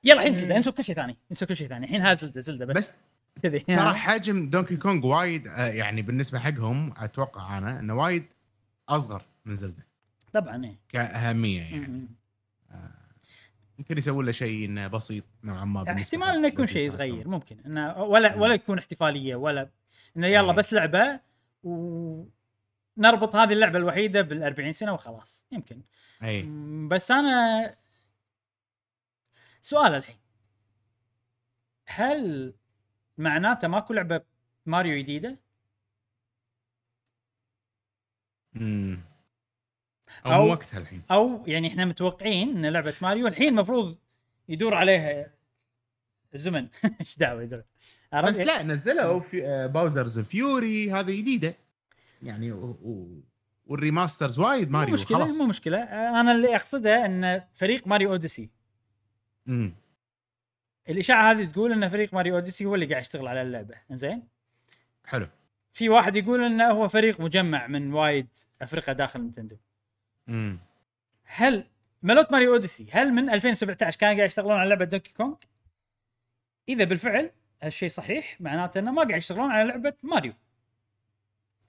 يلا الحين Zelda انسوا كل شيء ثاني. انسوا كل شيء ثاني. الحين ها Zelda Zelda بس, بس كذي ترى حجم Donkey Kong وايد آه، يعني بالنسبة حقهم أتوقع أنا إنه وايد أصغر من Zelda. طبعا إيه. كأهمية يعني. يمكن يسوون له شيء إنه بسيط نوعا ما احتمال إنه يكون شيء. صغير ممكن. إنه ولا ولا يكون احتفالية ولا إنه يلا إيه. بس لعبة ونربط هذه اللعبة الوحيدة بال 40 سنة وخلاص يمكن. اي بس أنا سؤال الحين. هل معناته ماكو لعبة ماريو جديدة؟ امم أو أو- مو وقتها الحين. أو يعني إحنا متوقعين إن لعبة ماريو الحين المفروض يدور عليها الزمن. إيش دعوة يدور؟ بس لا نزلوا في آه، Bowser's Fury هذه جديدة. يعني و... و... وال remasters وايد مو ماريو مشكلة خلاص. مو مشكلة. آه، أنا اللي أقصده إن فريق Mario Odyssey امم الإشاعة هذه تقول إن فريق Mario Odyssey هو اللي قاعد يشتغل على اللعبة. زين حلو. في واحد يقول إنه هو فريق مجمع من وايد أفرقة داخل Nintendo امم هل ملوت Mario Odyssey هل من 2017 كانوا قاعد يشتغلون على لعبة Donkey Kong؟ إذا بالفعل هالشيء صحيح معناته إنه ما قاعد يشتغلون على لعبة ماريو.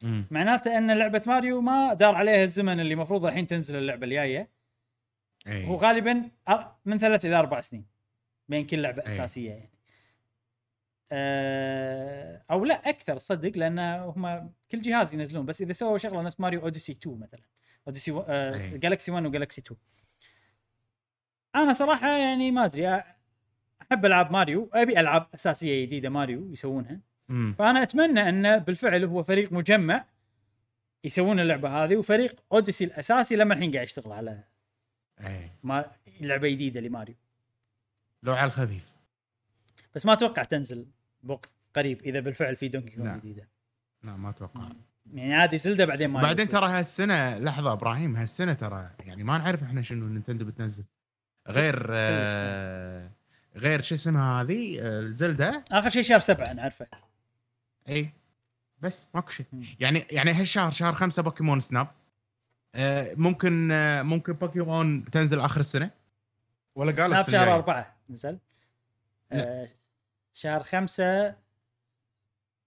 مم. معناته إن لعبة ماريو ما دار عليها الزمن اللي المفروض الحين تنزل اللعبة الجاية. اي هو غالبا من ثلاث إلى أربع سنين. بين كل لعبة أي. أساسية يعني. أه أو لا أكثر صدق لأن هم كل جهاز ينزلون. بس إذا سووا شغلة نفس Mario Odyssey 2 مثلا. Odyssey و... أه أي. Galaxy 1 و Galaxy 2 أنا صراحة يعني ما أدري أحب ألعاب ماريو. أبي ألعاب أساسية جديدة ماريو يسوونها. مم. فأنا أتمنى انه بالفعل هو فريق مجمع يسوون اللعبة هذه وفريق Odyssey الأساسي لما الحين قاعد يشتغل على اي ما لعبة جديدة لماريو. لو على الخفيف. بس ما أتوقع تنزل بوقت قريب إذا بالفعل في Donkey Kong لا. جديدة. لا ما أتوقع. يعني عادي Zelda بعدين ما بعدين ترى هالسنة لحظة إبراهيم هالسنة ترى يعني ما نعرف إحنا شنو Nintendo بتنزل. غير آه غير شو اسمها هذه؟ آه، Zelda. آخر شيء شهر سبعة نعرفه اي بس ماكو شيء. يعني يعني هالشهر شهر خمسة Pokémon Snap آه ممكن آه ممكن بوكيمون تنزل آخر السنة. ولا قالوا Snap شهر؟ أربعة. نزل. آه شهر خمسة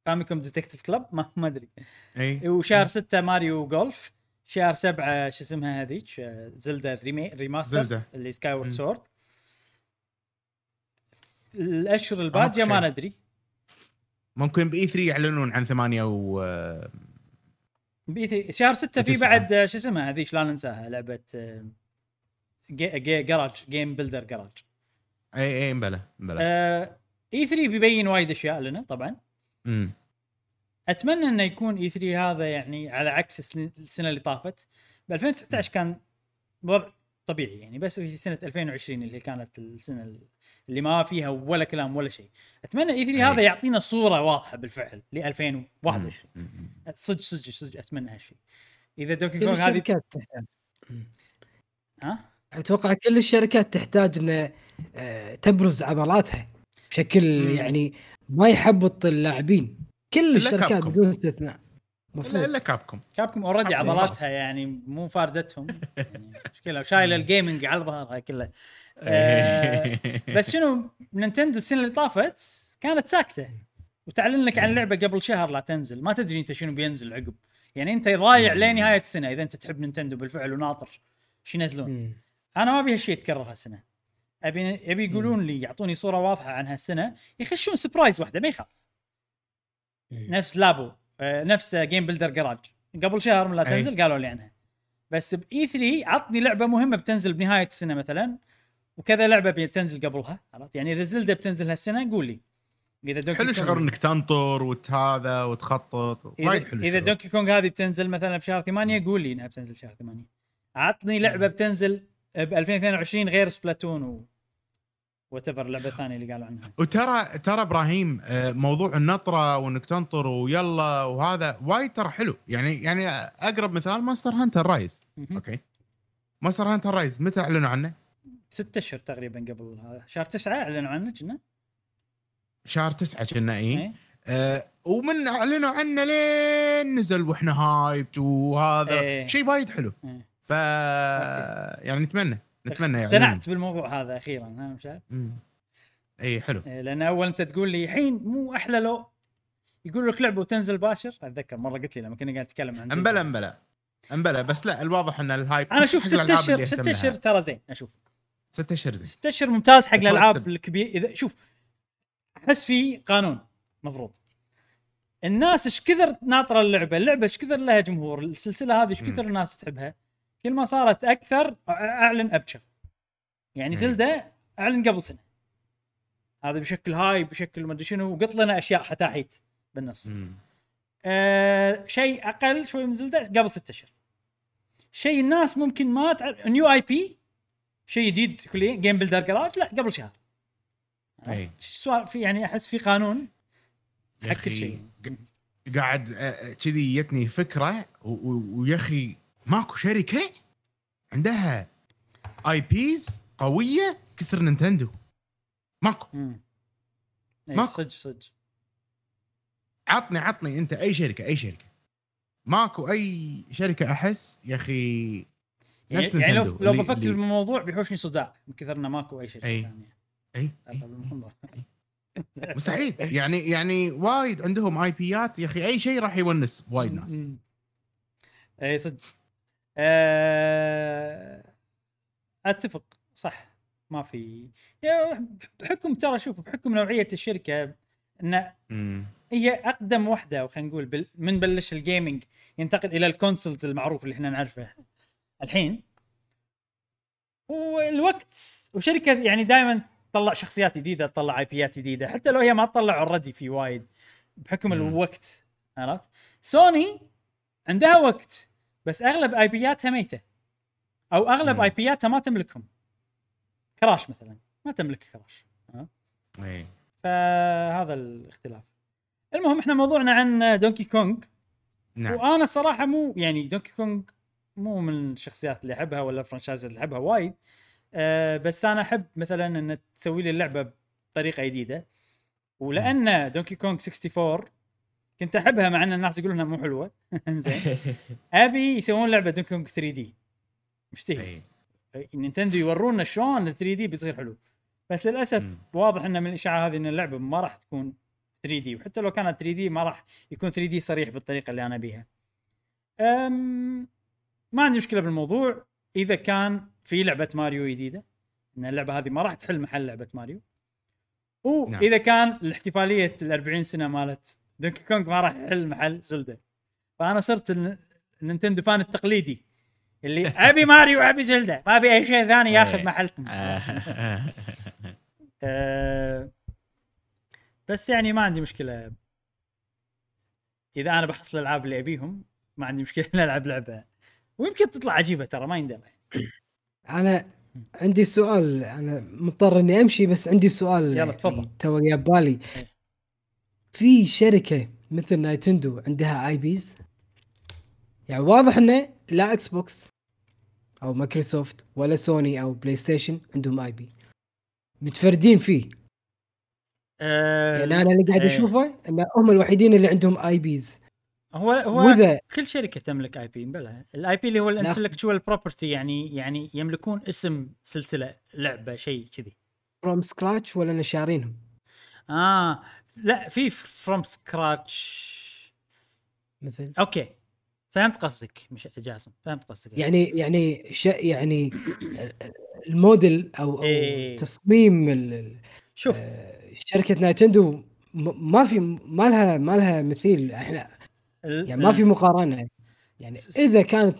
Famicom Detective Club ما ما أدري. إي. وشهر ستة Mario Golf شهر سبعة شو اسمها هذيك؟ آه، Zelda rema- remaster Zelda. اللي Skyward. Sword الأشهر الباقية شيء. ما ندري ممكن ب E3 يعلنون عن ثمانية و آه، ب E3 شهر 6 في. بعد شو اسمها هذيك؟ لا ننساها؟ لعبة Garage Game Builder Garage اي اي مبلى مبلى E3 بيبين وايد أشياء لنا طبعا. امم أتمنى إنه يكون E3 هذا يعني على عكس السن- السنة اللي طافت. ب 2019 كان وضع طبيعي يعني بس في سنة 2020 اللي كانت السنة اللي ما فيها ولا كلام ولا شيء. أتمنى E3 أي. هذا يعطينا صورة واضحة بالفعل ل 2021 صدق صدق صدق أتمنى هالشيء. إذا Donkey Kong هذه ها؟ أتوقع كل الشركات تحتاج ان آه، تبرز عضلاتها بشكل مم. يعني ما يحبط اللاعبين. كل الشركات. بدون استثناء. الا مفروض الا كابكم كابكم اوريدي عضلاتها يعني مو فاردتهم. يعني مشكلة. شايله ال gaming على ظهرها كله. آه، بس شنو Nintendo السنة اللي طافت كانت ساكتة. وتعلن لك عن لعبة قبل شهر لا تنزل. ما تدري أنت شنو بينزل عقب. يعني أنت ضايع لنهاية السنة إذا أنت تحب Nintendo بالفعل وناطر. شو ينزلون. أنا ما ابي هالشيء يتكرر هالسنة. أبي أبي يقولون لي يعطوني صورة واضحة عن هالسنة يخشون surprise واحدة؟ ما يخاف. مم. نفس Labo آه، نفس Game Builder Garage قبل شهر من لا أي. تنزل قالوا لي عنها. بس ب E3 عطني لعبة مهمة بتنزل بنهاية السنة مثلا وكذا لعبة بتنزل قبلها عرفت؟ يعني إذا Zelda بتنزل هالسنة قول لي. إذا Donkey حلو شعور إنك تنطر وتهذا وتخطط. وايد اذا, حلو إذا الشعور. Donkey Kong هذه بتنزل مثلا بشهر 8 قول لي إنها بتنزل شهر 8 عطني لعبة بتنزل ب 2022 غير Splatoon و whatever اللعبة الثانية اللي قالوا عنها وترى ترى إبراهيم آه، موضوع النطرة وإنك تنطر ويلا وهذا وايد ترى حلو يعني يعني أقرب مثال Monster Hunter Rise. Okay Monster Hunter Rise متى أعلنوا عنه؟ ست أشهر تقريبا قبل هذا شهر 9 أعلنوا عنه كنا شهر تسعة كنا إي. آه ومن أعلنوا عنه لين نزل وإحنا هايبت وهذا إيه. شيء وايد حلو إيه. ف يعني نتمنى نتمنى يعني. اقتنعت بالموضوع هذا أخيرا ها مشعل؟ اي حلو. إيه، لأن أول أنت تقول لي الحين مو أحلى لو يقول لك لعبة وتنزل باشر أتذكر مرة قلت لي لما كنا قاعد نتكلم عن أمبلا أمبلا. امبلى بس لا الواضح إن ال hype أنا أشوف ست اشهر ست اشهر. ترى زين أشوف. ست اشهر زين. ست اشهر ممتاز حق. الألعاب الكبير. إذا شوف أحس في قانون مفروض. الناس إيش كثر ناطرة اللعبة، اللعبة إيش كثر لها جمهور، السلسلة هذه إيش كثر. الناس تحبها، كل ما صارت أكثر أعلن ابشر. يعني. Zelda أعلن قبل سنة. هذا بشكل هاي بشكل ما أدري شنو وقط لنا أشياء حتاحيت بالنص. آه شيء أقل شوي من Zelda قبل ستة أشهر. شيء الناس ممكن ما تعرف new IP شيء جديد كليا Game Builder Garage لا قبل شهر. أي سؤال في يعني أحس في قانون حق كل شيء. قاعد كذي جتني فكرة ويا أخي ماكو شركة عندها IPs قوية كثر Nintendo. ماكو. امم ماكو. صدق صدق. عطني عطني أنت أي شركة أي شركة. ماكو أي شركة أحس يا أخي يعني, يعني لو لو بفكر اللي- بالموضوع بيحوشني صداع من كثر إنه ماكو أي أي. ثانية. أي من الموضوع. مستحيل. يعني يعني وايد عندهم اي بيات يا أخي أي شيء راح يونس وايد ناس. اي إيه، صدق. أه... أتفق صح ما في بحكم ترى شوف بحكم نوعية الشركة إن. هي أقدم واحدة خلينا نقول بل من بلش ال gaming ينتقل إلى ال consoles المعروف اللي إحنا نعرفه الحين والوقت وشركة يعني دائما تطلع شخصيات جديدة تطلع IP يات جديدة حتى لو هي ما تطلع already في وايد بحكم. الوقت عرفت سوني عندها وقت بس أغلب IP ياتها ميتة. أو أغلب مم. IP ياتها ما تملكهم. كراش مثلا. ما تملك كراش. اي فهذا الاختلاف. المهم إحنا موضوعنا عن دونكي كونغ نعم. وأنا الصراحه مو يعني دونكي كونغ مو من الشخصيات اللي أحبها ولا ال franchise اللي أحبها وايد. أه بس أنا أحب مثلا إن تسوي لي اللعبة بطريقة جديدة. ولأن دونكي كونغ 64 كنت أحبها مع إن الناس يقولون إنها مو حلوة. زين أبي يسوون لعبة دونكي كونغ 3D. مشتهي. نينتندو يورونا شلون ال 3D بيصير حلو. بس للأسف مم. واضح انه من الاشاعه هذه إن اللعبة ما راح تكون 3D. وحتى لو كانت 3D ما راح يكون 3D صريح بالطريقة اللي أنا أبيها. أم ما عندي مشكلة بالموضوع. إذا كان في لعبة ماريو جديدة إن اللعبة هذه ما راح تحل محل لعبة ماريو. واذا كان الاحتفالية ال 40 سنة مالت دونكي كونغ ما راح يحل محل زلدة. فأنا صرت الن- النينتندو fan التقليدي اللي أبي ماريو ابي زلدة ما أبي أي شيء ثاني ياخذ إيه. محلكم. أه بس يعني ما عندي مشكلة إذا أنا بحصل الألعاب اللي أبيهم ما عندي مشكلة إني ألعب لعبة ويمكن تطلع عجيبة ترى ما يندرى أنا عندي سؤال أنا مضطر إني أمشي بس عندي سؤال يلا، تفضل. يعني تو جاب بالي إيه. في شركة مثل نايتندو عندها IPs يعني واضح إنه لا إكس بوكس أو مايكروسوفت ولا سوني أو بلاي ستيشن عندهم IP متفردين فيه. أه يعني أنا اللي قاعد إيه. أشوفه إن هم الوحيدين اللي عندهم IPs هو هو واذا كل شركة تملك IP بلا. ال IP اللي هو لا. ال intellectual property يعني يعني يملكون اسم سلسلة لعبة شيء كذي. from scratch ولا شارينهم. آه. لا في from scratch مثل؟ okay. فهمت قصدك مش جاسم فهمت قصدك. يعني يعني ش يعني الموديل أو, أو إيه. تصميم ال- شوف. آه، شركة نايتندو ما في ما لها ما لها مثيل. إحنا يعني ما في مقارنة. يعني إذا كانت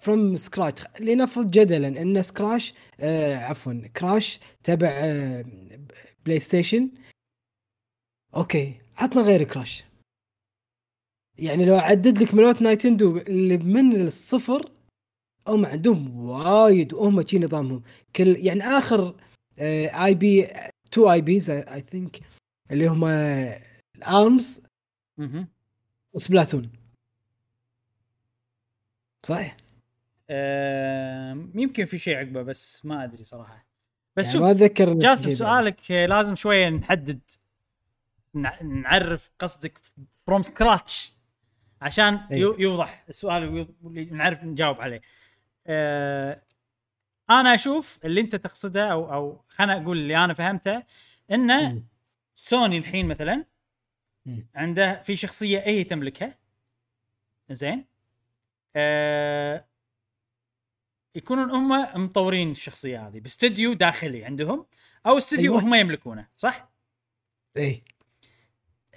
from scratch لنفرض جدلا إن سكراش آه عفوا كراش تبع آه بلاي ستيشن okay عطنا غير كراش. يعني لو أعدد لك ملوت نايتندو اللي من الصفر هم عندهم وايد وهم شي نظامهم. كل يعني آخر IP two IPs I think اللي هم ال ARMS مهم. و Splatoon. صح؟ آم، يمكن في شيء عقبه بس ما أدري صراحة. بس يعني شوف ما أتذكر جاسم سؤالك آه، لازم شوية نحدد نعرف قصدك from scratch عشان إيه. يو- يوضح السؤال ويض- واللي نعرف نجاوب عليه. آه أنا أشوف اللي أنت تقصده أو أو خلينا أقول اللي أنا فهمته انه مم. سوني الحين مثلا مم. عنده في شخصية هي تملكها زين آه يكونون هم مطورين الشخصية هذه باستديو داخلي عندهم أو استديو أيوة. هم يملكونه صح؟ إيه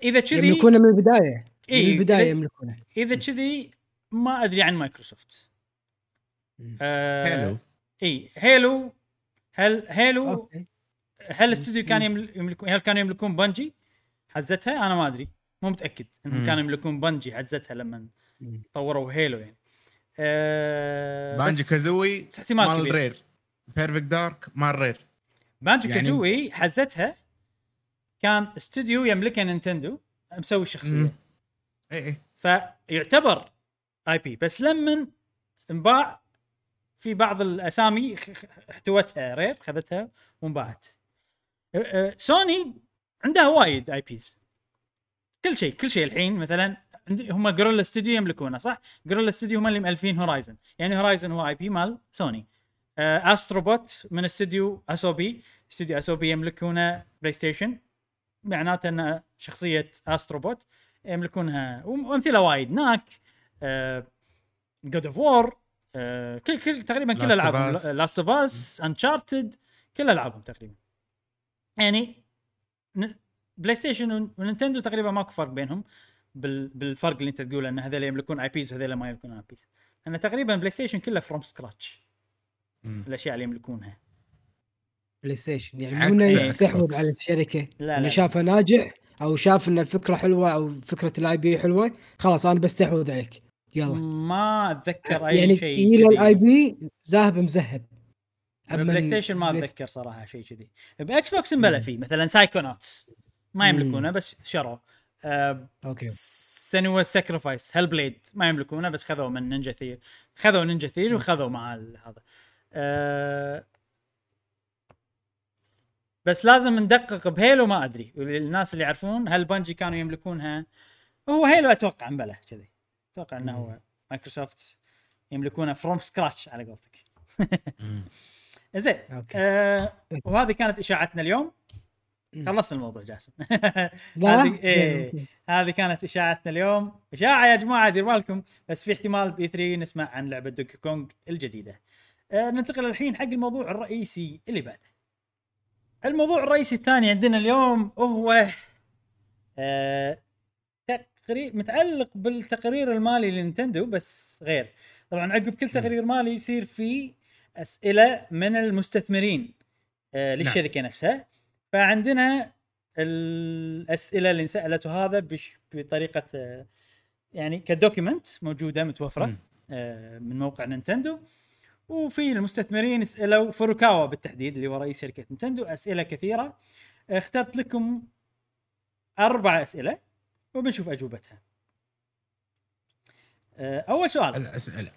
إذا كذي يملكونه من البداية. إيه، من البدايه يملكونه. إذا كذي ما أدري عن مايكروسوفت. آه حلو إي هيلو هل هيلو okay. هل الاستوديو كان يملكون هل كانوا يملكون بنجي حزتها؟ أنا ما أدري. مو متأكد إنهم. كانوا يملكون بنجي حزتها لما. طوروا هيلو يعني. آه بانجي بس- كازوي احتمال مال كبير. رير. بيرفكت دارك مال رير. بانجو يعني- كازوي حزتها كان استوديو يملكه نينتندو مسوي الشخصيه. اي اي فيعتبر IP بس لما انباع في بعض الأسامي احتوتها رير خذتها وانباعت. سوني عندها وايد IPs. كل شيء كل شيء الحين مثلا هم جوريلا ستوديو يملكونه صح؟ جوريلا ستوديو هم اللي مألفين هورايزن يعني هورايزن هو IP مال سوني استروبوت من استوديو اسوبي استوديو اسوبي يملكونه بلاي ستيشن معناته أن شخصية أستروبوت يملكونها وأمثلة وايد. Knack God of War كل كل تقريبا كل ألعابهم. Last of Us Uncharted كل ألعابهم تقريبا. يعني بلاي ستيشن ون- ونينتندو تقريبا ماكو فرق بينهم بال... بالفرق اللي أنت تقوله أن هذول يملكون IPs وهذول ما يملكون IPs لأن تقريبا بلاي ستيشن كله from scratch. الأشياء اللي يملكونها. بلاي ستيشن يعني مو يستحوذ. على الشركة. لا لا, اللي لا. شافه ناجح أو شاف إن الفكرة حلوة أو فكرة ال IP حلوة خلاص أنا بستحوذ عليك. يلا. ما أتذكر أي يعني شيء كذي. الاي بي ذاهب مذهب. بلاي ستيشن ما أتذكر صراحة شيء كذي. إكس بوكس مبلى مم. فيه مثلا Psychonauts ما. يملكونه بس شروا. آه okay. Senua's Sacrifice Hellblade ما يملكونه بس خذوا من Ninja Theory خذوا Ninja Theory وخذوا مع هذا. آه بس لازم ندقق ب Halo ما أدري. الناس اللي يعرفون هل Bungie كانوا يملكونها؟ هو Halo أتوقع مبلى كذي. أتوقع إنه هو مايكروسوفت يملكونه from scratch على قولتك. زين آه وهذه كانت إشاعتنا اليوم. خلصنا الموضوع جاسم. هذه إيه. هذه كانت إشاعتنا اليوم. إشاعة يا جماعة دير بالكم. بس في احتمال بي 3 نسمع عن لعبة دوكي كونغ الجديدة. آه ننتقل الحين حق الموضوع الرئيسي اللي بعده. الموضوع الرئيسي الثاني عندنا اليوم هو آه تقرير متعلق بالتقرير المالي لنينتندو بس غير. طبعا عقب كل تقرير مالي يصير في أسئلة من المستثمرين آه للشركة نفسها. فعندنا الأسئلة اللي انسالت هذا بش بطريقة آه، يعني ك document موجودة متوفرة. آه، من موقع Nintendo. وفي المستثمرين سألوا فوروكاوا بالتحديد اللي هو رئيس شركة Nintendo أسئلة كثيرة. اخترت لكم أربع أسئلة وبنشوف أجوبتها. آه، أول سؤال. الأسئلة.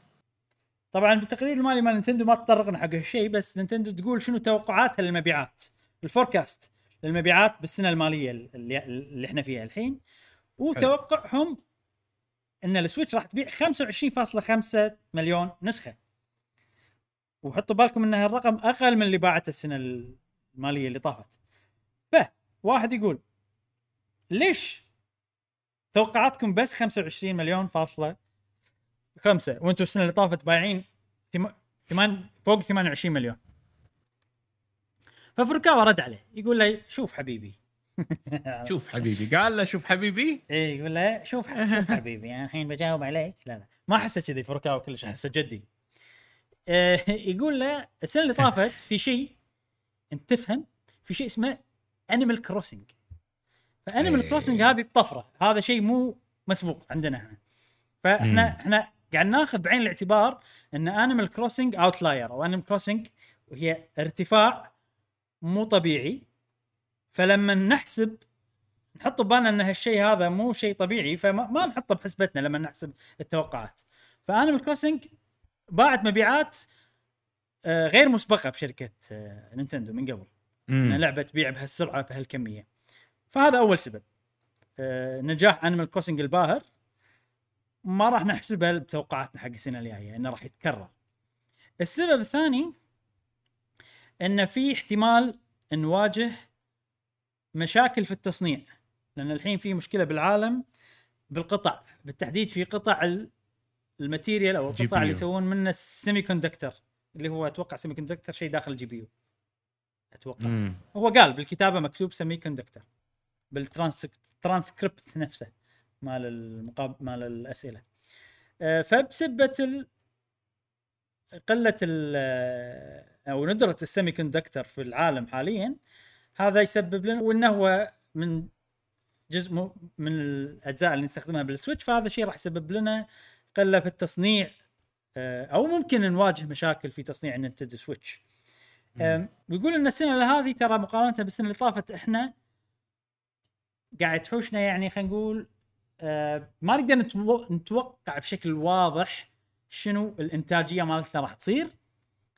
طبعا بالتقرير المالي مال Nintendo ما تطرقنا حق هالشيء بس Nintendo تقول شنو توقعاتها للمبيعات ال forecast للمبيعات بالسنة المالية اللي, اللي إحنا فيها الحين. وتوقعهم إن السويتش راح تبيع 25.5 مليون نسخة. وحطوا بالكم إن هالرقم أقل من اللي باعته السنة المالية اللي طافت. فواحد يقول ليش توقعاتكم بس 25 مليون فاصلة خمسة وأنتم السنة اللي طافت بايعين ثم- ثمان فوق 28 مليون؟ ففركاوا رد عليه يقول له شوف حبيبي. شوف حبيبي. قال له شوف حبيبي. إيه يقول له شوف حبيبي. يعني الحين بجاوب عليك. لا لا. ما احسه كذي فركاوا كلش احسه جدي. يقول له السنة اللي طافت في شيء أنت تفهم في شيء اسمه Animal Crossing ف Animal. Crossing هذه الطفرة هذا شيء مو مسبوق عندنا إحنا فإحنا مم. إحنا قاعد ناخذ بعين الاعتبار إن Animal Crossing outlier أو Animal Crossing وهي ارتفاع مو طبيعي فلما نحسب نحط ببالنا إن هالشيء هذا مو شيء طبيعي فما ما نحطه بحسبتنا لما نحسب التوقعات ف Animal Crossing باعت مبيعات آه، غير مسبقة بشركة آه، Nintendo من قبل. ان. لعبة تبيع بهالسرعة بهالكمية. فهذا أول سبب. آه، نجاح Animal Crossing الباهر. ما راح نحسبها بتوقعاتنا حق السنة الجاية إنه راح يتكرر. السبب الثاني إن في احتمال نواجه مشاكل في التصنيع. لأن الحين في مشكلة بالعالم بالقطع. بالتحديد في قطع ال material أو القطع اللي. يسوون منه ال semiconductor اللي هو أتوقع semiconductor شيء داخل ال GPU أتوقع مم. هو قال بالكتابة مكتوب semiconductor بالترانسكريبت نفسه مال المقاب مال الأسئلة آه، فبسبة ال... قلة ال... آه، أو ندرة ال semiconductor في العالم حاليا هذا يسبب لنا وإنه هو من جزء من الأجزاء اللي نستخدمها بال Switch فهذا الشيء راح يسبب لنا قلة في التصنيع آه، أو ممكن نواجه مشاكل في تصنيع ال Nintendo Switch. ويقول إن السنة هذه ترى مقارنة بالسنة اللي طافت إحنا قاعد تحوشنا يعني خلينا نقول آه، ما نقدر نتو- نتوقع بشكل واضح شنو الإنتاجية مالتنا راح تصير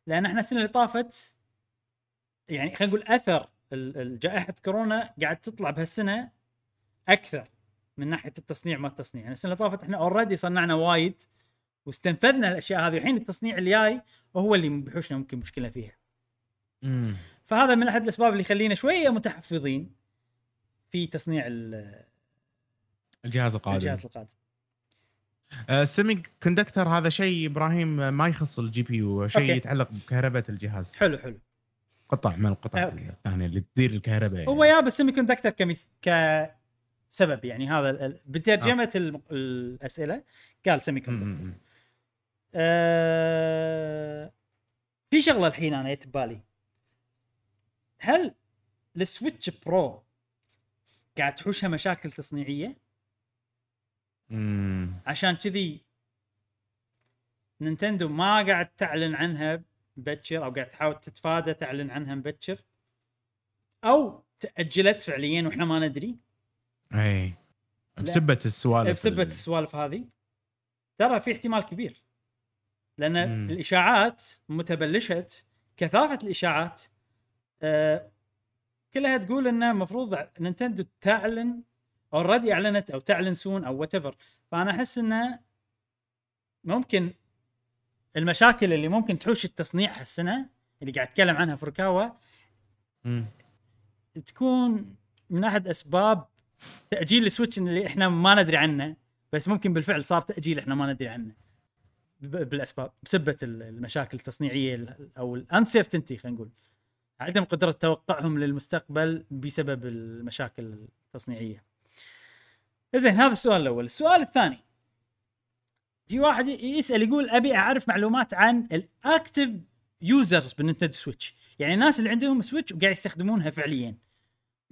لأن إحنا السنة اللي طافت يعني خلينا نقول أثر جائحه كورونا قاعد تطلع بهالسنة أكثر. من ناحية التصنيع ما التصنيع يعني السنة اللي طافت إحنا اوريدي صنعنا وايد واستنفذنا الأشياء هذه الحين التصنيع الجاي هو اللي بيحوشنا ممكن مشكلة فيها مم. فهذا من أحد الأسباب اللي يخلينا شوية متحفظين في تصنيع ال- الجهاز القادم الجهاز القادم ال semiconductor هذا شيء إبراهيم آه، ما يخص ال GPU شيء. يتعلق بكهرباء الجهاز حلو حلو قطع من القطع. الثانية اللي تدير الكهرباء يعني. هو ياب ال semiconductor كمث... كسبب يعني هذا بترجمة الم... الأسئلة قال semiconductor. أه... في شغلة الحين أنا جت ببالي. هل ال Switch Pro قاعد تحوشها مشاكل تصنيعية؟ م. عشان كذي Nintendo ما قاعد تعلن عنها مبكر أو قاعد تحاول تتفادى تعلن عنها مبكر أو تأجلت فعليا وإحنا ما ندري. اي. بسبة السوالف بسبة ال- السوالف هذه. ترى في احتمال كبير. لأن مم. الإشاعات متبلشت كثافة الإشاعات آه كلها تقول إنه المفروض Nintendo تعلن already أعلنت أو تعلن soon or what فأنا أحس إنه ممكن المشاكل اللي ممكن تحوش التصنيع هالسنة اللي قاعد أتكلم عنها فوركاوا م. تكون من أحد أسباب تأجيل ال Switch اللي إحنا ما ندري عنه بس ممكن بالفعل صار تأجيل إحنا ما ندري عنه. بالأسباب بسبة ال- المشاكل التصنيعية ال- أو ال uncertainty خلينا نقول. عدم قدرة توقعهم للمستقبل بسبب المشاكل التصنيعية. زين هذا السؤال الأول، السؤال الثاني. في واحد يسأل يقول أبي أعرف معلومات عن ال active users بال Nintendo Switch، يعني الناس اللي عندهم Switch وقاعد يستخدمونها فعليا.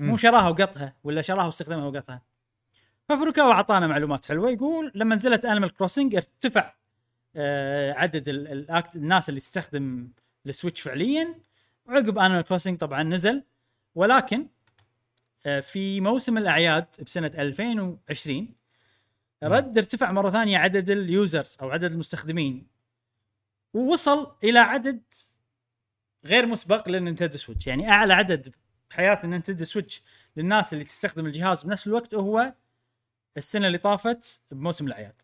مو. شراها وقطها ولا شراها واستخدمها وقطها. ففروكاوا أعطانا معلومات حلوة يقول لما نزلت Animal Crossing ارتفع آه عدد الناس اللي تستخدم ال Switch فعليا. وعقب Animal Crossing طبعا نزل ولكن آه في موسم الأعياد بسنة 2020 رد ارتفع مرة ثانية عدد ال users أو عدد المستخدمين ووصل إلى عدد غير مسبق لل Nintendo Switch يعني أعلى عدد بحياه ال Nintendo Switch للناس اللي تستخدم الجهاز بنفس الوقت هو السنة اللي طافت بموسم الأعياد.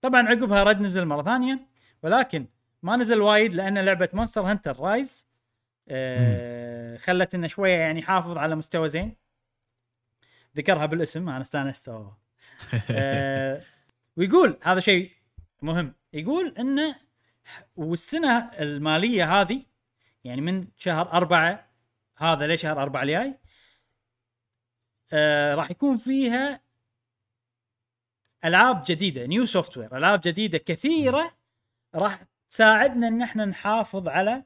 طبعا عقبها رد نزل مرة ثانية ولكن ما نزل وايد لأن لعبة Monster Hunter Rise آه خلت إنه شوية يعني حافظ على مستوى زين. ذكرها بالاسم أنا استأنست. آه ويقول هذا شيء مهم يقول إنه والسنة المالية هذه يعني من شهر أربعة هذا لشهر أربعة الجاي. آه راح يكون فيها ألعاب جديدة new software ألعاب جديدة كثيرة راح تساعدنا إن إحنا نحافظ على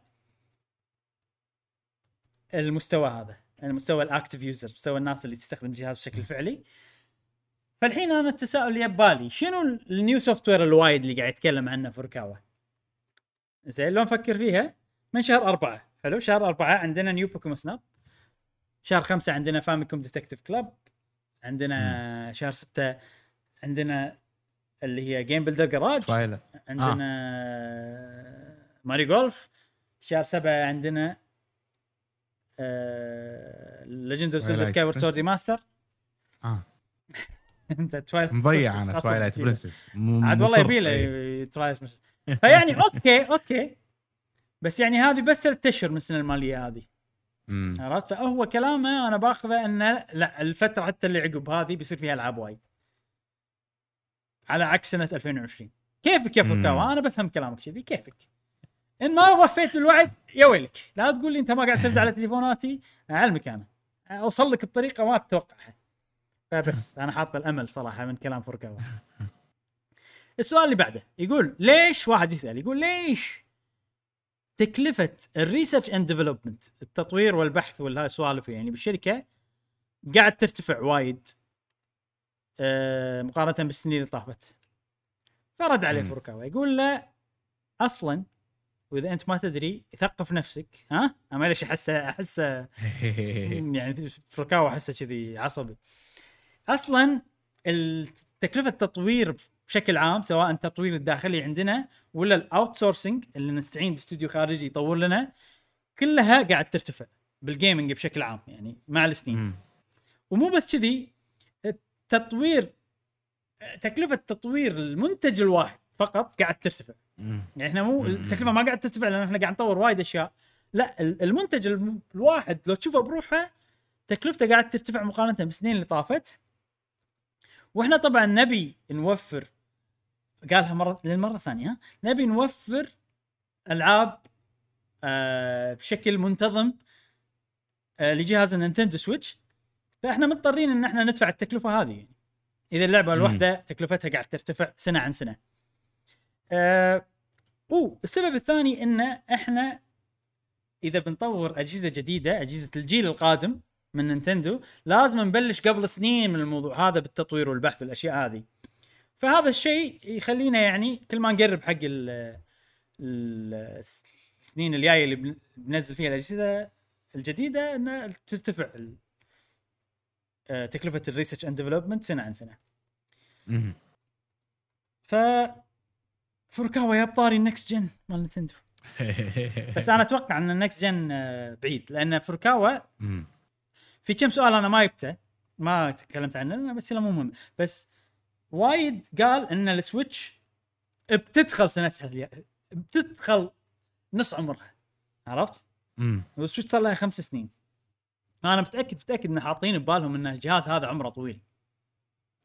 المستوى هذا المستوى ال active users مستوى الناس اللي تستخدم الجهاز بشكل فعلي. فالحين أنا التساؤل اللي ببالي شنو ال new software الوايد اللي قاعد يتكلم عنه فوروكاوا؟ زين لو نفكر فيها من شهر أربعة. حلو. شهر أربعة عندنا New Pokémon Snap شهر خمسة عندنا Famicom Detective Club عندنا شهر ستة عندنا اللي هي Game Builder Garage فاينلي عندنا Mario Golf شهر سبعة عندنا Legend of Zelda Skyward. Sword remaster آه. أنت Twilight مضيع أنا Twilight Princess عاد والله يبي له Twilight Princess فيعني okay okay. بس يعني هذه بس ثلاث أشهر من السنة المالية هذه. عرفت؟ فهو كلامه أنا باخذه إنه لا الفترة حتى اللي عقب هذه بيصير فيها ألعاب وايد. على عكس سنة 2020 كيفك يا. فوروكاوا أنا بفهم كلامك كذي. كيفك؟ إن ما وفيت بالوعد يا ويلك. لا تقول لي أنت ما قاعد ترد على تليفوناتي. أعلمك أنا. أوصل لك بطريقة ما تتوقعها. فبس أنا حاط الأمل صراحة من كلام فوروكاوا السؤال اللي بعده يقول ليش واحد يسأل يقول ليش تكلفة ال research and development التطوير والبحث والسوالف يعني بالشركة قاعد ترتفع وايد آه مقارنة بالسنين اللي طافت. فرد عليه. فوروكاوا يقول له أصلا وإذا أنت ما تدري ثقف نفسك ها؟ أنا ليش أحسه أحسه يعني فوروكاوا أحسه كذي عصبي. أصلا تكلفة التطوير بشكل عام سواء التطوير الداخلي عندنا ولا ال outsourcing اللي نستعين باستوديو خارجي يطور لنا كلها قاعد ترتفع بال gaming بشكل عام يعني مع السنين. ومو بس كذي التطوير تكلفة تطوير المنتج الواحد فقط قاعد ترتفع. يعني إحنا مو. التكلفة ما قاعد ترتفع لأن إحنا قاعد نطور وايد أشياء لا ال- المنتج الم- الواحد لو تشوفه بروحه تكلفته قاعد ترتفع مقارنة بالسنين اللي طافت وإحنا طبعا نبي نوفر قالها مرة للمره الثانية؟ نبي نوفر ألعاب آه بشكل منتظم آه لجهاز النينتندو سويتش فإحنا مضطرين إن إحنا ندفع التكلفة هذه يعني إذا اللعبة الواحدة تكلفتها قاعد ترتفع سنة عن سنة. آه أوه السبب الثاني إن إحنا إذا بنطور أجهزة جديدة أجهزة الجيل القادم من نينتندو لازم نبلش قبل سنين من الموضوع هذا بالتطوير والبحث والأشياء هذه. فهذا الشيء يخلينا يعني كل ما نقرب حق ال ال- السنين الجاية اللي بن- بننزل فيها الأجهزة الجديدة إن ترتفع آه، تكلفة ال research and development سنة عن سنة. ف فوروكاوا يا بطاري ال next gen مال نينتندو بس أنا أتوقع إن ال next gen آه، بعيد لأن فوروكاوا. في كم سؤال أنا ما جبته ما تكلمت عنه بس مو مهم بس وايد قال إن السويتش بتدخل سنتها بتدخل نص عمرها عرفت؟ مم. والسويتش صار لها خمس سنين أنا متاكد متأكد إن حاطين ببالهم إن الجهاز هذا عمره طويل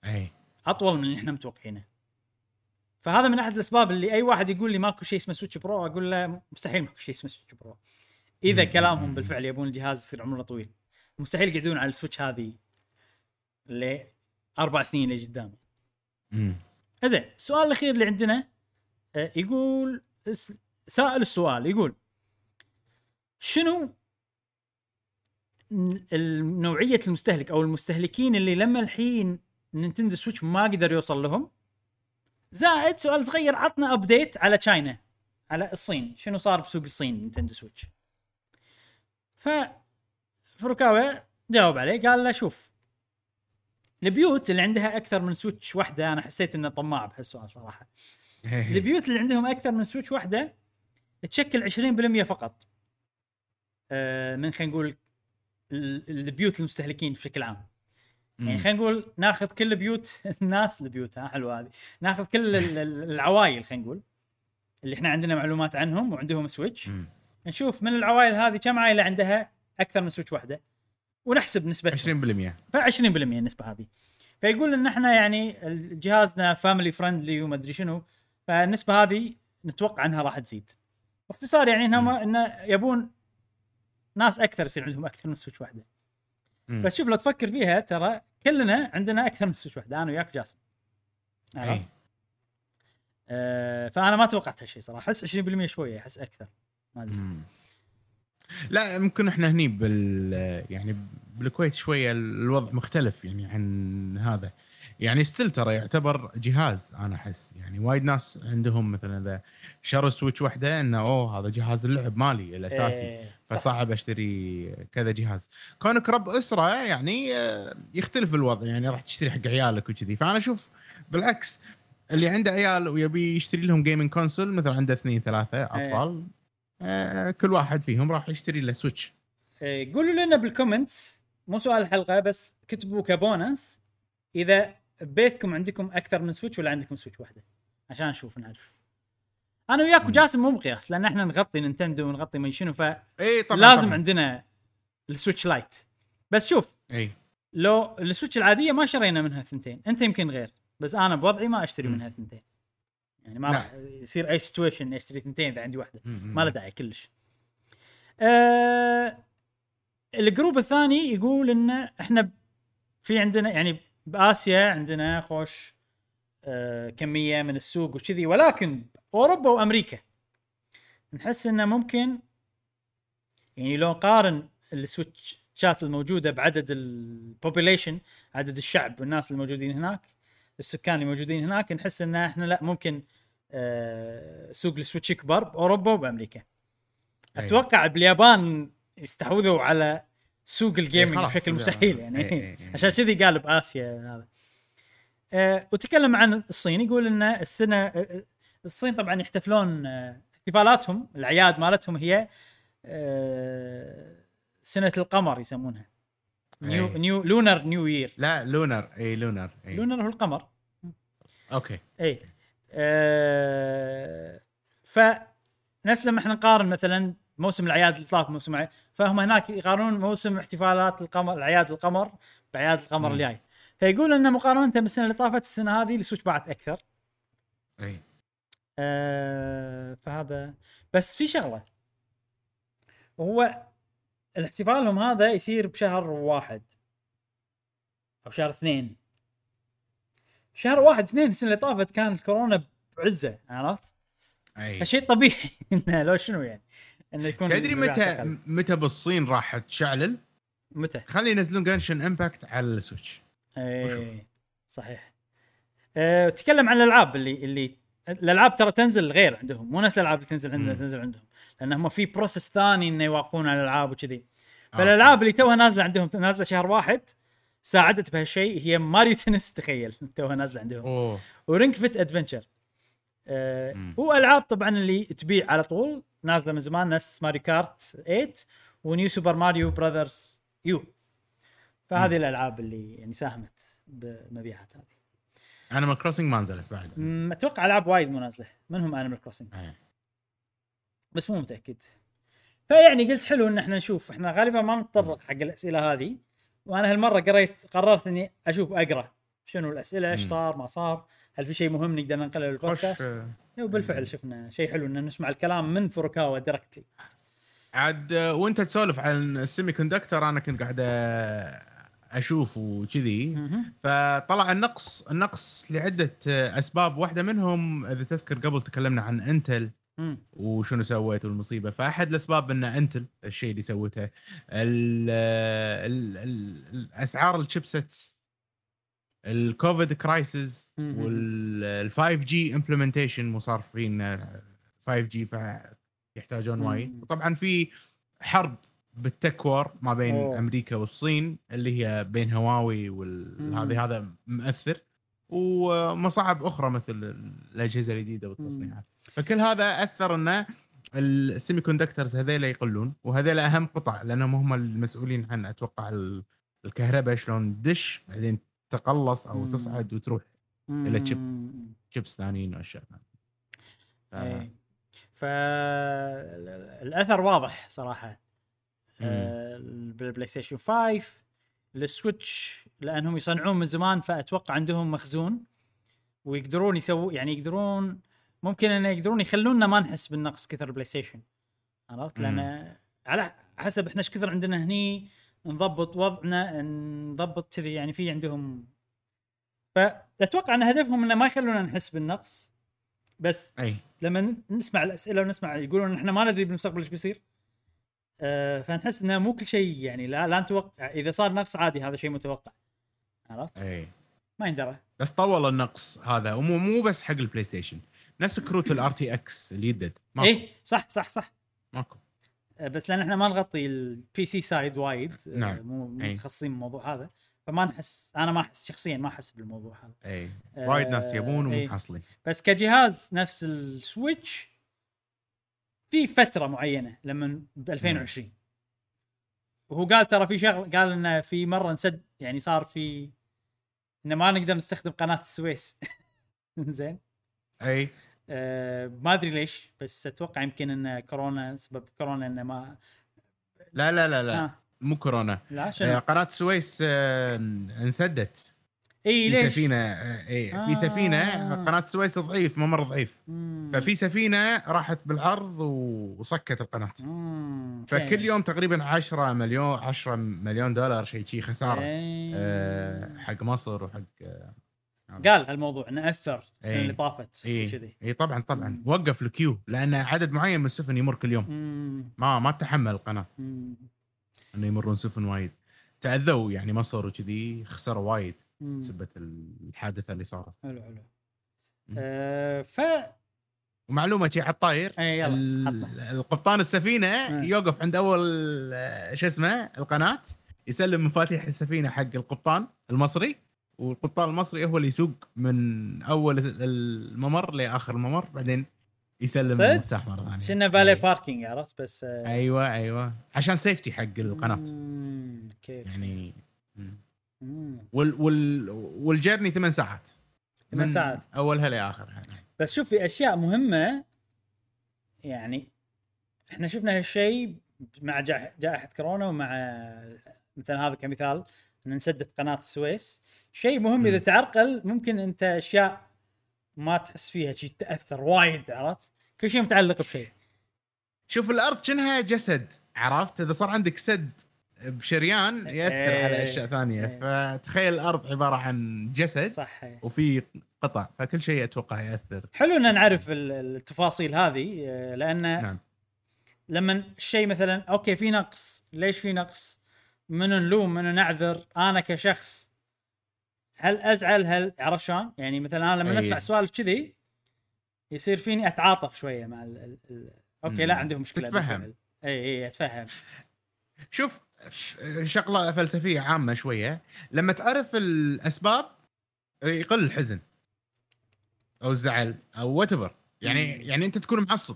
إي أطول من اللي إحنا متوقعينه فهذا من أحد الأسباب اللي أي واحد يقول لي ماكو شيء اسمه Switch Pro أقول له مستحيل ماكو شيء اسمه Switch Pro إذا مم. كلامهم بالفعل يبون الجهاز يصير عمره طويل مستحيل يقعدون على السويتش هذه ل أربع سنين لقدام. زين السؤال الأخير اللي عندنا آه، يقول سائل السؤال يقول شنو نوعية المستهلك أو المستهلكين اللي لما الحين نينتندو سويتش ما قدر يوصل لهم؟ زائد سؤال صغير عطنا update على China على الصين شنو صار بسوق الصين نينتندو سويتش؟ ف فوروكاوا جاوب عليه قال له شوف البيوت اللي عندها أكثر من سويتش واحدة أنا حسيت إنه طماع بهالسؤال صراحة. البيوت اللي عندهم أكثر من سويتش واحدة تشكل 20% فقط. آه، من خلينا نقول ال- البيوت المستهلكين بشكل عام. يعني. خلينا نقول ناخذ كل بيوت الناس البيوت ها حلوة هذه. ناخذ كل ال- العوائل خلينا نقول اللي إحنا عندنا معلومات عنهم وعندهم سويتش. نشوف من العوائل هذه كم عائلة عندها أكثر من سويتش واحدة؟ ونحسب نسبتها 20% ف 20% النسبة هذه. فيقول إن إحنا يعني جهازنا family friendly وما أدري شنو فالنسبة هذه نتوقع إنها راح تزيد. باختصار يعني إنهم. انه يبون ناس أكثر يصير عندهم أكثر من سويتش واحدة. مم. بس شوف لو تفكر فيها ترى كلنا عندنا أكثر من سويتش واحدة أنا وياك جاسم؟ أي. آه فأنا ما توقعت هالشيء صراحة. أحس 20% شوية أحس أكثر. ما أدري. لا ممكن إحنا هني بال يعني بالكويت شوية الوضع مختلف يعني عن هذا. يعني still ترى يعتبر جهاز أنا أحس. يعني وايد ناس عندهم مثلا إذا شروا سويتش واحدة إنه أوه هذا جهاز اللعب مالي الأساسي. إيه،. فصعب أشتري كذا جهاز. كونك رب أسرة يعني آه، يختلف الوضع. يعني راح تشتري حق عيالك وكذي. فأنا أشوف بالعكس اللي عنده عيال ويبي يشتري لهم gaming console مثلا عنده اثنين ثلاثة أطفال آه، كل واحد فيهم راح يشتري له Switch إيه، قولوا لنا بال comments مو سؤال الحلقة بس كتبوا كبونس إذا ببيتكم عندكم أكثر من Switch ولا عندكم Switch واحدة؟ عشان نشوف نعرف. أنا وياك وجاسم مو مقياس لأن إحنا نغطي Nintendo ونغطي ما شنو فلازم اي طبعا طبعاً. عندنا ال Switch Lite بس شوف اي لو ال Switch العادية ما شرينا منها ثنتين أنت يمكن غير بس أنا بوضعي ما أشتري. منها ثنتين. يعني ما. راح يصير أي situation اشتري ثنتين إذا عندي واحدة. ما له داعي كلش. آه ال group الثاني يقول ان إحنا في عندنا يعني بآسيا عندنا خوش آه كمية من السوق وكذي ولكن أوروبا وأمريكا نحس إنه ممكن يعني لو نقارن ال Switchات الموجودة بعدد ال population عدد الشعب والناس الموجودين هناك السكان اللي موجودين هناك نحس إن إحنا لا ممكن آه سوق ال Switch يكبر بأوروبا وبأمريكا أي. أتوقع باليابان يستحوذوا على سوق ال gaming خلاص، بشكل. مستحيل يعني إي، إي، إي. عشان كذي قال بآسيا هذا آه وتكلم عن الصين يقول إن السنة آه، الصين طبعا يحتفلون آه، احتفالاتهم الأعياد مالتهم هي آه، سنة القمر يسمونها new إي. new lunar new year. لا lunar. اي lunar. اي lunar هو القمر. okay. اي آه ف نفس لما إحنا نقارن مثلا موسم الأعياد اللي طاف موسم. فهم هناك يقارنون موسم احتفالات القمر الأعياد القمر باعياد القمر. الجاي. فيقول إن مقارنة بالسنة اللي طافت السنة هذه السويتش باعت أكثر. اي آه فهذا بس في شغلة. وهو الاحتفالهم هذا يصير بشهر واحد أو شهر اثنين شهر واحد اثنين السنة اللي طافت كان الكورونا بعزة عرفت؟ أي فشيء طبيعي إنه لو شنو يعني إنه يكون تدري متى. متى بالصين راح تشعلل؟ متى؟ خلي ينزلون Genshin Impact على ال Switch إيه صحيح أه تكلم عن الألعاب اللي اللي الألعاب ترى تنزل غير عندهم. مو نفس الألعاب اللي تنزل عندنا مم. تنزل عندهم. لأن هم في process ثاني إنه يوقفون على الألعاب وكذي. آه. فالألعاب اللي توها نازلة عندهم نازلة شهر واحد ساعدت بهالشيء هي Mario Tennis تخيل. توها نازلة عندهم. أوه. و Ring Fit Adventure. أه مم. والعاب طبعا اللي تبيع على طول نازلة من زمان نفس Mario Kart 8 و New Super Mario Bros. U. فهذه الألعاب اللي يعني ساهمت بالمبيعات هذه. Animal Crossing ما نزلت بعد. أتوقع ألعاب وايد مو نازلة. منهم Animal Crossing إيه. بس مو متأكد. فيعني قلت حلو إن إحنا نشوف. إحنا غالبا ما نتطرق حق الأسئلة هذه. وأنا هالمرة قريت قررت إني أشوف أقرأ. شنو الأسئلة؟ إيش. صار؟ ما صار؟ هل في شيء مهم نقدر ننقله للبودكاست؟ وبالفعل شفنا شيء حلو إن نسمع الكلام من فوروكاوا directly عاد وأنت تسولف عن ال semiconductor أنا كنت قاعد أشوف وكذي فطلع النقص النقص لعدة أسباب. واحدة منهم إذا تذكر قبل تكلمنا عن Intel وشنو سويت والمصيبة. فأحد الأسباب إن Intel الشيء اللي سوته ال ال ال الأسعار ال chipsets ال COVID crisis مهم. وال 5G implementation مو صار فينا 5G فيحتاجون وايد. مم. وطبعا في حرب بال tech war ما بين أوه. أمريكا والصين اللي هي بين هواوي مم. وهذه هذا مؤثر ومصاعب أخرى مثل الأجهزة الجديدة والتصنيعات فكل هذا أثر إن ال semiconductors هذيلا يقلون وهذيلا أهم قطع لأنهم هم المسؤولين عن أتوقع ال- الكهرباء شلون تدش بعدين تقلص أو مم. تصعد وتروح إلى chip. chips ثانيين وأشياء ثانية ف- إيه فالاثر واضح صراحة بال PlayStation 5 ال Switch لأنهم يصنعون من زمان فأتوقع عندهم مخزون ويقدرون يسووا يعني يقدرون ممكن إن يقدرون يخلونا ما نحس بالنقص كثر ال PlayStation عرفت؟ لأن على حسب إحنا إيش كثر عندنا هني نضبط وضعنا نضبط كذي يعني في عندهم. فأتوقع إن هدفهم إنه ما يخلونا نحس بالنقص بس أي. لما نسمع الأسئلة ونسمع يقولون إحنا ما ندري بالمستقبل إيش بيصير. أه فنحس انه مو كل شيء يعني لا لا نتوقع. إذا صار نقص عادي هذا شيء متوقع. عرفت؟ إي. ما يندرى. بس طول النقص هذا ومو مو بس حق ال PlayStation نفس كروت ال RTX الجدد ماكو. إيه صح صح صح. ماكو. أه بس لأن إحنا ما نغطي ال PC side وايد أه، نعم. مو. متخصصين بالموضوع هذا. فما نحس أنا ما أحس شخصيا ما أحس بالموضوع هذا. إي. آه، وايد ناس يبون ومو إيه. محصلين بس كجهاز نفس السويتش في فترة معينة لما ب 2020 وهو قال ترى في شغل قال إنه في مرة نسد يعني صار في إنه ما نقدر نستخدم قناة السويس. زين أي. آه ما أدري ليش بس أتوقع يمكن إن كورونا سبب كورونا إنه ما لا لا لا لا. آه. مو كورونا. لا آه، شنو قناة السويس آه، انسدت. إي في ليش سفينة آه، إي آه. في سفينة قناة السويس ضعيف ممر ضعيف مم. ففي سفينة راحت بالعرض وصكت القناة مم. فكل يوم تقريبا 10 مليون 10 مليون دولار شيء شيء خسارة. آه، حق مصر وحق قال هالموضوع إنه أثر السنة. اللي طافت إي إي طبعا طبعا مم. وقف الكيو لأن عدد معين من السفن يمر كل يوم مم. ما ما تحمل القناة مم. إنه يمرون سفن وايد تأذوا يعني مصر وكذي خسروا وايد. بسبة الحادثة اللي صارت حلو حلو. آه ف ومعلومة شي على الطاير حطها. القبطان السفينة آه. يوقف عند أول آه، شو اسمه القناة يسلم مفاتيح السفينة حق القبطان المصري والقبطان المصري هو اللي يسوق من أول الممر لآخر الممر بعدين يسلم؟ المفتاح مرة ثانية شنو فالي أي. parking عرفت بس آه أيوه أيوه عشان safety حق القناة مم، كيف يعني مم. وال وال وال journey ثمان ساعات. ثمان ساعات. أولها لآخرها. بس شوف في أشياء مهمة يعني إحنا شفنا هالشيء مع جا- جائحة كورونا ومع مثلا هذا كمثال إن انسدت قناة السويس. شيء مهم إذا. تعرقل ممكن أنت أشياء ما تحس فيها شيء تأثر وايد عرفت؟ كل شيء متعلق بشيء. شوف الأرض شنها جسد عرفت؟ إذا صار عندك سد بشريان يأثر إيه. على أشياء ثانية إيه. فتخيل الأرض عبارة عن جسد صح. وفي قطع فكل شيء أتوقع يأثر حلو إن نعرف ال- التفاصيل هذه آه، لأن نعم لما الشيء مثلا أوكي في نقص ليش في نقص منو نلوم منو نعذر أنا كشخص هل أزعل هل عرفت شلون يعني مثلا أنا لما. اسمع سوالف كذي يصير فيني أتعاطف شوية مع ال ال ال okay لا. عندهم مشكلة تتفهم. اي اي أتفهم شوف شغلة فلسفية عامة شوية. لما تعرف الأسباب يقل الحزن. أو الزعل أو what يعني. يعني أنت تكون معصب.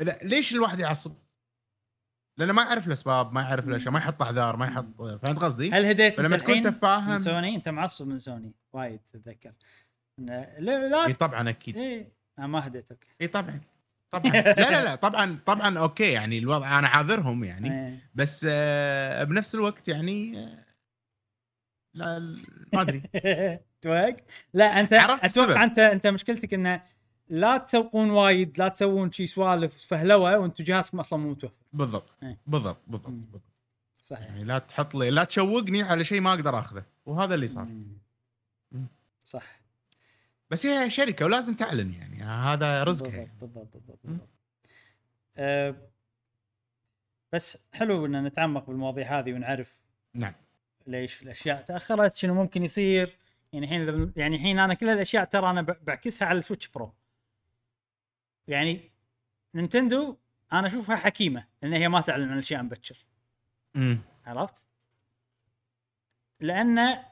إذا ليش الواحد يعصب؟ لأنه ما يعرف الأسباب ما يعرف الأشياء ما يحط اعذار ما يحط فهمت قصدي؟ هل هديت فلما تكون الحين انت فاهم من سوني؟ أنت معصب من سوني. وايد تتذكر. لا لا إي طبعا أكيد. إي ما هديت okay. إي طبعا. طبعا لا لا لا طبعا طبعا okay يعني الوضع أنا عاذرهم يعني إيه. بس آه بنفس الوقت يعني آه لا ما أدري توقت لا أنت عرفت أتوقع السبب. أنت أنت مشكلتك إنه لا تسوقون وايد لا تسوون شي سوالف فهلوة وأنتم جهازكم أصلا مو متوفر بالضبط إيه. بالضبط بالضبط. بالضبط. صحيح يعني لا تحط لي لا تشوقني على شيء ما أقدر آخذه وهذا اللي صار مم. مم. صح بس هي شركة ولازم تعلن يعني هذا رزقها بالضبط بالضبط بالضبط, بالضبط. أه بس حلو إن نتعمق بالمواضيع هذه ونعرف نعم. ليش الأشياء تأخرت شنو ممكن يصير. يعني الحين يعني الحين أنا كل هالاشياء ترى أنا بعكسها على ال Switch Pro. يعني نينتندو أنا أشوفها حكيمة إن هي ما تعلن عن الاشياء مبكر. عرفت؟ لأن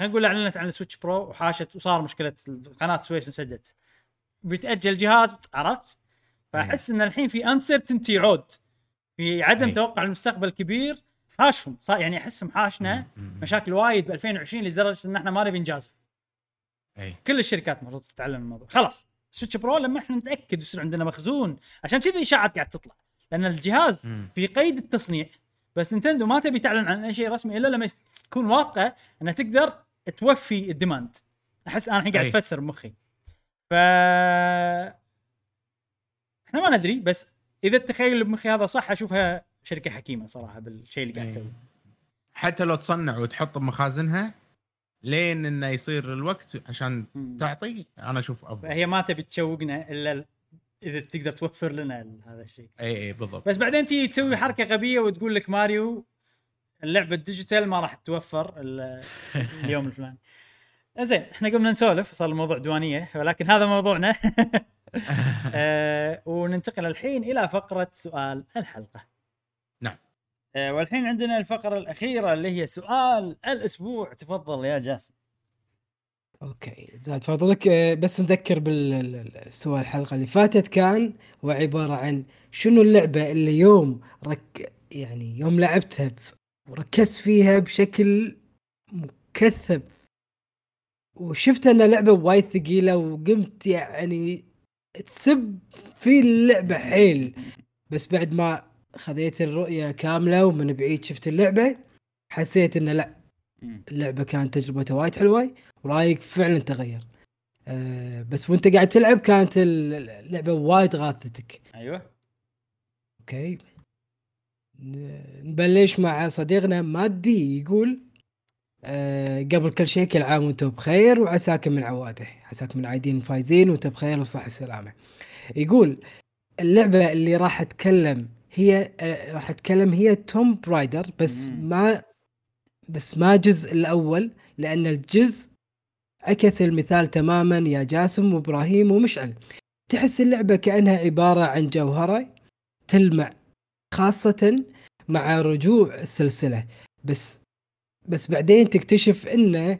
خلينا نقول إعلنت عن ال Switch Pro وحاشت وصار مشكلة قناة سويس انسدت. بيتأجل جهاز عرفت؟ فأحس إن الحين في uncertainty عود. في عدم أي. توقع المستقبل كبير حاشهم. صار يعني أحسهم حاشنا مشاكل وايد ب 2020 لدرجة إن إحنا ما نبي نجازف. اي كل الشركات المفروض تتعلم الموضوع. خلاص Switch Pro لما إحنا نتأكد ويصير عندنا مخزون. عشان كذي إشاعات قاعد تطلع. لأن الجهاز مم. في قيد التصنيع. بس نينتندو ما تبي تعلن عن أي شيء رسمي إلا لما تكون واثقه انها تقدر توفي ال demand أحس أنا الحين قاعد. افسر بمخي ف إحنا ما ندري بس إذا التخيل اللي بمخي هذا صح أشوفها شركة حكيمة صراحة بالشيء اللي قاعد أي. تسويه حتى لو تصنع وتحط بمخازنها لين إنه يصير الوقت عشان. تعطي أنا أشوف أفضل فهي ما تبي تشوقنا إلا ال- إذا تقدر توفر لنا هذا الشيء اي اي بالضبط بس بعدين تيجي تسوي حركة غبية وتقول لك ماريو اللعبة ال digital ما راح توفر ال- اليوم الفلاني. زين إحنا قمنا نسولف صار الموضوع دوانية ولكن هذا موضوعنا. آه وننتقل الحين إلى فقرة سؤال الحلقة. نعم. آه والحين عندنا الفقرة الأخيرة اللي هي سؤال الأسبوع. تفضل يا جاسم. أوكي زاد فضلك. آه، بس نذكر بالسؤال الحلقة اللي فاتت كان هو عبارة عن شنو اللعبة اللي يوم رك يعني يوم لعبتها وركزت فيها بشكل مكثف. وشفت أن لعبه وايد ثقيلة وقمت يعني تسب في اللعبة حيل. بس بعد ما خذيت الرؤية كاملة ومن بعيد شفت اللعبة حسيت انه لا اللعبة كانت تجربتها وايد حلوة ورايك فعلا تغير. أه بس وأنت قاعد تلعب كانت اللعبة وايد غاثتك. أيوه. أوكي. نبلش مع صديقنا مادي يقول أه قبل كل شيء كل عام وأنتم بخير وعساكم من عواده. عساكم من عايدين فايزين وأنتم بخير وصحة السلامة يقول اللعبة اللي راح أتكلم هي أه راح أتكلم هي توم برايدر بس. ما بس ما الجزء الأول لأن الجزء عكس المثال تماما يا جاسم وإبراهيم ومشعل. تحس اللعبة كأنها عبارة عن جوهرة تلمع خاصة مع رجوع السلسلة. بس بس بعدين تكتشف إنه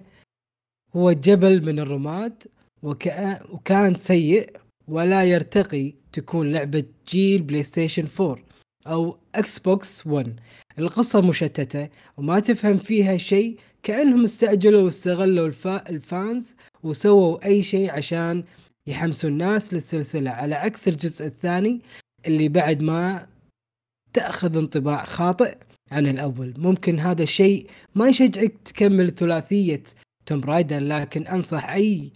هو جبل من الرماد وكان سيء ولا يرتقي تكون لعبة جيل بلاي ستيشن 4 أو Xbox 1 القصة مشتتة وما تفهم فيها شيء كأنهم استعجلوا واستغلوا الفا ال fans وسووا أي شيء عشان يحمسوا الناس للسلسلة. على عكس الجزء الثاني اللي بعد ما تأخذ انطباع خاطئ عن الأول. ممكن هذا الشيء ما يشجعك تكمل ثلاثية توم رايدر لكن أنصح أي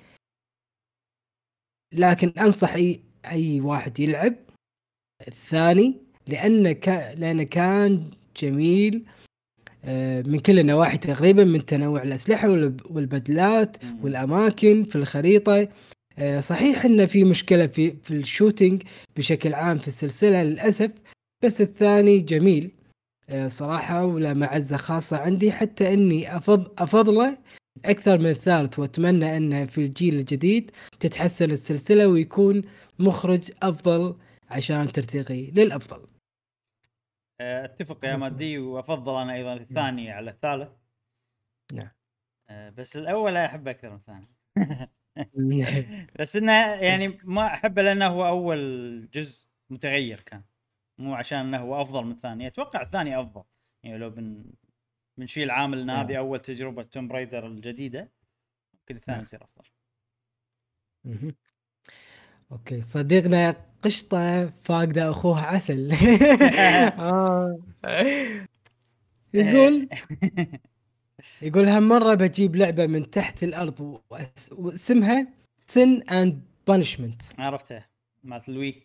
لكن أنصح أي أي واحد يلعب. الثاني لأنه كا لأنه كان جميل آه، من كل النواحي تقريبا من تنوع الأسلحة والب- والبدلات. والأماكن في الخريطة. آه، صحيح انه في مشكلة في في الشوتينج بشكل عام في السلسلة للأسف بس الثاني جميل. آه، صراحة ولا معزة خاصة عندي حتى إني افضل أفضله أكثر من الثالث وأتمنى انه في الجيل الجديد تتحسن السلسلة ويكون مخرج أفضل عشان ترتقي للأفضل. آه، أتفق يا مادي وأفضل أنا أيضا الثاني على الثالث. نعم. آه، بس الأول احبه أكثر من الثاني. بس إنه يعني ما أحبه لأنه هو أول جزء متغير كان. مو عشان إنه هو أفضل من الثاني أتوقع الثاني أفضل يعني لو بن بنشيل عامل إن هذه نعم. أول تجربة Tomb Raider الجديدة ممكن الثاني نعم. يصير أفضل. okay صديقنا قشطة فاقده أخوه عسل آه. يقول يقول هالمره بجيب لعبة من تحت الأرض واسمها Sin and Punishment عرفته مالت ال Wii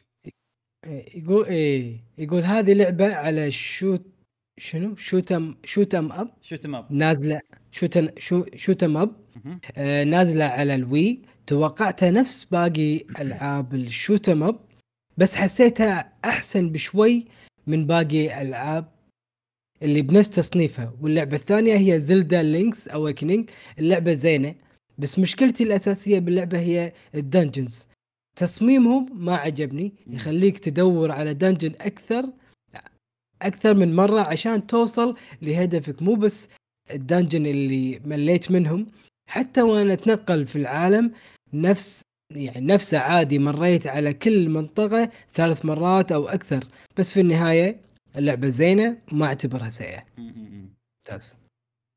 يقول إيه يقول هذه لعبة على shoot شنو؟ shoot 'em shoot 'em up shoot up نازلة shoot 'em shoo shoot 'em up آه نازلة على ال Wii. توقعتها نفس باقي ألعاب ال shoot 'em up بس حسيتها أحسن بشوي من باقي الالعاب اللي بنفس تصنيفها. واللعبة الثانية هي Zelda Link's Awakening اللعبة زينة بس مشكلتي الأساسية باللعبة هي ال dungeons تصميمهم ما عجبني. يخليك تدور على dungeon أكثر أكثر من مرة عشان توصل لهدفك. مو بس ال dungeon اللي مليت منهم حتى وأنا أتنقل في العالم نفس يعني نفسه عادي مريت على كل منطقة ثلاث مرات أو أكثر. بس في النهاية اللعبة زينة وما أعتبرها سيئة. ممتاز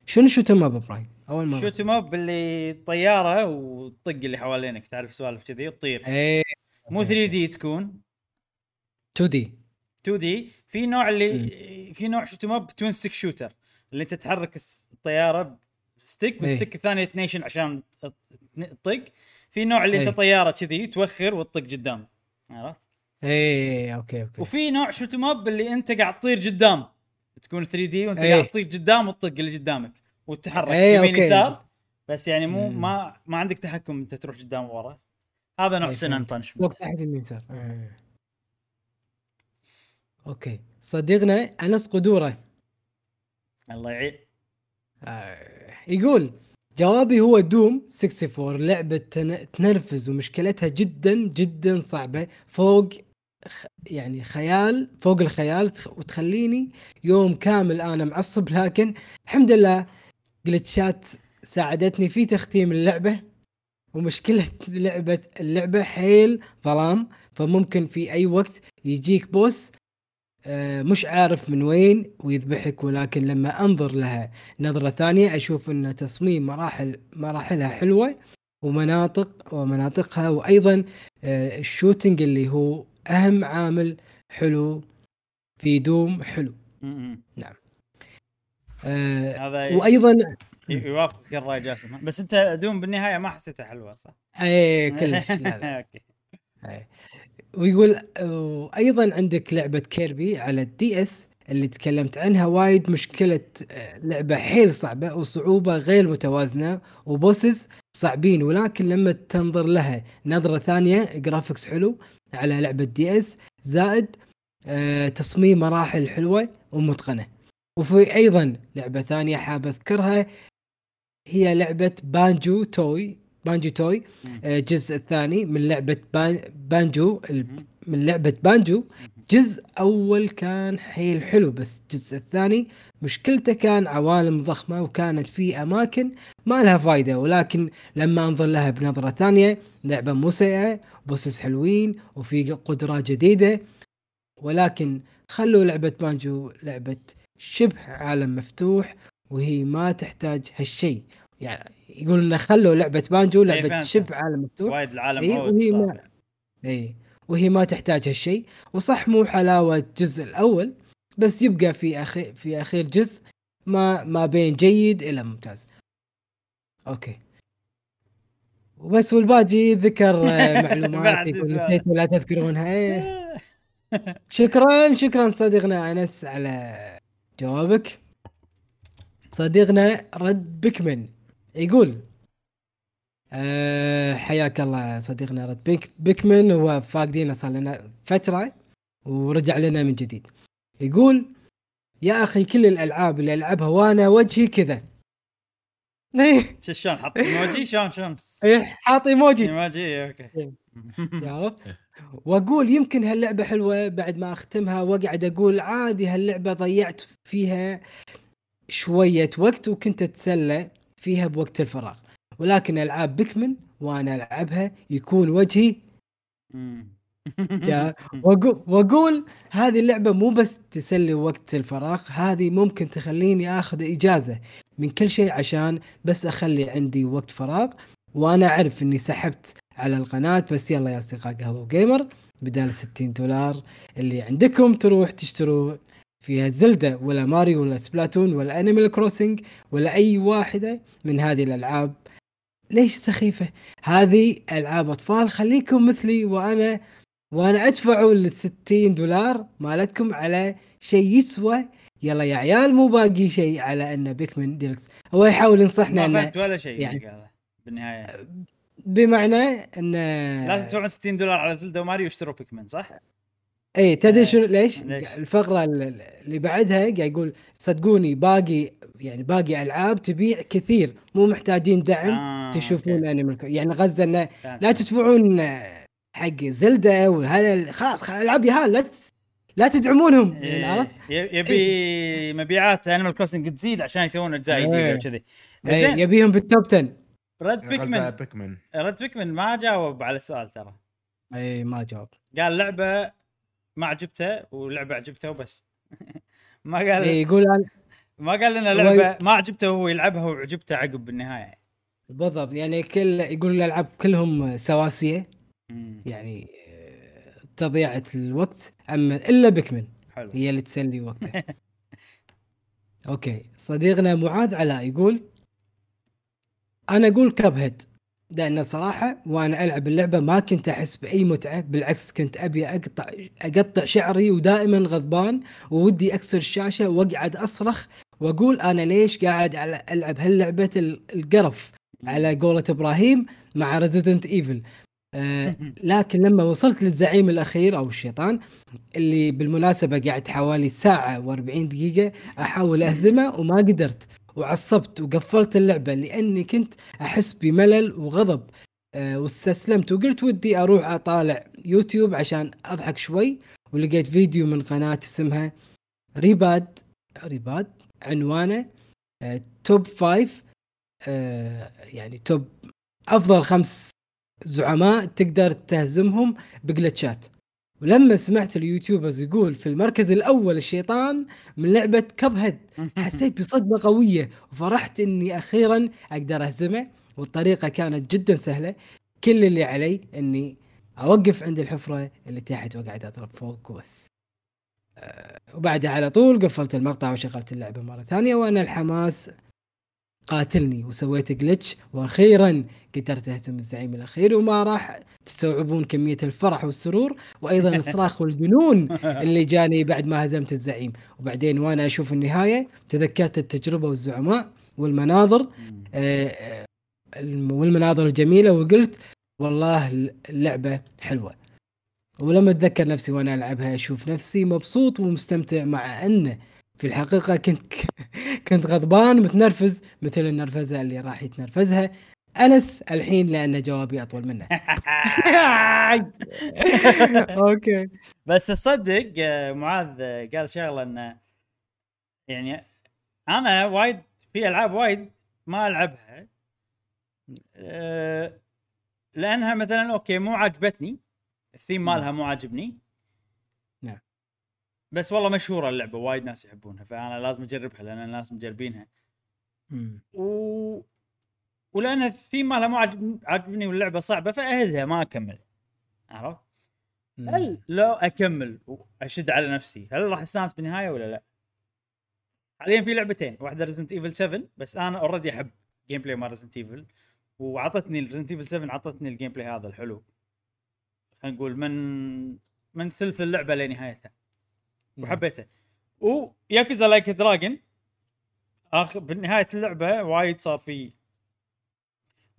شنو shoot 'em up إبراهيم؟ أول مرة شوت اب اللي طيارة وتطق اللي حوالينك تعرف سوالف كذي؟ وتطير إيه مو 3 D تكون. 2 D. 2 D. في نوع اللي في نوع shoot up twin stick shooter اللي انت تحرك الطيارة stick إيه. وال stick الثاني تنيشن عشان تطق. في نوع اللي إيه. انت طيارة كذي توخر وتطق قدام. عرفت؟ إيه okay okay. وفي نوع shoot up اللي انت قاعد تطير قدام. تكون 3 D وانت إيه. قاعد تطير قدام وتطق اللي قدامك. وتتحرك إيه، يمين. يسار. بس يعني مو مم. ما ما عندك تحكم أنت تروح قدام ورا. هذا نوع إيه، Sin and فهمت. Punishment تحت يمين يسار. آه. okay. صديقنا أنس قدورة. الله يعين. آه، يقول جوابي هو Doom 64 لعبة تن- تنرفز ومشكلتها جدا جدا صعبة. فوق يعني خيال فوق الخيال تخ- وتخليني يوم كامل أنا معصب. لكن الحمد لله جلتشات ساعدتني في تختيم اللعبة ومشكلة لعبة اللعبة حيل ظلام. فممكن في أي وقت يجيك بوس آه، مش عارف من وين ويذبحك ولكن لما أنظر لها نظرة ثانية أشوف أن تصميم مراحل مراحلها حلوة ومناطق ومناطقها وأيضا آه، ال shooting اللي هو أهم عامل حلو في Doom حلو. م-م. آه، هذا ي- يوافقك الرأي جاسم بس أنت Doom بالنهاية ما حسيتها حلوة صح؟ أي كلش لا لا. okay أي. ويقول أيضا عندك لعبة Kirby على ال DS اللي تكلمت عنها وايد مشكلة آه، لعبة حيل صعبة وصعوبة غير متوازنة و bosses صعبين ولكن لما تنظر لها نظرة ثانية graphics حلو على لعبة DS زائد آه، تصميم مراحل حلوة ومتقنة وفي أيضا لعبة ثانية حاب أذكرها هي لعبة Banjo-Tooie Banjo-Tooie. آه، الجزء الثاني من لعبة Ban- Banjo. من لعبة بانجو جزء أول كان حيل حلو بس الجزء الثاني مشكلته كان عوالم ضخمة وكانت في أماكن ما لها فايدة ولكن لما أنظر لها بنظرة ثانية لعبة مو سيئة bosses حلوين وفي قدرات جديدة ولكن خلوا لعبة بانجو لعبة شبه عالم مفتوح وهي ما تحتاج هالشيء يعني يقول إنه خلوا لعبة بانجو لعبة فهمت. شبه عالم مفتوح وايد العالم اي عود وهي صار. ما اي وهي ما تحتاج هالشيء وصح مو حلاوة الجزء الأول بس يبقى في أخي في أخير جزء ما ما بين جيد إلى ممتاز أوكي وبس والباقي ذكر معلومات. نسيت ولا تذكرونها إيه. شكرا شكرا صديقنا أنس على جوابك. صديقنا رد بكمن يقول أه حياك الله صديقنا رد بك بكمن هو فاقدينه صار لنا فترة ورجع لنا من جديد. يقول يا أخي كل الألعاب اللي ألعبها وأنا وجهي كذا. إيه شلون حط إيموجي؟ شلون شلون؟ إيه، حاط إيموجي. إيموجي أوكي. تعرف؟ وأقول يمكن هاللعبة حلوة بعد ما أختمها وأقعد أقول عادي هاللعبة ضيعت فيها شوية وقت وكنت أتسلى فيها بوقت الفراغ. ولكن ألعاب بيكمن وأنا ألعبها يكون وجهي وأقول هذه اللعبة مو بس تسلي وقت الفراغ هذه ممكن تخليني آخذ إجازة من كل شيء عشان بس أخلي عندي وقت فراغ. وأنا اعرف اني سحبت على القناة بس يلا يا أصدقاء قهوة gamer بدال 60 دولار اللي عندكم تروح تشتروا فيها Zelda ولا ماريو ولا Splatoon ولا Animal Crossing ولا أي واحدة من هذه الألعاب. ليش سخيفة؟ هذه ألعاب أطفال خليكم مثلي وأنا وأنا ادفعوا ال 60 دولار مالتكم على شيء يسوى. يلا يا عيال مو باقي شيء على انه بيكمن ديلكس هو يحاول ينصحنا ما فهمت ولا شيء يعني- بالنهاية بمعنى انه لازم تدفعون 60 دولار على زلدا وماريو واشتروا بيكمن صح؟ اي إيه، تدري شنو ليش؟ ليش؟ الفقرة ال- اللي بعدها قاعد يقول صدقوني باقي يعني باقي ألعاب تبيع كثير مو محتاجين دعم آه، تشوفون كرو- يعني غزة انه. لا تدفعون آه، حق Zelda وهذا خلاص ألعاب يهال لا لا تدعمونهم يعني إيه، عرفت؟ يبي مبيعات Animal Crossing تزيد عشان يسوون أجزاء إيه. جديده وكذي إيه، يبيهم بال top 10 رد غزة Pikmin Pikmin رد Pikmin ما جاوب على السؤال ترى. اي ما جاوب. قال لعبة ما عجبته ولعبة عجبته وبس. ما قال إيه، يقول أنا ما قال لنا لعبة ما عجبته وهو يلعبها وعجبته عقب بالنهاية. بالضبط يعني كل يقول الألعاب كلهم سواسية. يعني آه، تضيعة الوقت. أما إلا بيكمن حلو. هي اللي تسلي وقتها أوكي صديقنا معاذ علاء يقول أنا أقول كاب هيد لأن صراحة وأنا ألعب اللعبة ما كنت أحس بأي متعة بالعكس كنت أبي أقطع أقطع شعري ودائما غضبان وودي أكسر الشاشة وأقعد أصرخ وأقول أنا ليش قاعد على ألعب هاللعبة ال- القرف على قولة إبراهيم مع Resident Evil آه لكن لما وصلت للزعيم الأخير أو الشيطان اللي بالمناسبة قعدت حوالي ساعة و40 دقيقة أحاول أهزمه وما قدرت. وعصبت وقفلت اللعبة لأني كنت أحس بملل وغضب. آه واستسلمت وقلت ودي أروح أطالع يوتيوب عشان أضحك شوي ولقيت فيديو من قناة اسمها ريباد ريباد عنوانه آه top five آه يعني top أفضل خمس زعماء تقدر تهزمهم ب glitch ات. ولما سمعت ال YouTubers يقول في المركز الأول الشيطان من لعبة Cuphead حسيت بصدمة قوية وفرحت إني أخيرا أقدر أهزمه والطريقة كانت جدا سهلة. كل اللي علي إني أوقف عند الحفرة اللي تحت وأقعد أضرب فوق وبس. أه وبعدها على طول قفلت المقطع وشغلت اللعبة مرة ثانية وأنا الحماس قاتلني وسويت جلتش وأخيرا قدرت اهزم الزعيم الأخير وما راح تستوعبون كمية الفرح والسرور وأيضا الصراخ والجنون اللي جاني بعد ما هزمت الزعيم وبعدين وأنا أشوف النهاية تذكرت التجربة والزعماء والمناظر. آه، آه، الم- والمناظر الجميلة وقلت والله اللعبة حلوة ولما أتذكر نفسي وأنا ألعبها أشوف نفسي مبسوط ومستمتع مع انه في الحقيقة كنت كنت غضبان متنرفز مثل النرفزة اللي راح يتنرفزها. أنس الحين لأن جوابي أطول منه. أوكي. بس تصدق آه، معاذ آه، قال شغلة انه يعني أنا وايد في ألعاب وايد ما ألعبها. آه، لأنها مثلا okay مو عجبتني الثيم مالها مو عاجبني. بس والله مشهورة اللعبة وايد ناس يحبونها فأنا لازم أجربها لأن الناس مجربينها. و... ولأن الثيم مالها مو عاجب- عاجبني واللعبة صعبة فأهدها ما أكمل عرفت؟ هل لو أكمل وأشد على نفسي هل راح أستانس بالنهاية ولا لا؟ حاليا في لعبتين واحدة Resident Evil 7 بس أنا already أحب gameplay مال Resident Evil وعطتني Resident Evil 7 عطتني ال gameplay هذا الحلو خلينا نقول من من ثلث اللعبة لنهايتها وحبيتها و Yakuza Like a Dragon اخر بنهايه اللعبة وايد صار في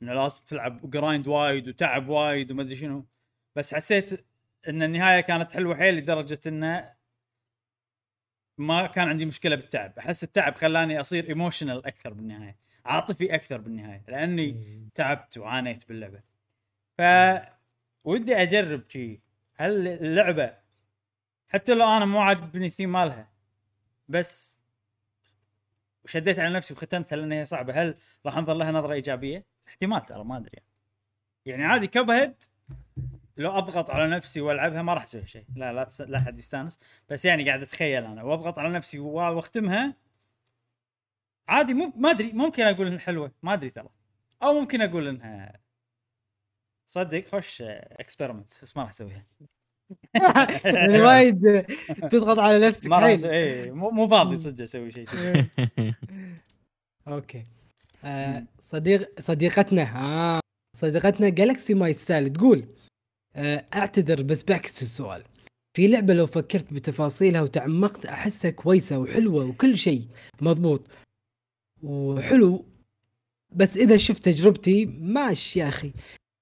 إنه لازم تلعب grind وايد وتعب وايد وما أدري شنو. بس حسيت إن النهاية كانت حلوة حيل لدرجة إنه ما كان عندي مشكلة بالتعب. أحس التعب خلاني أصير emotional أكثر بالنهاية عاطفي أكثر بالنهاية لأني تعبت وعانيت باللعبة. ف ودي أجرب شي. هل اللعبة حتى لو أنا مو عاجبني الثيم مالها. بس وشديت على نفسي وختمتها لأن هي صعبة. هل راح أنظر لها نظرة إيجابية؟ احتمال ترى ما أدري. يعني عادي Cuphead لو أضغط على نفسي وألعبها ما راح أسوي شيء. لا لا تس... لا أحد يستانس. بس يعني قاعد أتخيل أنا. وأضغط على نفسي وأختمها. عادي مو ما أدري. ممكن أقول إنها حلوة. ما أدري ترى. أو ممكن أقول إنها صدق خوش experiment بس ما راح أسويها. يعني وايد تضغط على نفسك. أسوي... إيه مو مو فاضي صدق أسوي شيء. okay آه صديق صديقتنا آه صديقتنا Galaxy My Style تقول آه أعتذر بس بعكس السؤال في لعبة لو فكرت بتفاصيلها وتعمقت أحسها كويسة وحلوة وكل شيء مضبوط وحلو بس إذا شفت تجربتي ماش يا أخي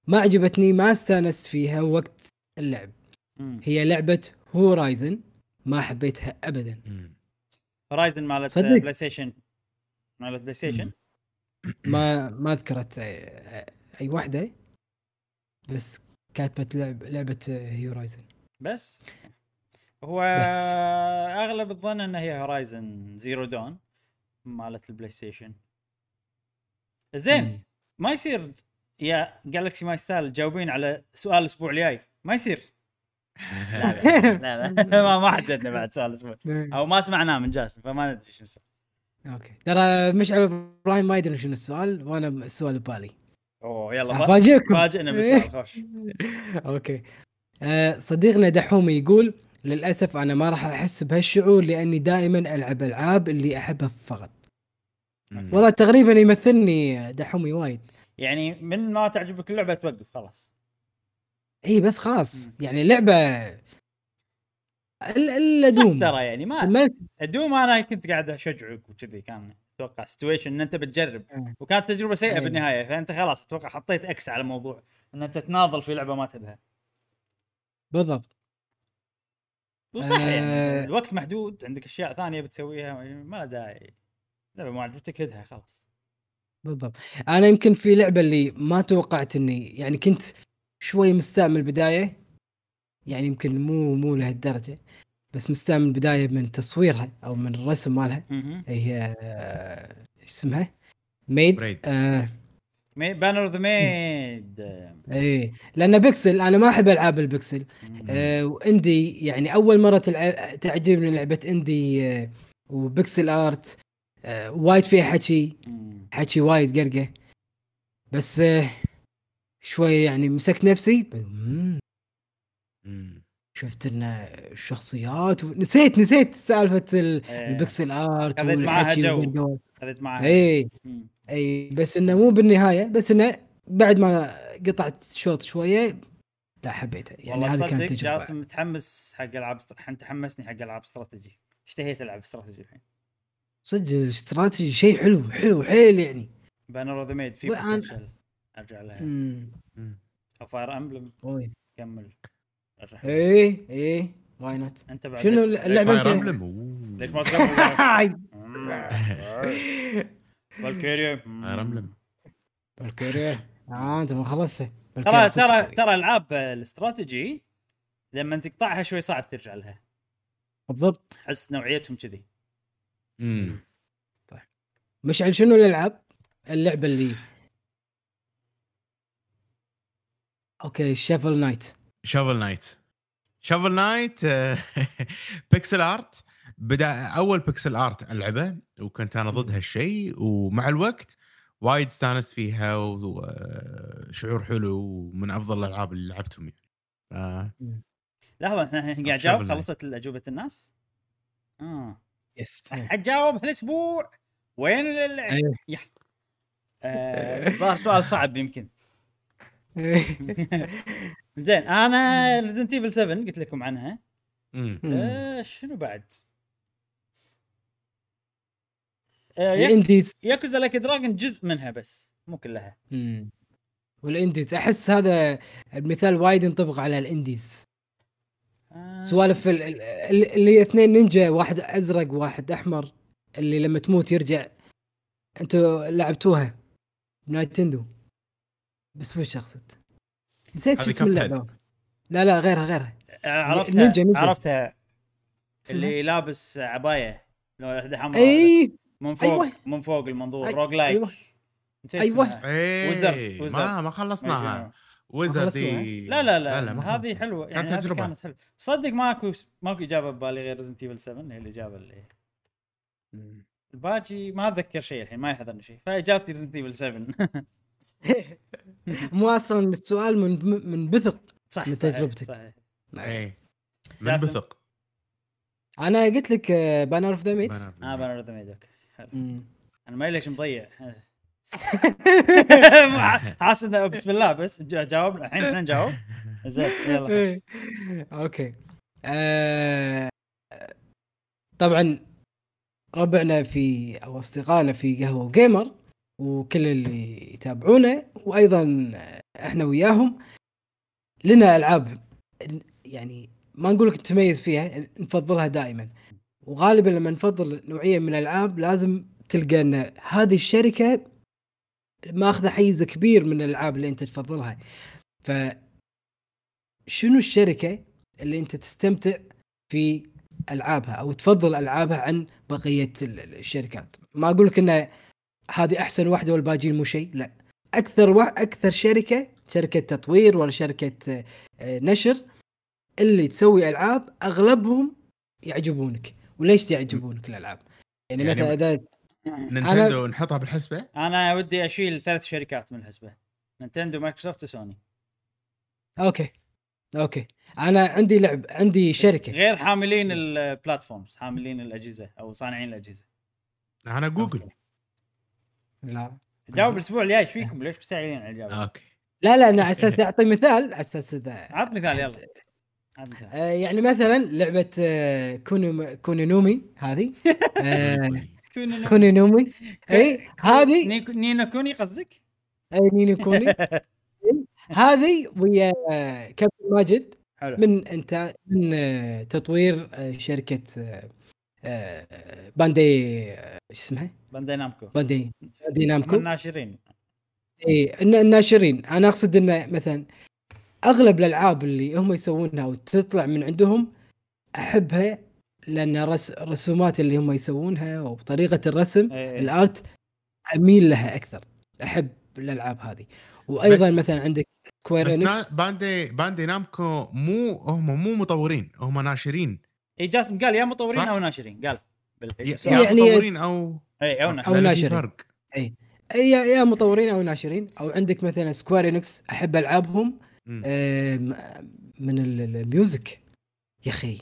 ما عجبتني ما استانست فيها وقت اللعب. هي لعبة Horizon ما حبيتها ابدا. Horizon مالت. PlayStation مالت PlayStation ما ما ذكرت اي, أي واحدة بس كاتبة لعب لعبة Horizon بس. هو بس. أغلب الظن انها هي Horizon Zero Dawn مالت ال PlayStation زين ما يصير يا Galaxy My Style تجاوبين على سؤال الأسبوع الجاي. ما يصير. لا لا, لا, ما ما حددنا بعد سؤال الأسبوع أو ما سمعناه من جاسم فما ندري شنو السؤال. Okay. ترى مشعل إبراهيم ما يدري شنو السؤال وأنا السؤال ببالي. أوه يلا فا- أفاجئكم. فاجئنا بالسؤال خوش. Okay. آه صديقنا دحومي يقول للأسف أنا ما راح أحس بهالشعور لأني دائما ألعب ألعاب اللي أحبها فقط. والله تقريبا يمثلني دحومي وايد. يعني من ما تعجبك اللعبة توقف خلاص. اي بس خلاص مم. يعني لعبه الا دوم ترى يعني ما دوم أنا كنت قاعد أشجعك وكذي كان أتوقع situation إن أنت بتجرب أه. وكانت تجربة سيئة أيوة. بالنهاية فأنت خلاص أتوقع حطيت X على الموضوع إن أنت تناضل في لعبة ما تبها بالضبط وصح يعني آه. الوقت محدود عندك أشياء ثانية بتسويها ما له داعي لعبة ما عجبتك هدها خلاص بالضبط أنا يمكن في لعبة اللي ما توقعت إني يعني كنت شوي مستاء من البدايه يعني يمكن مو مو لهالدرجة بس مستاء من البدايه من تصويرها أو من الرسم مالها. هي آه، إيش اسمها؟ Maid. آه Banner the Maid إيه. لأن بيكسل أنا ما أحب ألعاب البيكسل. آه و indie يعني أول مرة تلعب تعجبني لعبة indie آه و pixel art آه وايد فيها حكي. حكي وايد قرقة. بس آه شوي يعني مسكت نفسي. شفت إن الشخصيات نسيت نسيت سالفة ال- ال pixel art خذيت إيه. معاها والحكي جو. خذيت معها اي مم. اي بس إنه مو بالنهاية بس إنه بعد ما قطعت شوط شوية لا حبيته. يعني صدق كانت تجربة. جاسم متحمس حق العاب انت حمسني حق العاب استراتيجي اشتهيت العب استراتيجي الحين. صدق الاستراتيجي شيء حلو حلو حيل يعني. Banner the Maid في potential ارجع لها. امم أو Fire Emblem. كمل. إيه إيه. why not أنت بعد شنو ليش Fire Emblem ليش ما Valkyria Fire Emblem Valkyria آه أنت ما خلصت. ترى ترى ترى العاب الاستراتيجي لما تقطعها شوي صعب ترجع لها. بالضبط. أحس نوعيتهم كذي. مشعل شنو الألعاب؟ اللعبة اللي Okay Shovel Knight Shovel Knight Shovel Knight pixel art بدأ أول pixel art ألعبه وكنت أنا ضد هالشيء ومع الوقت وايد استانست فيها وشعور حلو ومن أفضل الألعاب اللي لعبتهم يعني. ف- لحظة إحنا الحين قاعد شوف جاوب؟ اللي- خلصت اجوبه الناس؟ آه. yes حتجاوب هالأسبوع وين ال- أيوه. آه، الظاهر سؤال صعب يمكن. زين أنا Resident Evil 7 قلت لكم عنها. آه شنو بعد؟ آه ال indies Yakuza Like a Dragon جزء منها بس مو كلها. وال indies أحس هذا المثال وايد ينطبق على ال indies آه. سوالف ال- ال- ال- اللي اثنين نينجا واحد أزرق واحد أحمر اللي لما تموت يرجع. أنتوا لعبتوها Nintendo بس وش اقصد؟ نسيت شو اسم. اللعبة لا لا غيرها غيرها عرفتها نينجا- نينجا. عرفتها؟ اللي لابس عباية لو واحدة حمراء اي من فوق أيوة. من فوق المنظور أي- roguelike أيوة. اسمها. إيه Wizard. ما ما ما خلصناها. Wizard خلصتوها؟ لا لا لا, ما هذه. حلوة كانت يعني هذه تجربة. كانت حلوة صدق ماكو ماكو إجابة ببالي غير Resident Evil 7 هي الإجابة اللي الباقي ما أتذكر شيء الحين ما يحضرني شيء فإجابتي Resident Evil 7 مو أصلا السؤال من من بثق صح من صحيح، تجربتك. صحيح. إيه. من جاسم. بثق. أنا قلت لك Banner of the Maid آه Banner the Maid okay حلو. أنا ما ليش مضيع. حاسس إنه بسم الله بس جا- جاوبنا. الحين إحنا نجاوب. زين يلا. إيه. Okay. آه، طبعا ربعنا في أو أصدقائنا في قهوة Gamer وكل اللي يتابعونا وأيضا إحنا وياهم لنا ألعاب يعني ما نقول لك نتميز فيها نفضلها دائما. وغالبا لما نفضل نوعية من الألعاب لازم تلقى إن هذه الشركة ماخذة حيز كبير من الألعاب اللي أنت تفضلها. ف شنو الشركة اللي أنت تستمتع في ألعابها أو تفضل ألعابها عن بقية ال- ال- الشركات؟ ما أقول لك ان هذه أحسن واحدة والباقيين مو شيء. لا. أكثر وا... أكثر شركة شركة تطوير ولا شركة آه، ناشر اللي تسوي ألعاب أغلبهم يعجبونك. وليش يعجبونك الألعاب؟ يعني, يعني مثلا إذا Nintendo نحطها بالحسبة؟ أنا ودي أشيل ثلاث شركات من الحسبة. Nintendo Microsoft و Sony. Okay. Okay. أنا عندي لعب عندي شركة. غير حاملين ال platforms حاملين الأجهزة أو صانعين الأجهزة. أنا جوجل. لا. جاوب الأسبوع الجاي إيش فيكم؟ ليش مستعجلين على الاجابه؟ Okay. لا لا أنا على أساس أعطي مثال على أساس إذا عط مثال يلا. عط مثال. آه، يعني مثلا لعبة آه، كونو كونونومي هذه. آه، كوني كونونومي. اي هذه نينو كوني قصدك؟ اي نينو كوني. هذه ويا آه، كابتن ماجد. حلو. من أنت من تطوير شركة Bandai شو اسمها؟ Bandai Namco. Bandai Bandai Namco. الناشرين. إي الناشرين. أنا أقصد انه مثلا أغلب الألعاب اللي هم يسوونها وتطلع من عندهم أحبها لأن رس الرسومات اللي هم يسوونها وطريقة الرسم إيه. ال art أميل لها أكثر. أحب الألعاب هذه. وأيضا بس- مثلا عندك Square بس Bandai Bandai Namco مو هم مو مطورين هم ناشرين. اي جاسم قال يا مطورين صح؟ أو ناشرين. قال يعني- مطورين أو اي أو أو ناشرين في ناشرين. فرق. يا يا مطورين أو ناشرين أو عندك مثلا Square Enix أحب ألعابهم. آم، من ال- ال- ال music يا أخي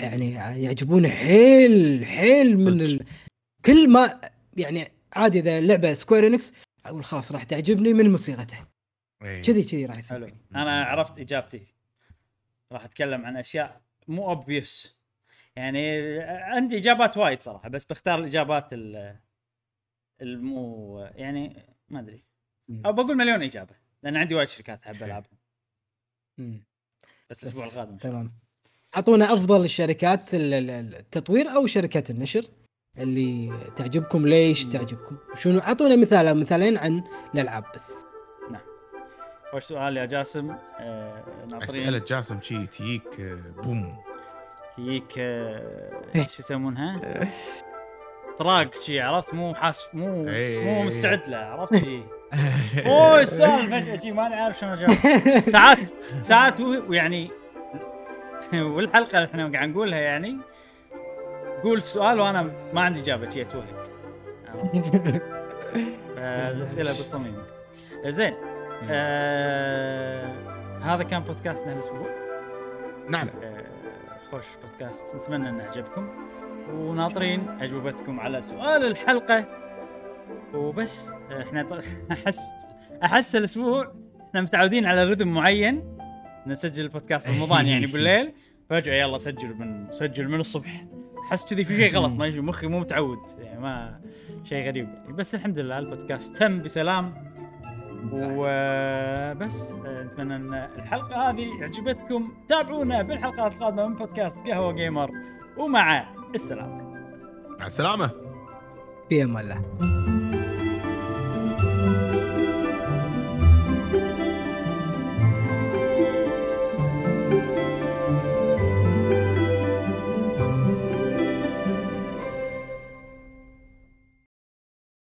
يعني يعجبوني حيل حيل من. ال... كل ما يعني عادي إذا لعبة Square Enix أقول خلاص راح تعجبني من موسيقتها إيه. كذي كذي راح يصير. حلو. أنا عرفت إجابتي. راح أتكلم عن أشياء مو اوبفيوس يعني عندي إجابات وايد صراحة بس بختار الإجابات ال- المو يعني ما أدري. أو بقول مليون إجابة لأن عندي وايد شركات أحب ألعبهم. مم. بس الأسبوع القادم. تمام. أعطونا أفضل الشركات ال- ال- التطوير أو شركات النشر اللي تعجبكم ليش. تعجبكم؟ شنو؟ أعطونا مثال أو مثالين عن الألعاب بس. وش سؤال يا جاسم؟ آه اسئله ناطرين جاسم شي تجيك آه، بوم. تجيك آه شو يسمونها؟ طراق شي عرفت؟ مو حاس مو إيه. مو مستعد له عرفت شي؟ أوه السؤال فجاه شي ماني عارف شلون اجاوب ساعات ساعات ويعني والحلقة اللي إحنا قاعد نقولها يعني تقول السؤال وأنا ما عندي إجابة شي اتوهق الأسئلة بالصميم. زين. آه هذا كان بودكاستنا هالاسبوع نعم. آه، خوش بودكاست. نتمنى إنه عجبكم. وناطرين أجوبتكم على سؤال الحلقة. وبس إحنا احس أحس الأسبوع إحنا متعودين على رذم معين. نسجل البودكاست برمضان يعني بالليل. فجأة يلا سجل من سجل من الصبح. أحس كذي في شيء غلط. ما مخي مو متعود. يعني ما شيء غريب. يعني بس الحمد لله البودكاست تم بسلام. وبس آه، نتمنى أن الحلقة هذه عجبتكم. تابعونا بالحلقات القادمة من بودكاست قهوة جيمر ومع السلامة. مع السلامة. في أمان الله.